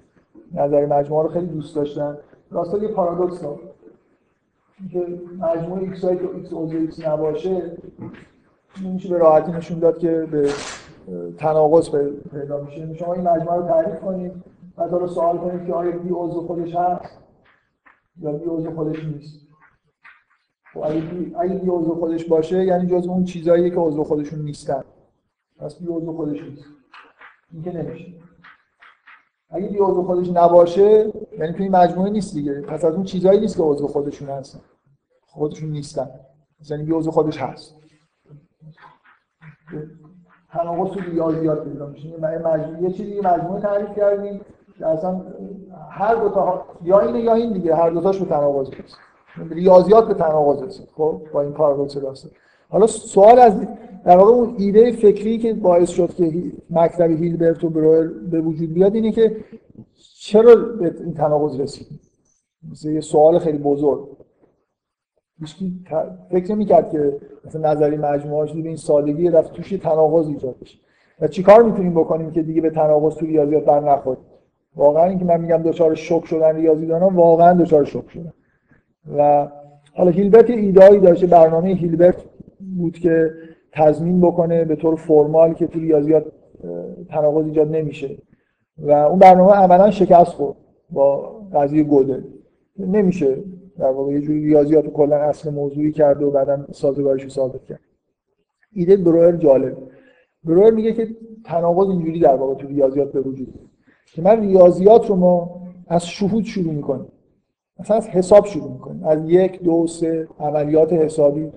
نظری مجموعه رو خیلی دوست داشتن. راسل یه پارادوکس داد که مجموعه X که عضو X نباشه میشه به راحتی نشون داد که به تناقض پیدا میشه. شما این مجموعه رو تعریف کنید. و رو سوال کنید که آیا B عضو خودش هست؟ B عضو خودش نیست. خب اگه B, اگه خودش باشه یعنی جز اون چیزایی که عضو خودشون نیستن. پس بی عضو خودش نیست. این که نمیشه. اگه بی خودش نباشه یعنی توی مجموعه نیست دیگه. پس از اون چیزایی نیست که عضو خودشون هستن. خودشون نیستن. یعنی بی عضو خودش هست. تناقض تو ریاضیات پیدا میشه. یه چیزی مجموعه تعریف کردیم. که اصلا هر دو تا یا اینه یا این دیگه هر دو تاش به تناقض هست ریاضیات به تناقض رسید خب با این پارادوکس راسته حالا سوال از در واقع اون ایده فکری که باعث شد که مکتب هیلبرت و بروئر به وجود بیاد اینه که چرا به این تناقض رسید مثل یه سوال خیلی بزرگ. هیچکی فکر نمی‌کرد که مثلا نظری مجموعه‌اش به این سادگی رفت توش تناقض ایجاد بشه. و چیکار می‌تونیم بکنیم که دیگه به تناقض تو ریاضیات بر نخوریم؟ واقعا اینکه من میگم دچار شوک شدن ریاضیدانا واقعا دچار شوک شدن. و حالا هیلبرت ایدهایی داشته برنامه هیلبرت بود که تضمین بکنه به طور فرمال که تو ریاضیات تناقض ایجاد نمیشه. و اون برنامه عملا شکست خورد با قضیه گودل. نمیشه در واقع یه جوری ریاضیات رو کلا اصل موضوعی کرده و بعدا سازگاریش رو ثابت کرد. ایده بروئر جالب. بروئر میگه که تناقض اینجوری در واقع تو ریاضیات به وجود که من ریاضیات رو ما از شهود شروع می‌کنیم. مثلا از حساب شروع می‌کنیم. از یک دو سه عملیات حسابی.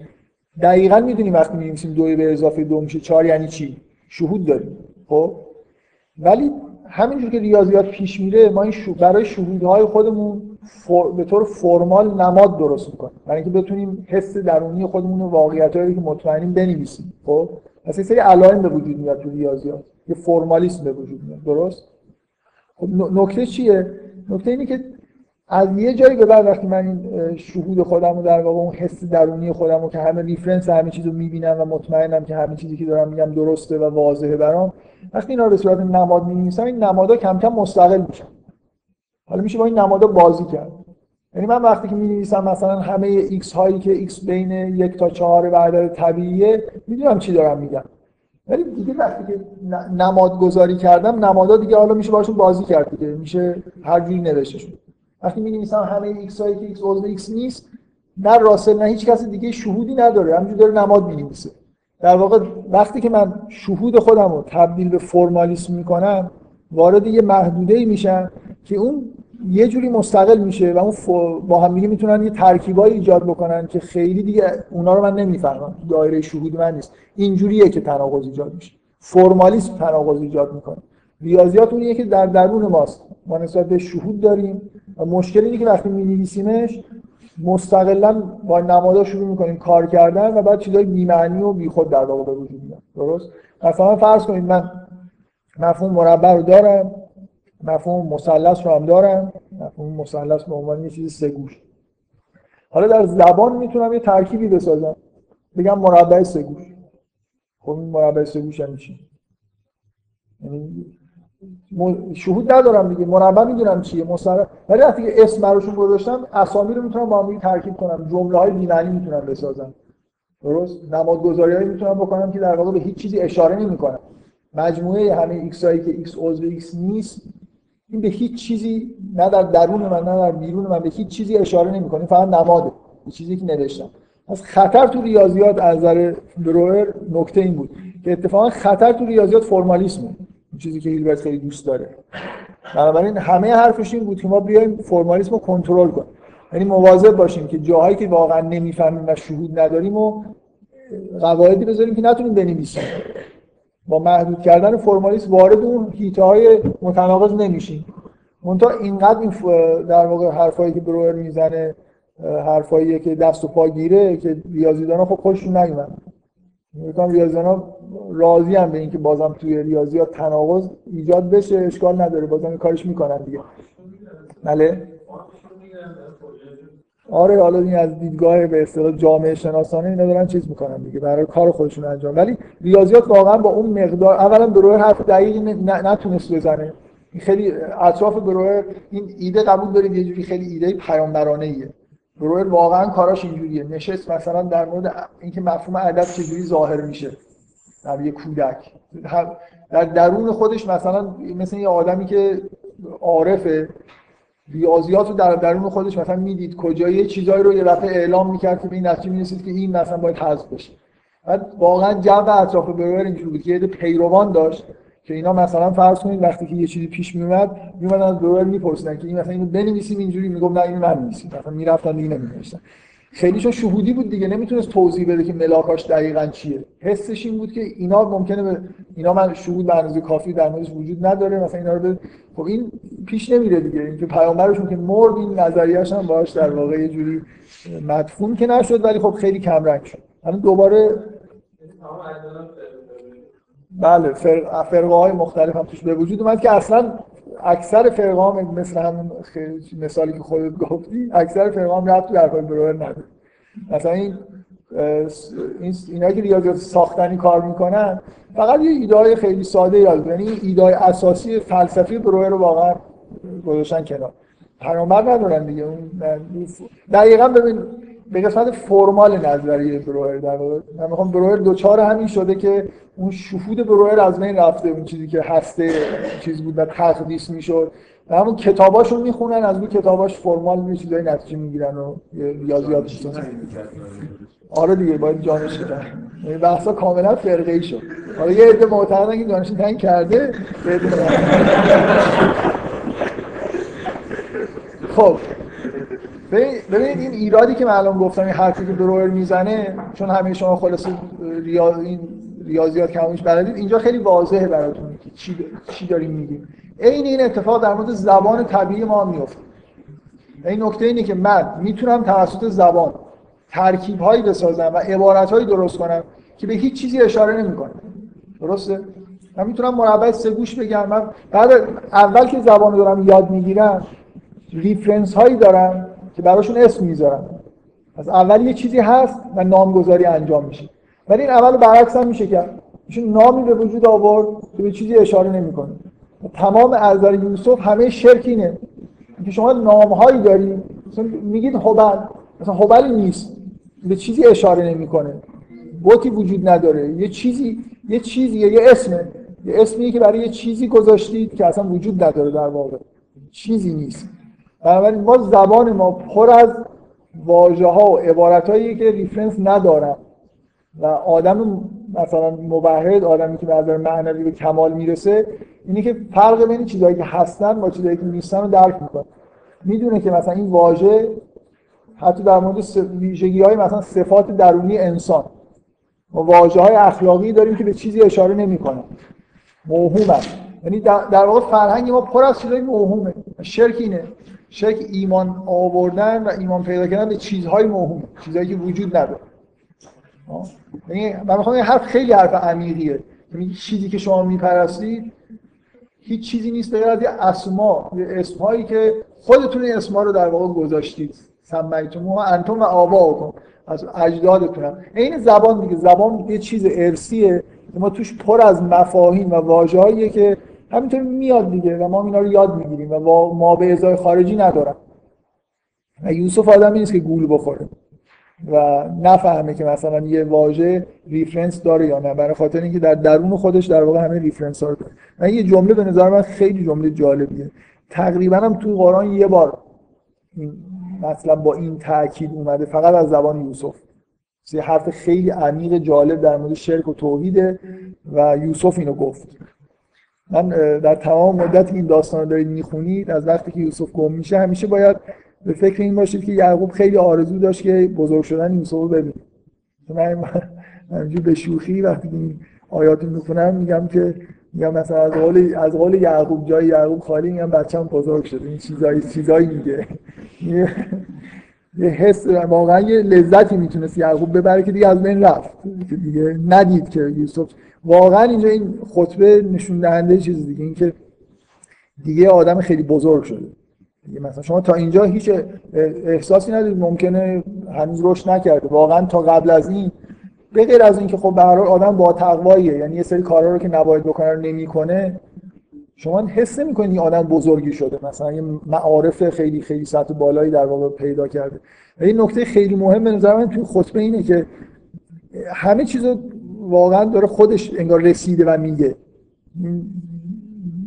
دقیقا می‌دونیم وقتی می‌نویسیم دو به اضافه دو میشه چهار یعنی چی؟ شهود داریم. خب؟ ولی همینجور که ریاضیات پیش میره ما این برای شهودهای خودمون فور... به طور فرمال نماد درست می‌کنیم. برای اینکه بتونیم حس درونی خودمون و واقعیتایی که مطمئنیم بنویسیم. خب؟ پس یه سری علائم به وجود میاد تو ریاضیات. یه فرمالیسم به وجود میاد. درست؟ نکته چیه؟ نکته اینه که از یه جایی به بعد وقتی من این شهود خودم رو در واقع اون حس درونی خودم رو که همه reference همه چیز رو می‌بینم و مطمئنم که همه چیزی که دارم میگم درسته و واضحه برام وقتی اینا به صورت نماد می‌نویسم این نمادها کم کم مستقل میشن. حالا میشه با این نمادها بازی کرد. یعنی من وقتی که می‌نویسم مثلا همه X هایی که X بین یک تا چهار بعد طبیعیه می‌دونم چی دارم میگم. ولی دیگه وقتی که نماد گذاری کردم نمادها دیگه حالا میشه باشون بازی کرد دیگه میشه هر جوری نوشتشون وقتی می نویسم همه ایکس هایی که ایکس عضو ایکس نیست نه راسل نه هیچ کس دیگه شهودی نداره همینجوری داره نماد می نویسه در واقع وقتی که من شهود خودم رو تبدیل به فرمالیسم می‌کنم وارد یه محدوده ای میشم که اون یه جوری مستقل میشه و اون با هم دیگه می‌تونن یه ترکیبایی ایجاد بکنن که خیلی دیگه اونا رو من نمی‌فهمم. دایره شهود من نیست. اینجوریه که تناقض ایجاد میشه. فرمالیسم تناقض ایجاد می‌کنه. ریاضیات اونیه که در درون ماست. ما نسبت به شهود داریم. و مشکل اینه که وقتی می‌نویسیمش مستقلا با نمادا شروع می‌کنیم کار کردن و بعد چیزای بی‌معنی و بیخود در واقع به وجود میاد. درست؟ مثلا فرض کنید من مفهوم مربع رو دارم. مفهوم مثلث رو هم دارم مفهوم مثلث به عنوان یه چیز سگوش حالا در زبان می‌تونم یه ترکیبی بسازم بگم مربع سه‌گوش خب این مربع سه‌گوش هم چی؟ یعنی شهود ندارم دیگه مربع می‌دونم چیه مصرف ولی وقتی که اسم براشون گذاشتم اسامی رو می‌تونم با هم ترکیب کنم جمله های بی‌معنی می‌تونم بسازم. درست؟ نمادگذاری هایی می‌تونم بکنم که در واقع به هیچ چیزی اشاره نمی‌کنم. مجموعه همه ایکس هایی که ایکس عضو ایکس نیست این به هیچ چیزی نه در درون من نه در بیرون من به هیچ چیزی اشاره نمی‌کنه. فقط نماده. چیزی که نوشتم. پس خطر تو ریاضیات از نظر بروئر نکته این بود که اتفاقا خطر تو ریاضیات فرمالیسمه. چیزی که هیلبرت خیلی دوست داره. بنابراین همه حرفش این بود که ما بیایم فرمالیسم رو کنترل کنیم. یعنی مواظب باشیم که جاهایی که واقعا نمی‌فهمیم و شهود نداریم و قواعدی بذاریم که نتونیم بنویسیم. با محدود کردن فرمالیسم وارد اون هیته های متناقض نمیشیم. منتها اینقدر این در واقع حرفایی که بروئر می‌زنه حرفایی که دست و پا گیره که ریاضیدانا خب خوششون نیومد. میگم ریاضیدانا راضی هم به اینکه بازم توی ریاضیات تناقض ایجاد بشه اشکال نداره بازم کارش می‌کنن دیگه. بله؟ آره حالا این از دیدگاه به اصطلاح جامعه شناسانه اینا دارن چیز می‌کنن دیگه برای کار خودشون انجام. ولی ریاضیات واقعا با اون مقدار اولا بروئر حرف دقیقی نتونست بزنه. خیلی اطراف بروئر این ایده قبول دارید یه جوری خیلی ایده پیامبرانه ایه بروئر واقعا کاراش اینجوریه. نشست مثلا در مورد اینکه مفهوم ادب چجوری ظاهر میشه. در یه کودک. در درون خودش مثلا مثل یه آدمی که عارفه ریاضیات رو در درون خودش مثلا می‌دید کجا یه چیزایی رو یه دفعه اعلام می‌کرد که به این نتیجه می‌رسید که این مثلا باید حذف بشه. بعد واقعا جو اطراف بروئر اینجوری بود که یه پیروان داشت که اینا مثلا فرض کنید وقتی که یه چیزی پیش میومد میومدن از بروئر میپرسیدن که این مثلا اینو بنویسیم اینجوری میگم نه اینو ننویسیم مثلا می‌رفتن دیگه نمی‌نوشتن خیلیشون شهودی بود دیگه نمی‌تونست توضیح بده که ملاکاش دقیقا چیه. حسش این بود که اینا ممکنه به اینا من شهود به اندازه کافی در موردش وجود نداره مثلا اینا رو به خب این پیش نمیره دیگه. اینکه پیامبرشون که مرد این نظریه‌اش هم باهاش در واقع یه جوری مدفون که نشد ولی خب خیلی کم رنگ شد. الان دوباره بله فرقه های مختلف هم توش به وجود اومد که اصلا اکثر فرقام مثل همون مثالی که خودت گفتی اکثر فرقام رفت تو حرفای بروئر نداره. مثلا این اینا که ریاضیات ساختنی کار می‌کنن فقط یه ایده خیلی ساده یاد یعنی ایده اساسی فلسفی بروئر رو واقعا گذاشتن کنار. پیامبر ندارن دیگه. دقیقا ببین به قسمت فرمال نظریه بروئر در واقع. من می‌خوام بروئر دوچار همین شده که اون شهود بروئر از بین رفته اون چیزی که هسته چیز بود و تقدیس می‌شد. و همون کتاباشون می‌خونن از اون کتاباش فرمال یه چیزای نتیجه می‌گیرن و یادیات می‌سازن آره دیگه باید جانش کرد این بحثا کاملا فرقه ای شد. حالا یه عده معتقدن که جانش تنگ کرده خب. ببینید این ایرادی که من الان گفتم این حرفی که بروئر می‌زنه چون همه شما خلاص ریاض این ریاضیات کمونش بلدید اینجا خیلی واضحه براتون که چی چی داریم میگیم. عین این اتفاق در مورد زبان طبیعی ما میفته این نکته اینه که من می‌تونم توسط زبان ترکیب هایی بسازم و عبارت هایی درست کنم که به هیچ چیزی اشاره نمی‌کنه. درسته؟ من می‌تونم مربع سه گوش بگم. من بعد اول که زبان دارم یاد می‌گیرم ریفرنس هایی دارم که براشون اسم می‌ذارم. از اول یه چیزی هست و نامگذاری انجام میشه. ولی این اول برعکس هم میشه کرد میشه نامی به وجود آورد که به چیزی اشاره نمی‌کنه. تمام اعضای یوسف همه شرک اینه. که شما نامهایی دارید مثلا میگید هبل مثلا هبل نیست. به چیزی اشاره نمی‌کنه. بوتی وجود نداره. یه چیزی یه چیزی یه اسمه. یه اسمیه که برای یه چیزی گذاشتید که اصلا وجود نداره در واقع. چیزی نیست. بنابراین ما زبان ما پر از واژه ها و عبارت هایی که ریفرنس ندارن. و آدم مثلا مبهد آدمی که به نظر معنوی به کمال می‌رسه اینه که فرق بین چیزهایی که هستن با چیزهایی که نیستن رو درک می‌کنه. می‌دونه که مثلا این واژه حتی در مورد ویژگی های مثلا صفات درونی انسان. ما واژه های اخلاقی داریم که به چیزی اشاره نمی‌کنه. موهوم است. یعنی در واقع فرهنگ ما پر از چیزای موهومه. شرک اینه. شرک ایمان آوردن و ایمان پیدا کردن به چیزهای موهوم چیزهایی که وجود نداره. یعنی من می‌خوام این حرف خیلی حرف عمیقیه. یعنی چیزی که شما میپرستید هیچ چیزی نیست غیر از اسما اسمهایی که خودتون این اسما رو در واقع گذاشتید. سمیتم انتم و آباؤکم. از اجدادتونم. این زبان دیگه زبان یه چیز ارسیه ما توش پر از مفاهیم و واژه‌ایه که همینطور میاد دیگه و ما اینا رو یاد می‌گیریم و ما به ازای خارجی ندارم. و یوسف آدمی نیست که گول بخوره. و نفهمه که مثلا یه واژه reference داره یا نه. برای خاطر اینکه در درون خودش در واقع همه reference ها رو داره. و یه جمله به نظر من خیلی جمله جالبیه. تقریبا هم تو قرآن یه بار مثلا با این تاکید اومده. فقط از زبان یوسف. یه حرف خیلی عمیق جالب در مورد شرک و توحیده و یوسف اینو گفت. من در تمام مدت این داستان رو دارید می‌خونید از وقتی که یوسف گم میشه همیشه باید به فکر این باشید که یعقوب خیلی آرزو داشت که بزرگ شدن یوسف رو ببینید من همینجور به شوخی وقتی این آیات می‌خونم میگم که میگم مثلا از قول از قول یعقوب جای یعقوب خالی میگم بچه‌م بزرگ شده. این چیزایی چیزایی میگه. یه حس واقعا یه لذتی می‌تونست یعقوب ببره که دیگه از بین رفت. که دیگه ندید که یوسف واقعا اینجا این خطبه نشون دهنده چیز دیگه این که دیگه آدم خیلی بزرگ شده. مثلا شما تا اینجا هیچ احساسی ندید ممکنه هنوز رشد نکرده. واقعا تا قبل از این به غیر از اینکه خب به آدم با تقواییه یعنی یه سری کارا رو که نباید بکنه رو نمی‌کنه شما حس نمی‌کنید آدم بزرگی شده. مثلا یه معارف خیلی خیلی سطح بالایی در واقع پیدا کرده. این نکته خیلی مهم به نظر من توی خطبه اینه که همه چیزو واقعا داره خودش انگار رسیده و میگه.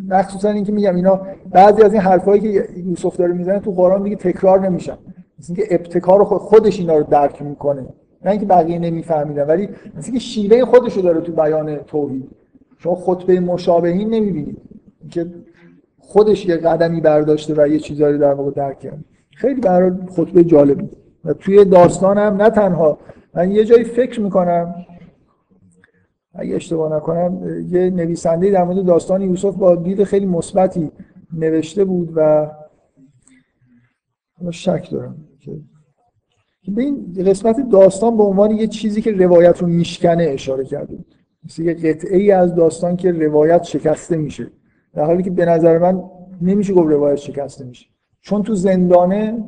مخصوصا اینکه میگم اینا بعضی از این حرفایی که یوسف داره می‌زنه تو قرآن دیگه تکرار نمیشن. مثل اینکه ابتکار خودش اینا رو درک می‌کنه. نه اینکه بقیه نمیفهمیدن ولی مثل اینکه شیوه خودش رو داره تو بیان توحید. شما خطبه مشابهین نمی‌بینید. که خودش یه قدمی برداشته و یه چیزایی در واقع درک کرد خیلی برای خطبه جالبی و توی داستانم نه تنها من یه جایی فکر می‌کنم اگه اشتباه نکنم یه نویسنده در مورد داستان یوسف با دید خیلی مثبتی نوشته بود و شک دارم که به این قسمت داستان به عنوان یه چیزی که روایت رو میشکنه اشاره کرده مثل یه قطعه از داستان که روایت شکسته میشه. در حالی که به نظر من نمیشه گفت روایت شکسته میشه. چون تو زندانه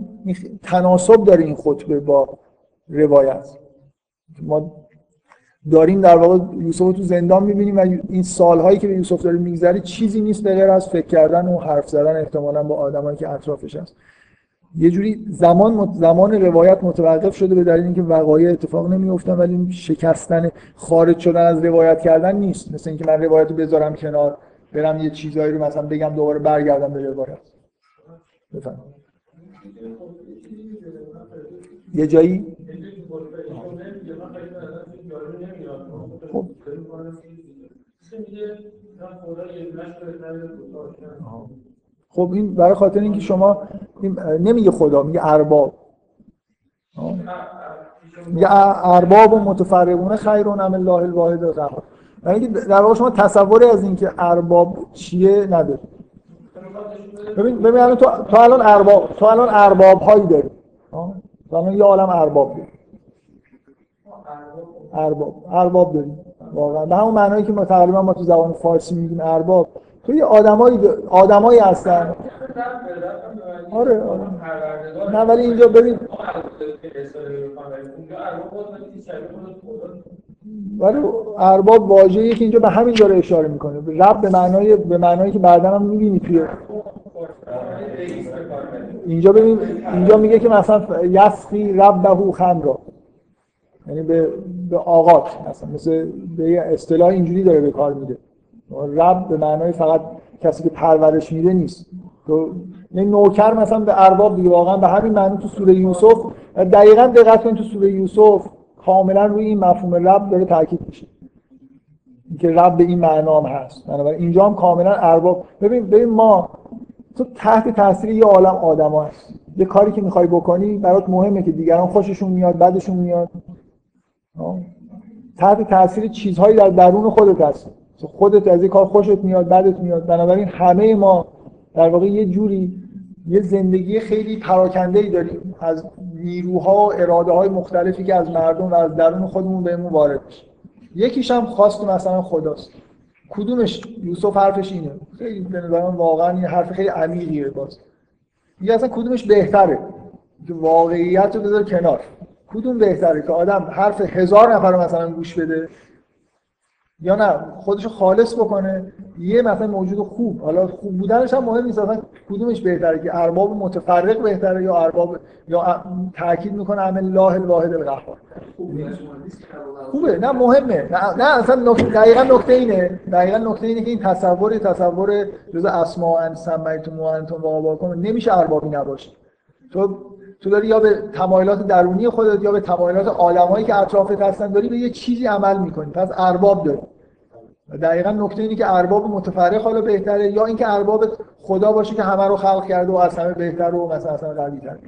تناسب داره این خطبه با روایت. ما داریم در واقع یوسف رو تو زندان می‌بینیم و این سالهایی که به یوسف داره میگذره چیزی نیست به از فکر کردن و حرف زدن احتمالا با آدمایی که اطرافش هست. یه جوری زمان زمان روایت متوقف شده به دلیل اینکه وقایع اتفاق نمیافتن ولی شکستن خارج شدن از روایت کردن نیست. مثل اینکه من روایت رو بذارم کنار برم یه چیزایی رو مثلا بگم دوباره برگردم به روایت. بفهم یه جایی خب خب این برای خاطر اینکه شما نمیگه خدا میگه ارباب. میگه ارباب و متفرقون خیرون ام الله الواحد القهار. یعنی در واقع شما تصوری از اینکه ارباب چیه ندارید. ببین ببین الان تو تو الان ارباب تو الان ارباب هایی داری؟ تو الان یه عالم ارباب داری. ارباب ارباب داریم واقعا. به همون معنایی که ما تقریبا ما تو زبان فارسی میگیم ارباب. تو یه آدمایی آدمایی هستن. آره آره. نه ولی اینجا ببین. ولی ارباب واژه‌ای که اینجا به همین داره اشاره می‌کنه. رب به معنای به معنایی که بعدا هم می‌بینی توی اینجا ببین اینجا میگه که مثلا یسقی ربه خمرا. یعنی به به آقات مثلا مثل به اصطلاح اینجوری داره به کار میده رب به معنای فقط کسی که پرورش میده نیست. تو یعنی نوکر مثلا به ارباب دیگه واقعا به همین معنی تو سوره یوسف دقیقا دقت کنید تو سوره یوسف کاملا روی این مفهوم رب داره تاکید میشه. که رب به این معنا هم هست. بنابراین اینجا هم کاملا ارباب. ببین ببین ما تو تحت تاثیر یه عالم آدما هست یه کاری که می‌خوای بکنی برات مهمه که دیگران خوششون میاد بعدشون میاد. تحت تاثیر چیزهایی در درون خودت هست. خودت از این کار خوشت میاد بعدت میاد. بنابراین همه ما در واقع یه جوری یه زندگی خیلی پراکنده ای داریم. از نیروها و اراده های مختلفی که از مردم و از درون خودمون بهمون وارد میشه. یکیش هم خواست مثلا خداست. کدومش؟ یوسف حرفش اینه. خیلی به نظر واقعا این حرف خیلی عمیقیه باز. میگه اصلا کدومش بهتره؟ واقعیت رو بذار کنار. کدوم بهتره که آدم حرف هزار نفر رو مثلا گوش بده؟ یا نه خودش خالص بکنه؟ یه مثلا موجود خوب حالا خوب بودنش هم مهم نیست اصلا کدومش بهتره که ارباب متفرق بهتره یا ارباب یا تاکید می‌کنه عمل الله الواحد القهار خوبه نه مهمه نه, نه اصلا نکته دقیقاً نکته اینه دقیقاً نکته اینه که این تصور تصور جز اسماء ان سمیتم و انتم و نمیشه اربابی نباشه. تو تو داری یا به تمایلات درونی خودت یا به تمایلات عالمایی که اطرافت هستن داری به یه چیزی عمل می‌کنی. پس ارباب داری. دقیقا نکته اینه که ارباب متفرق حالا بهتره یا اینکه ارباب خدا باشه که همه رو خلق کرده و از همه بهتر و مثلا اصلا قوی تر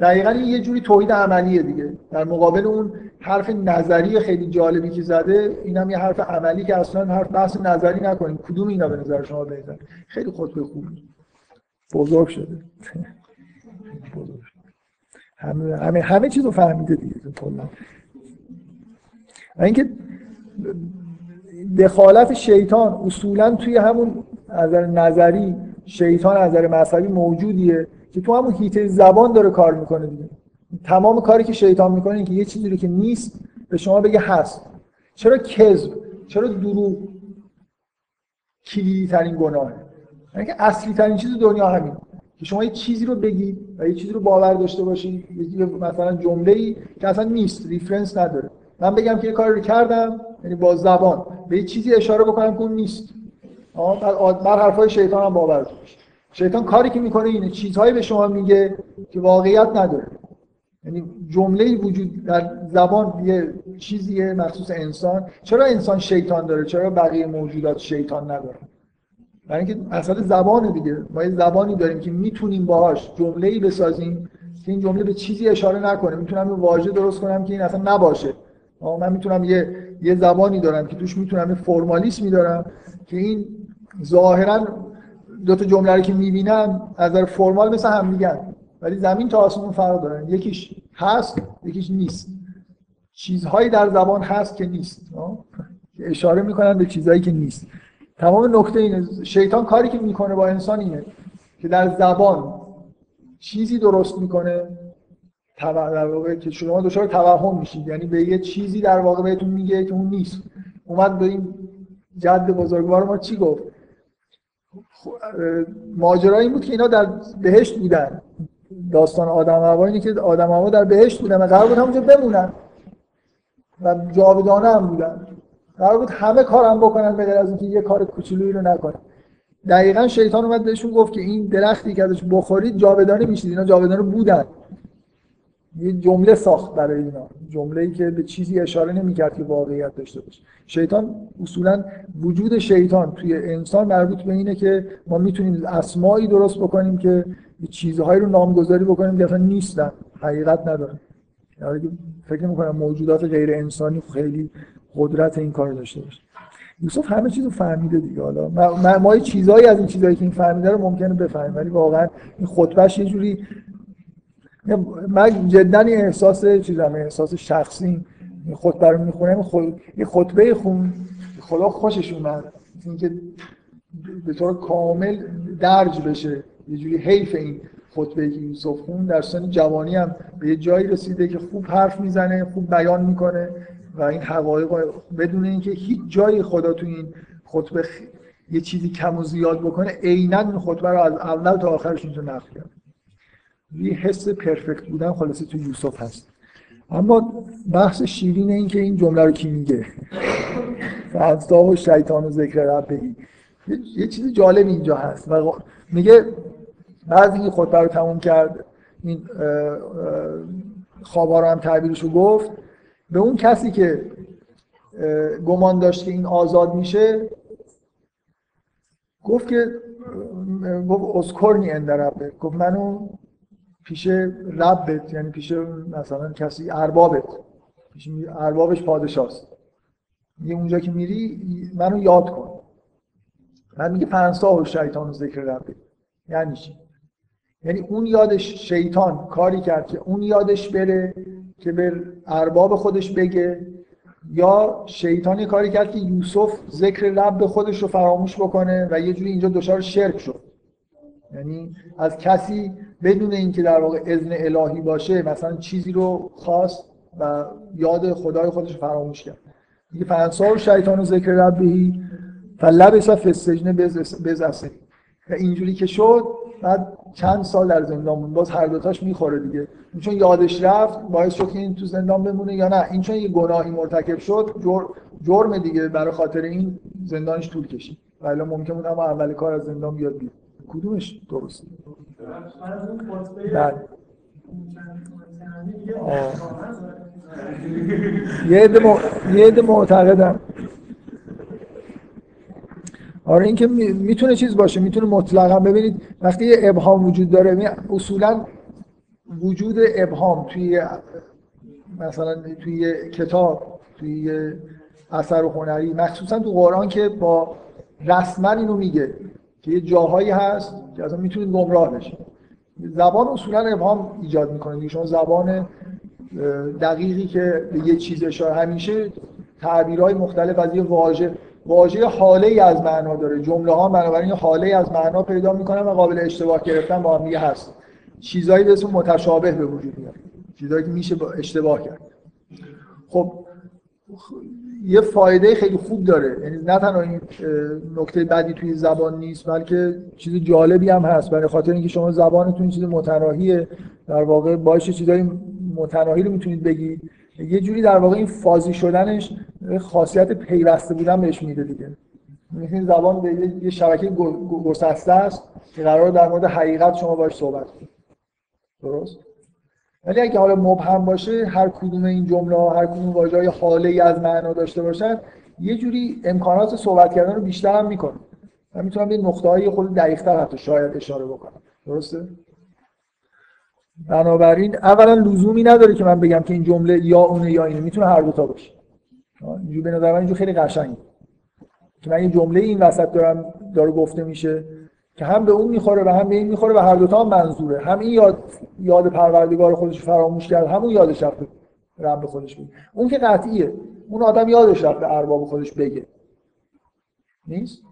دقیقا این یه جوری توحید عملیه دیگه. در مقابل اون حرف نظری خیلی جالبی که زده اینم یه حرف عملی که اصلا حرف بحث نظری نکنیم کدوم اینا به نظر شما بهتر خیلی خطبه خوبی بزرگ شده. بزرگ. همه همه, همه چیز رو فهمیده دیگه کلا. اینکه دخالت شیطان اصولا توی همون نظر نظری شیطان از نظر مذهبی موجودیه که تو همون هیته زبان داره کار می‌کنه دیگه. تمام کاری که شیطان می‌کنه که یه چیزی رو که نیست به شما بگه هست. چرا کذب؟ چرا دروغ؟ کلیدی ترین گناهه. یعنی اصلی ترین چیز دنیا همین که شما یه چیزی رو بگید و یه چیزی رو باور داشته باشید مثلا جمله ای که اصلا نیست ریفرنس نداره. من بگم که یه کاری رو کردم یعنی با زبان. به یه چیزی اشاره بکنم که اون نیست. بر حرفای شیطان هم باور داشت. شیطان کاری که می‌کنه اینه چیزهایی به شما میگه که واقعیت نداره. یعنی جمله وجود در زبان یه چیزیه مخصوص انسان. چرا انسان شیطان داره؟ چرا بقیه موجودات شیطان نداره برای اینکه اصلا زبان دیگه ما یه زبانی داریم که می‌تونیم باهاش جمله‌ای بسازیم که این جمله به چیزی اشاره نکنه. می‌تونم یه واژه درست کنم که این اصلا نباشه. من می‌تونم یه یه زبانی دارم که توش می‌تونم یه فرمالیسمی دارم که این ظاهرا دو تا جمله رو که می‌بینم از نظر فرمال مثل هم میگن. ولی زمین تا آسمون فرق دارن یکیش هست یکیش نیست. چیزهایی در زبان هست که نیست. اشاره می‌کنن به چیزهایی که نیست. تمام نکته اینه. شیطان کاری که می‌کنه با انسان اینه که در زبان چیزی درست می‌کنه در واقع که شما دچار توهم میشید. یعنی به یه چیزی در واقع بهتون میگه که اون نیست. اومد به این جد بزرگوار ما چی گفت؟ ماجرا این بود که اینا در بهشت بودن. داستان آدم هوا اینه که آدم هوا در بهشت بودن و قرار بود همونجا بمونن. و جاودانه هم بودن. قرار بود همه کارم بکنن به از اینکه یه کار کوچولویی رو نکنن. دقیقا شیطان اومد بهشون گفت که این درختی که ازش بخورید جاودانه میشید. اینا جاودانه بودن. یه جمله ساخت برای اینا. جمله ای که به چیزی اشاره نمی‌کرد که واقعیت داشته باشه. شیطان اصولا وجود شیطان توی انسان مربوط به اینه که ما می‌تونیم اسمایی درست بکنیم که چیزهایی رو نامگذاری بکنیم که اصلا نیستن. حقیقت ندارن یعنی فکر می‌کنم موجودات غیر انسانی خیلی قدرت این کار داشته باشه. یوسف همه چیزو فهمیده دیگه. حالا ما, ما, چیزایی از این چیزایی که این فهمیده رو ممکنه بفهمیم ولی واقعا این خطبهش یه جوری من جدا این احساس چیزم احساس شخصی این خطبه رو می‌خونم. خود... یه خطبه خون خدا خوشش اومد. اینکه به طور کامل درج بشه. یه جوری حیف این خطبه که یوسف خون. در سن جوانی هم به یه جایی رسیده که خوب حرف می‌زنه خوب بیان می‌کنه. و این حقایق بدون اینکه هیچ جایی خدا تو این خطبه خ... یه چیزی کم و زیاد بکنه عینا این خطبه رو از اول تا آخرش اینجا نقل کرد. یه حس پرفکت بودن خلاصه تو یوسف هست. اما بحث شیرین این که این جمله رو کی میگه؟ فانستا و شیطان و ذکر ربهی یه چیز جالب اینجا هست. و میگه بعد این خطبه رو تموم کرد این خوابا رو هم تعبیرش رو گفت. به اون کسی که گمان داشت که این آزاد میشه گفت که گفت اسکرنی اندربه گفت منو پیش ربت یعنی پیش مثلا کسی اربابت پیش اربابش پادشاست. میگه اونجا که میری منو یاد کن. من میگه فنسا و شیطان و ذکر ربه یعنی چی؟ یعنی اون یادش شیطان کاری کرد که اون یادش بره. که به ارباب خودش بگه یا شیطانی کاری کرد که یوسف ذکر رب خودش رو فراموش بکنه و یه جوری اینجا دچار شرک شد. یعنی از کسی بدون اینکه در واقع اذن الهی باشه مثلا چیزی رو خواست و یاد خدای خودش رو فراموش کرد. میگه فنسا و شیطان و ذکر ربهی فلبس فسجن بزسه و اینجوری که شد بعد چند سال در زندان بود. باز هر دوتاش می‌خوره دیگه. چون یادش رفت باعث شد که این تو زندان بمونه یا نه. این چون یه گناهی مرتکب شد جرم دیگه برای خاطر این زندانش طول کشید. ولی ممکن بود اما اول کار از زندان بیاد بیاد کدومش درست بله. یه عده معتقدم آره اینکه می‌تونه چیز باشه می‌تونه مطلقا. ببینید وقتی یه ابهام وجود داره اصولا وجود ابهام توی مثلا توی کتاب توی اثر و هنری مخصوصا تو قرآن که با رسما اینو میگه که یه جاهایی هست که اصلا می‌تونید گمراه بشید. زبان اصولا ابهام ایجاد می‌کنه شما زبان دقیقی که به یه چیز اشاره همیشه تعبیرهای مختلف از یه واژه واژه حاله ای از معنا داره. جمله ها بنابراین حاله ای از معنا پیدا می‌کنن و قابل اشتباه گرفتن با هم هست. چیزایی به اسم متشابه به وجود میاد چیزایی که میشه با اشتباه کرد. خب یه فایده خیلی خوب داره. یعنی نه تنها این نکته بدی توی زبان نیست بلکه چیز جالبی هم هست. برای خاطر اینکه شما زبانتون چیز متناهیه. در واقع باشه چیزای متناهی رو می‌تونید بگید یه جوری در واقع این فازی شدنش خاصیت پیوسته بودن بهش میده دیگه. این زبان به یه شبکه گسسته است که قرار در مورد حقیقت شما باش صحبت کنید. درست؟ ولی اگه حالا مبهم باشه هر کدوم این جمله هر کدوم واژه حاله ای از معنا داشته باشن یه جوری امکانات صحبت کردن رو بیشتر هم می‌کنه. من می‌تونم به نقطه های خود دقیق‌تر حتی شاید اشاره بکنم. درسته؟ بنابراین اولا لزومی نداره که من بگم که این جمله یا اونه یا اینه. می‌تونه هر دو تا باشه. اینجوری به نظر من اینجوری خیلی قشنگه. که من یه جمله این وسط دارم داره گفته میشه. که هم به اون می‌خوره و هم به این می‌خوره و هر دوتا هم منظوره. هم این یاد یاد پروردگار خودش فراموش کرد همون یادش رفت رب خودش بگه. اون که قطعیه. اون آدم یادش رفت به ارباب خودش بگه. نیست؟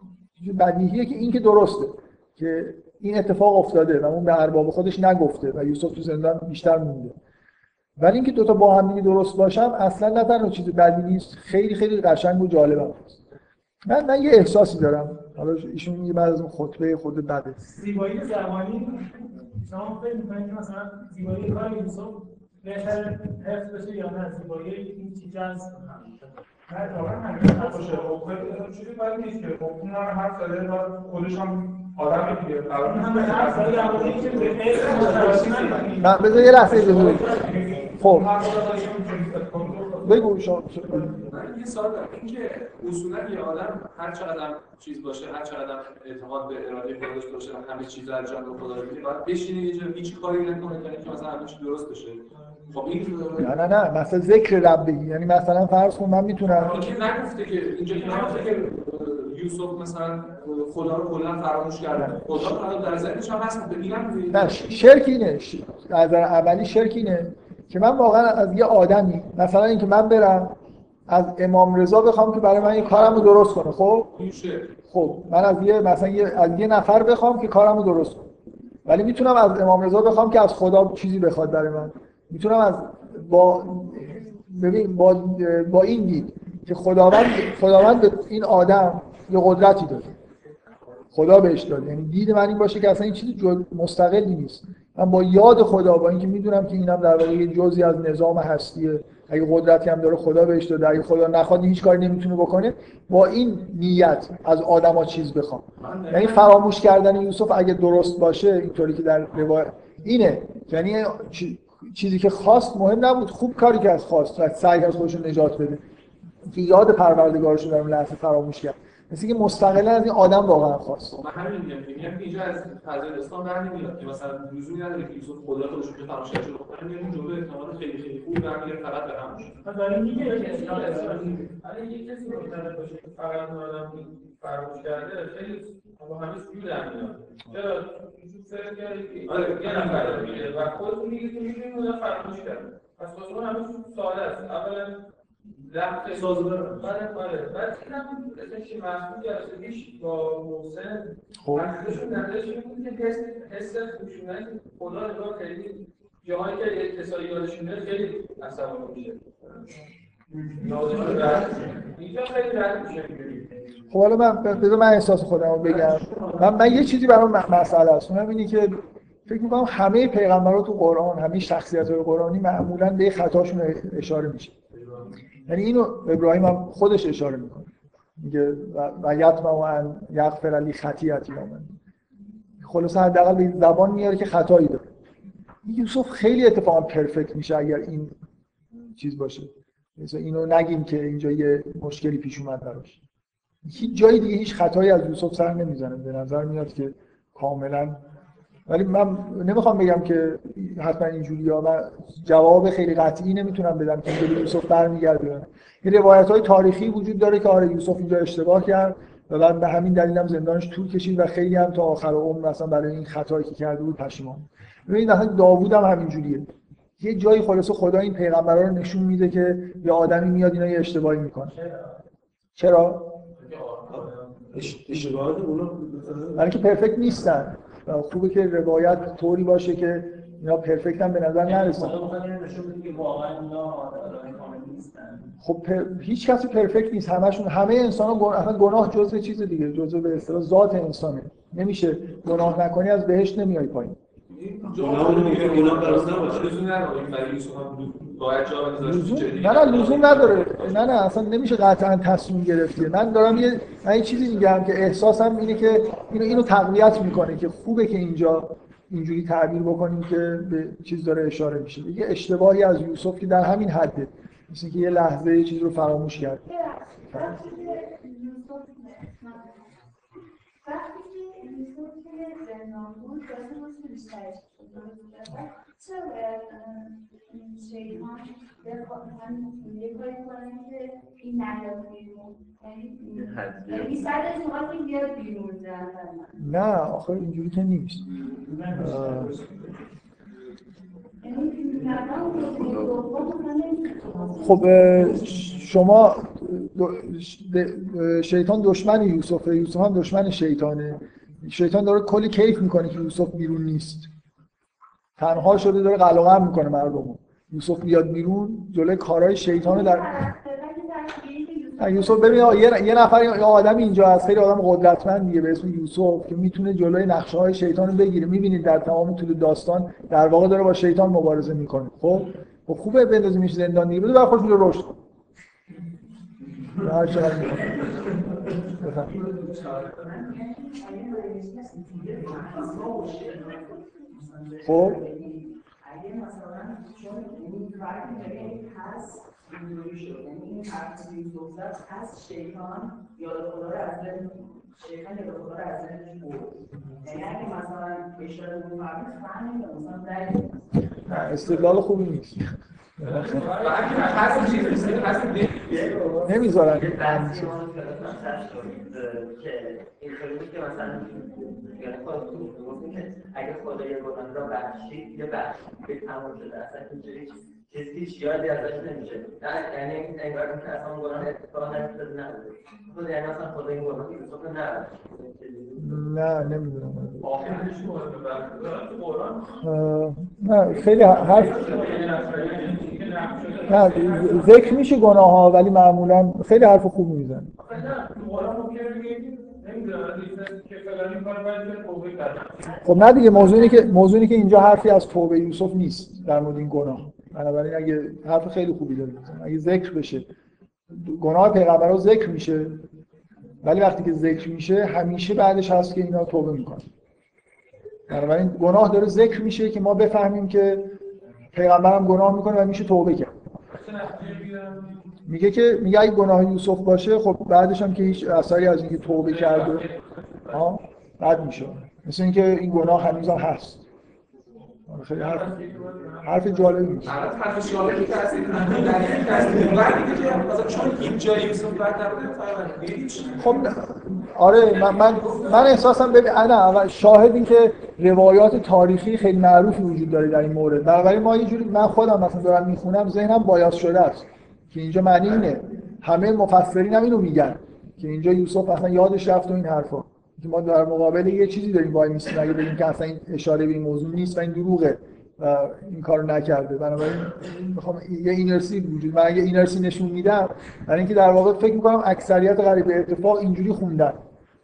بدیهیه که این که درسته که این اتفاق افتاده و اون به ارباب خودش نگفته و یوسف تو زندان بیشتر مونده. ولی اینکه دوتا با هم درست باشم اصلا نه تنها چیز بدی نیست خیلی خیلی قشنگ و جالب هست. من من یه احساسی دارم. حالا ایشون میگه بعد از اون خطبه خود بده. زیبایی زبانی شما فکر می‌کنید که مثلا زیبایی کار یوسف بهتر حفظ بشه یا نه؟ زیبایی این چیز از نه واقعا همین باشه خب چیزی باید نیست که خب اون هم هر ساله خودش هم آدم دیگه. قرار من بذار یه لحظه بگو خب. بگو شما. من یه سوال دارم. اینکه اصولا یه آدم هر چقدر چیز باشه هر چقدر اعتقاد به اراده خودش باشه همه چیز از جانب خدا رو باید بشینه یه جا هیچ کاری نکنه تا اینکه مثلا همه چی درست بشه. خب این نه نه نه. مثلا ذکر ربگی یعنی مثلا فرض کن من می‌تونم این که نگفته که اینجا نگفته که یوسف مثلا خدا رو کلا فراموش کرده. خدا رو در ذهنش هم هست. ببینم نه شرک اینه. ش- از نظر عملی شرک اینه. که من واقعا از یه آدمی مثلا اینکه من برم از امام رضا بخوام که برای من یه کارم رو درست کنه خب؟ خب من از یه مثلا یه از یه نفر بخوام که کارم رو درست کنه. ولی می‌تونم از امام رضا بخوام که از خدا چیزی بخواد برای من. می‌تونم از با ببین با با این دید که خداوند خداوند به این آدم یه قدرتی داده. خدا بهش داده. یعنی دید من این باشه که اصلا این چیز جز مستقلی نیست. من با یاد خدا با اینکه می‌دونم که اینم در واقع یه جزئی از نظام هستیه. اگه قدرتی هم داره خدا بهش داده. اگه خدا نخواد هیچ کاری نمی‌تونه بکنه. با این نیت از آدما چیز بخوام. یعنی فراموش کردن یوسف اگه درست باشه اینطوری که در روایت اینه. یعنی چی- چیزی که خواست مهم نبود. خوب کاری که از خواست. سعی کرد خودش نجات بده. که یاد پروردگارش رو در اون لحظه فراموش کرد. مثل که مستقلا از این آدم واقعا خواست. من همین میگم که میگم که اینجا از فضای اسلام در نمیاد که مثلا لزومی نداره که یوسف خدا خودش رو فراموش کرده بکنه میگم این جمله احتمال خیلی خیلی خوب در میاد فقط به همون من دارم میگه که اسلام اسلام ولی یه کسی معتقد باشه که فقط اون آدم فراموش کرده خیلی با همه سوی در میاد. چرا؟ چون فکر کردی که آره. یه نفر میگه و خودتون میگید که می‌دونی اون فراموش کرده. پس واسه اون همه ساده است. اولا لحظه سازگار. بله بله بعد مثل که محمود جلسه پیش با محسن خب منظورشون نظرش این بود که حس حس خشونت خدا نگاه خیلی جاهایی که کسایی یادشون میاد خیلی عصبانی میشه یادشون رفت. اینجا خیلی رد میشه. خب حالا من بذار من احساس خودم رو بگم من, من یه چیزی برام مسئله است اونم اینه که فکر می‌کنم همه پیغمبران تو قرآن همه شخصیت های قرآنی معمولا به خطاشون اشاره میشه یعنی اینو ابراهیم هم خودش اشاره می‌کنه. میگه و- و یطمع ان یغفر لی خطیئتی من خلاصه حداقل به زبان میاره که خطایی داره. یوسف خیلی اتفاقا پرفکت میشه اگر این چیز باشه. مثلا اینو نگیم که اینجا یه مشکلی پیش اومد براش. هیچ جای دیگه هیچ خطایی از یوسف سر نمی‌زنه. به نظر میاد که کاملا ولی من نمی‌خوام بگم که حتما اینجوری ها. من جواب خیلی قطعی نمی‌تونم بدم که اینجا به یوسف برمیگرده. این روایت های تاریخی وجود داره که آره یوسف اینجا اشتباه کرد و بعد به همین دلیل هم زندانش طول کشید و خیلی هم تا آخر عمر مثلا برای این خطایی که کرده بود پشیمان. ببینید مثلا داوود هم همینجوریه. یه جایی خلاصه خدا این پیغمبرا رو نشون میده که یه آدمی میاد اینا یه اشتباهی می‌کنه. چرا؟ اشتباهات اونا برای اینکه پرفکت نیستن. خوبه که روایت طوری باشه که اینا پرفکت هم به نظر نرسن. خدا می‌خواد اینو نشون بده که واقعا اینا آدمای کامل نیستن. خب پر... هیچ کسی پرفکت نیست. همشون همه انسان ها گناه, گناه جزء چیز دیگه. جزء به اصطلاح ذات انسانه. نمیشه گناه نکنی از بهشت نمیای پایین. گناه باید جا. نه نه لزوم نداره. نه نه اصلا نمیشه قطعا تصمیم گرفتی. من دارم یه من یه چیزی میگم که احساسم اینه که اینو اینو تقویت می‌کنه که خوبه که اینجا اینجوری تعبیر بکنیم که به چیز داره اشاره میشه. یه اشتباهی از یوسف که در همین حده. مثل که یه لحظه یه چیز رو فراموش کرد. وقتی که یوسف که زندان بود بیشترش. چرا شیطان یه کاری کنه که این نیاد بیرون یعنی سرش می‌خواد که بیاد بیرون نه آخه اینجوری که نیست. خب شما شیطان دشمن یوسفه یوسف هم دشمن شیطانه. شیطان داره کلی کیف می‌کنه که یوسف بیرون نیست. تنها شده داره قلقم می‌کنه مردم یوسف بیاد بیرون جلوی کارهای شیطان در یوسف ببین یه یه نفر یه آدم اینجا هست خیلی آدم قدرتمندیه به اسم یوسف که می‌تونه جلوی نقشه های شیطان رو بگیره. می‌بینید در تمام طول داستان در واقع داره با شیطان مبارزه می‌کنه. خب؟ خب خوبه بندازیمش زندان دیگه. بده بعد خودش رو رشد کن. بفهم. خب؟ اگه مثلا چون این فرقی داره هست اینجوری شد. یعنی این حرف که زد هست شیطان یاد خدا رو از ذهن شیطان یاد خدا رو از ذهنش برد یعنی اگه مثلا اشاره به فرقی فهمید مثلا در استدلال خوبی نیست. نمی‌ذارن که خودتون گفتیم که اگه خدا یه گناه را بخشید یه بخش به تمام شده. هیچ یادی ازش نمیشه. نه یعنی انگار که اصلا اون گناه اتفاق نیفتاده نبوده خود یعنی مثلا خدا این گناه رو نبخشید نه نمی‌دونم. نه خیلی حرف نه ذکر میشه گناه ها ولی معمولا خیلی حرف خوب میزن نه که خب نه دیگه موضوع اینه که موضوع اینه که اینجا حرفی از توبه یوسف نیست در مورد این گناه. بنابراین اگه حرف خیلی خوبی داره اگه ذکر بشه. گناه پیغمبرها ذکر میشه ولی وقتی که ذکر میشه همیشه بعدش هست که اینا توبه می‌کنن. بنابراین گناه داره ذکر میشه که ما بفهمیم که پیغمبرم گناه می‌کنه و میشه توبه کرد. میگه که میگه اگه گناه یوسف باشه خب بعدش هم که هیچ اثری از اینکه توبه کرده بد میشه. مثل اینکه این گناه هنوز هم هست. خیلی حرف حرف جالبی الان حرف جالبی که در این خب. آره من من, من احساسم ببین نه شاهد این که روایات تاریخی خیلی معروفی وجود داره در این مورد. بنابراین ما یه جوری من خودم مثلا دارم می‌خونم ذهنم بایاس شده است. که اینجا معنی اینه. همه مفسرین هم اینو میگن. که اینجا یوسف اصلا یادش رفت و این حرفا. ما در مقابل یه چیزی داریم وای میستیم اگه بگیم که اصلا این اشاره به این موضوع نیست و این دروغه و این کارو نکرده. بنابراین می‌خوام یه اینرسی وجود من اگه اینرسی نشون میدم برای اینکه در واقع فکر می‌کنم اکثریت غریب اتفاق اینجوری خوندن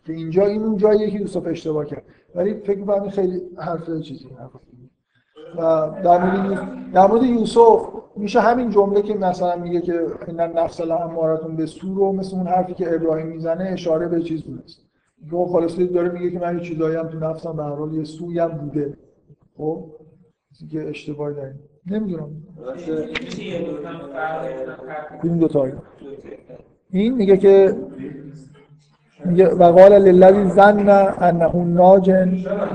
که اینجا این اون جاییه که یوسف اشتباه کرد ولی فکر می‌کنم خیلی حرف چیزی. و در مورد در مورد یوسف میشه همین جمله که مثلا میگه که ان نفس الامارتون به سو رو مثل اون حرفی که ابراهیم می‌زنه اشاره به چیز بود رو خلاصه داره میگه که من یه چیزایی تو نفسم به هر حال یه سوی هم بوده. خب؟ که اشتباهی داریم. نمی‌دونم. این دو تا این میگه که و قال للذی ظن انه ناج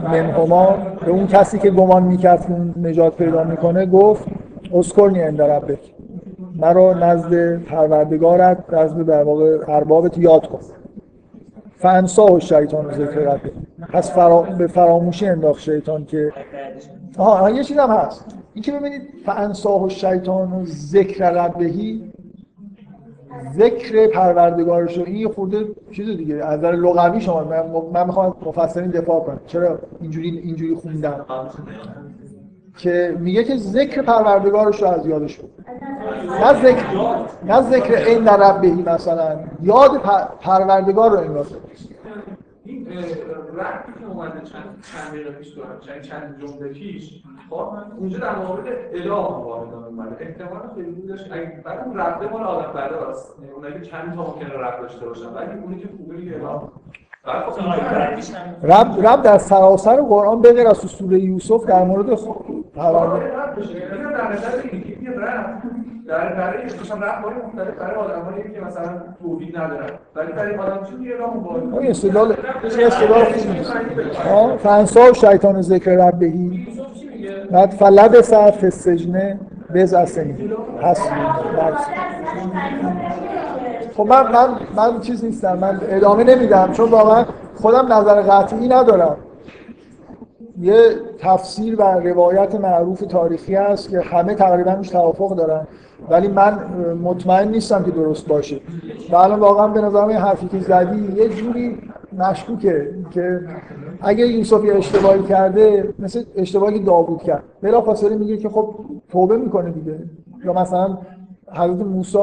منهما. به اون کسی که گمان می‌کرد نجات پیدا می‌کنه گفت اسکرنی عند ربک. مرا نزد پروردگارت نزد در واقع اربابت یاد کن. فانساه و شیطان و ذکر ربه پس فرا... به فراموشی انداخت شیطان که آها یه چیز هم هست. این که ببینید فانساه و شیطان و ذکر ربهی ذکر پروردگارش رو این یه خورده چیز دیگه. از نظر لغوی شما من, من می‌خوام مفسرین دفاع کنم. چرا اینجوری اینجوری خوندن که میگه که ذکر پروردگارش رو از یادش بود نه ذکر نه ذکر این در ربهی مثلا یاد پروردگار رو انگار این ربطی که اومده چند چند دقیقه پیش دارم چند چند جمله پیش خب اونجا در مورد اله واردان اومده احتمال خیلی داشت. اگه بعد اون ربطه مال آدم پرداست اونایی که چند تا ممکنه ربط داشته باشن. ولی اونی که خوبه دیگه اله. رب رب در سراسر قرآن به غیر از سوره یوسف در مورد در یه ربط در برای مثلا های مختلف برای آدمایی که مثلا توحید ندارن. ولی برای آدم چون یه راه مبارک این استدلال استدلال خوبی. نیست ها فنسا شیطان ذکر ربهی بعد فلب ساعت السجن بز اسنی پس خب من من من چیز نیستم. من ادامه نمیدم. چون واقعا خودم نظر قطعی ندارم. یه تفسیر و روایت معروف تاریخی هست که همه تقریبا روش توافق دارن. ولی من مطمئن نیستم که درست باشه. و الان واقعا به نظرم این حرفی که زدی یه جوری مشکوکه که اگه یوسف یه اشتباهی کرده مثل اشتباهی داوود کرد. بلا فاصله میگه که خب توبه می‌کنه دیگه. یا مثلا حضرت موسی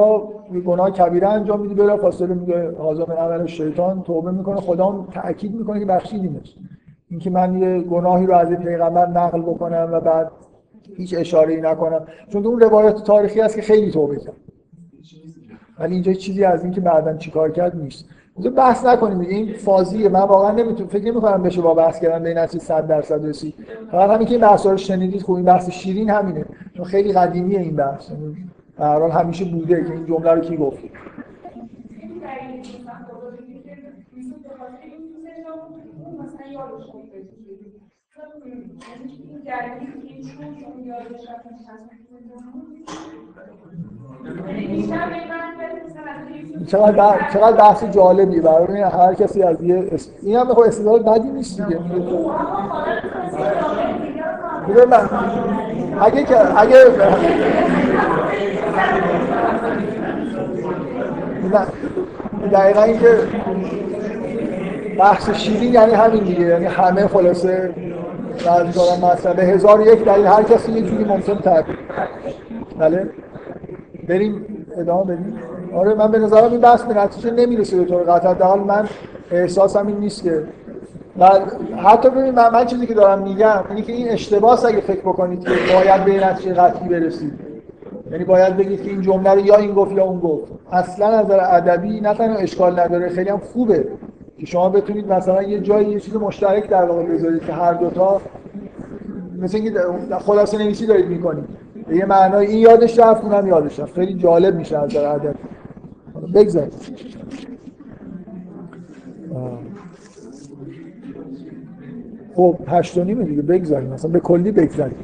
گناه کبیره انجام میده بلا فاصله میگه حاضر من عمل شیطان توبه می‌کنه. خدا تاکید می‌کنه که بخشیدیمش. اینکه من یه گناهی رو از پیغمبر نقل بکنم و بعد هیچ اشاره ای نکنم. چون اون روایت تاریخی هست که خیلی توبه کرد. ولی اینجا چیزی از اینکه بعدا چیکار کرد نیست. بحث نکنیم. این فازیه من واقعا نمی‌تونم فکر نمی‌کنم بشه با بحث کردن به این نتیجه 100 درصد رسید. فقط همین که این بحثا رو شنیدید خب این بحث شیرین همینه. چون خیلی قدیمیه این بحث. حال همیشه بوده که این جمله رو کی گفت چقدر چقدر بحث جالبی. برای هر کسی از یه اس... این هم خب استدلال بدی نیست دیگه. اگه که اگه نه. دقیقا اینکه بحث شیرین یعنی همین دیگه. یعنی همه خلاصه از دارم مثلا به هزار یک دلیل. هر کسی یه جوری ممکن تعبیر بله؟ بریم ادامه بدیم. آره من به نظرم این بحث به نتیجه نمی‌رسه به طور قطع. حداقل من احساسم این نیست که. و حتی ببین من, من چیزی که دارم میگم اینه که این اشتباس اگه فکر بکنید که باید به نتیجه قطعی برسید. یعنی باید بگید که این جمله رو یا این گفت یا اون گفت. اصلا از نظر ادبی نه تنها اشکال نداره خیلی هم خوبه که شما بتونید مثلا یه جایی یه چیز مشترک در واقع بذارید که هر دوتا مثل اینکه خلاصه نویسی دارید می‌کنید. یه معنای این یادش رفت اونم یادش رفت. خیلی جالب میشه از نظر ادبی بگذارید خب هشت و نیمه دیگه بگذاریم. مثلا به کلی بگذاریم.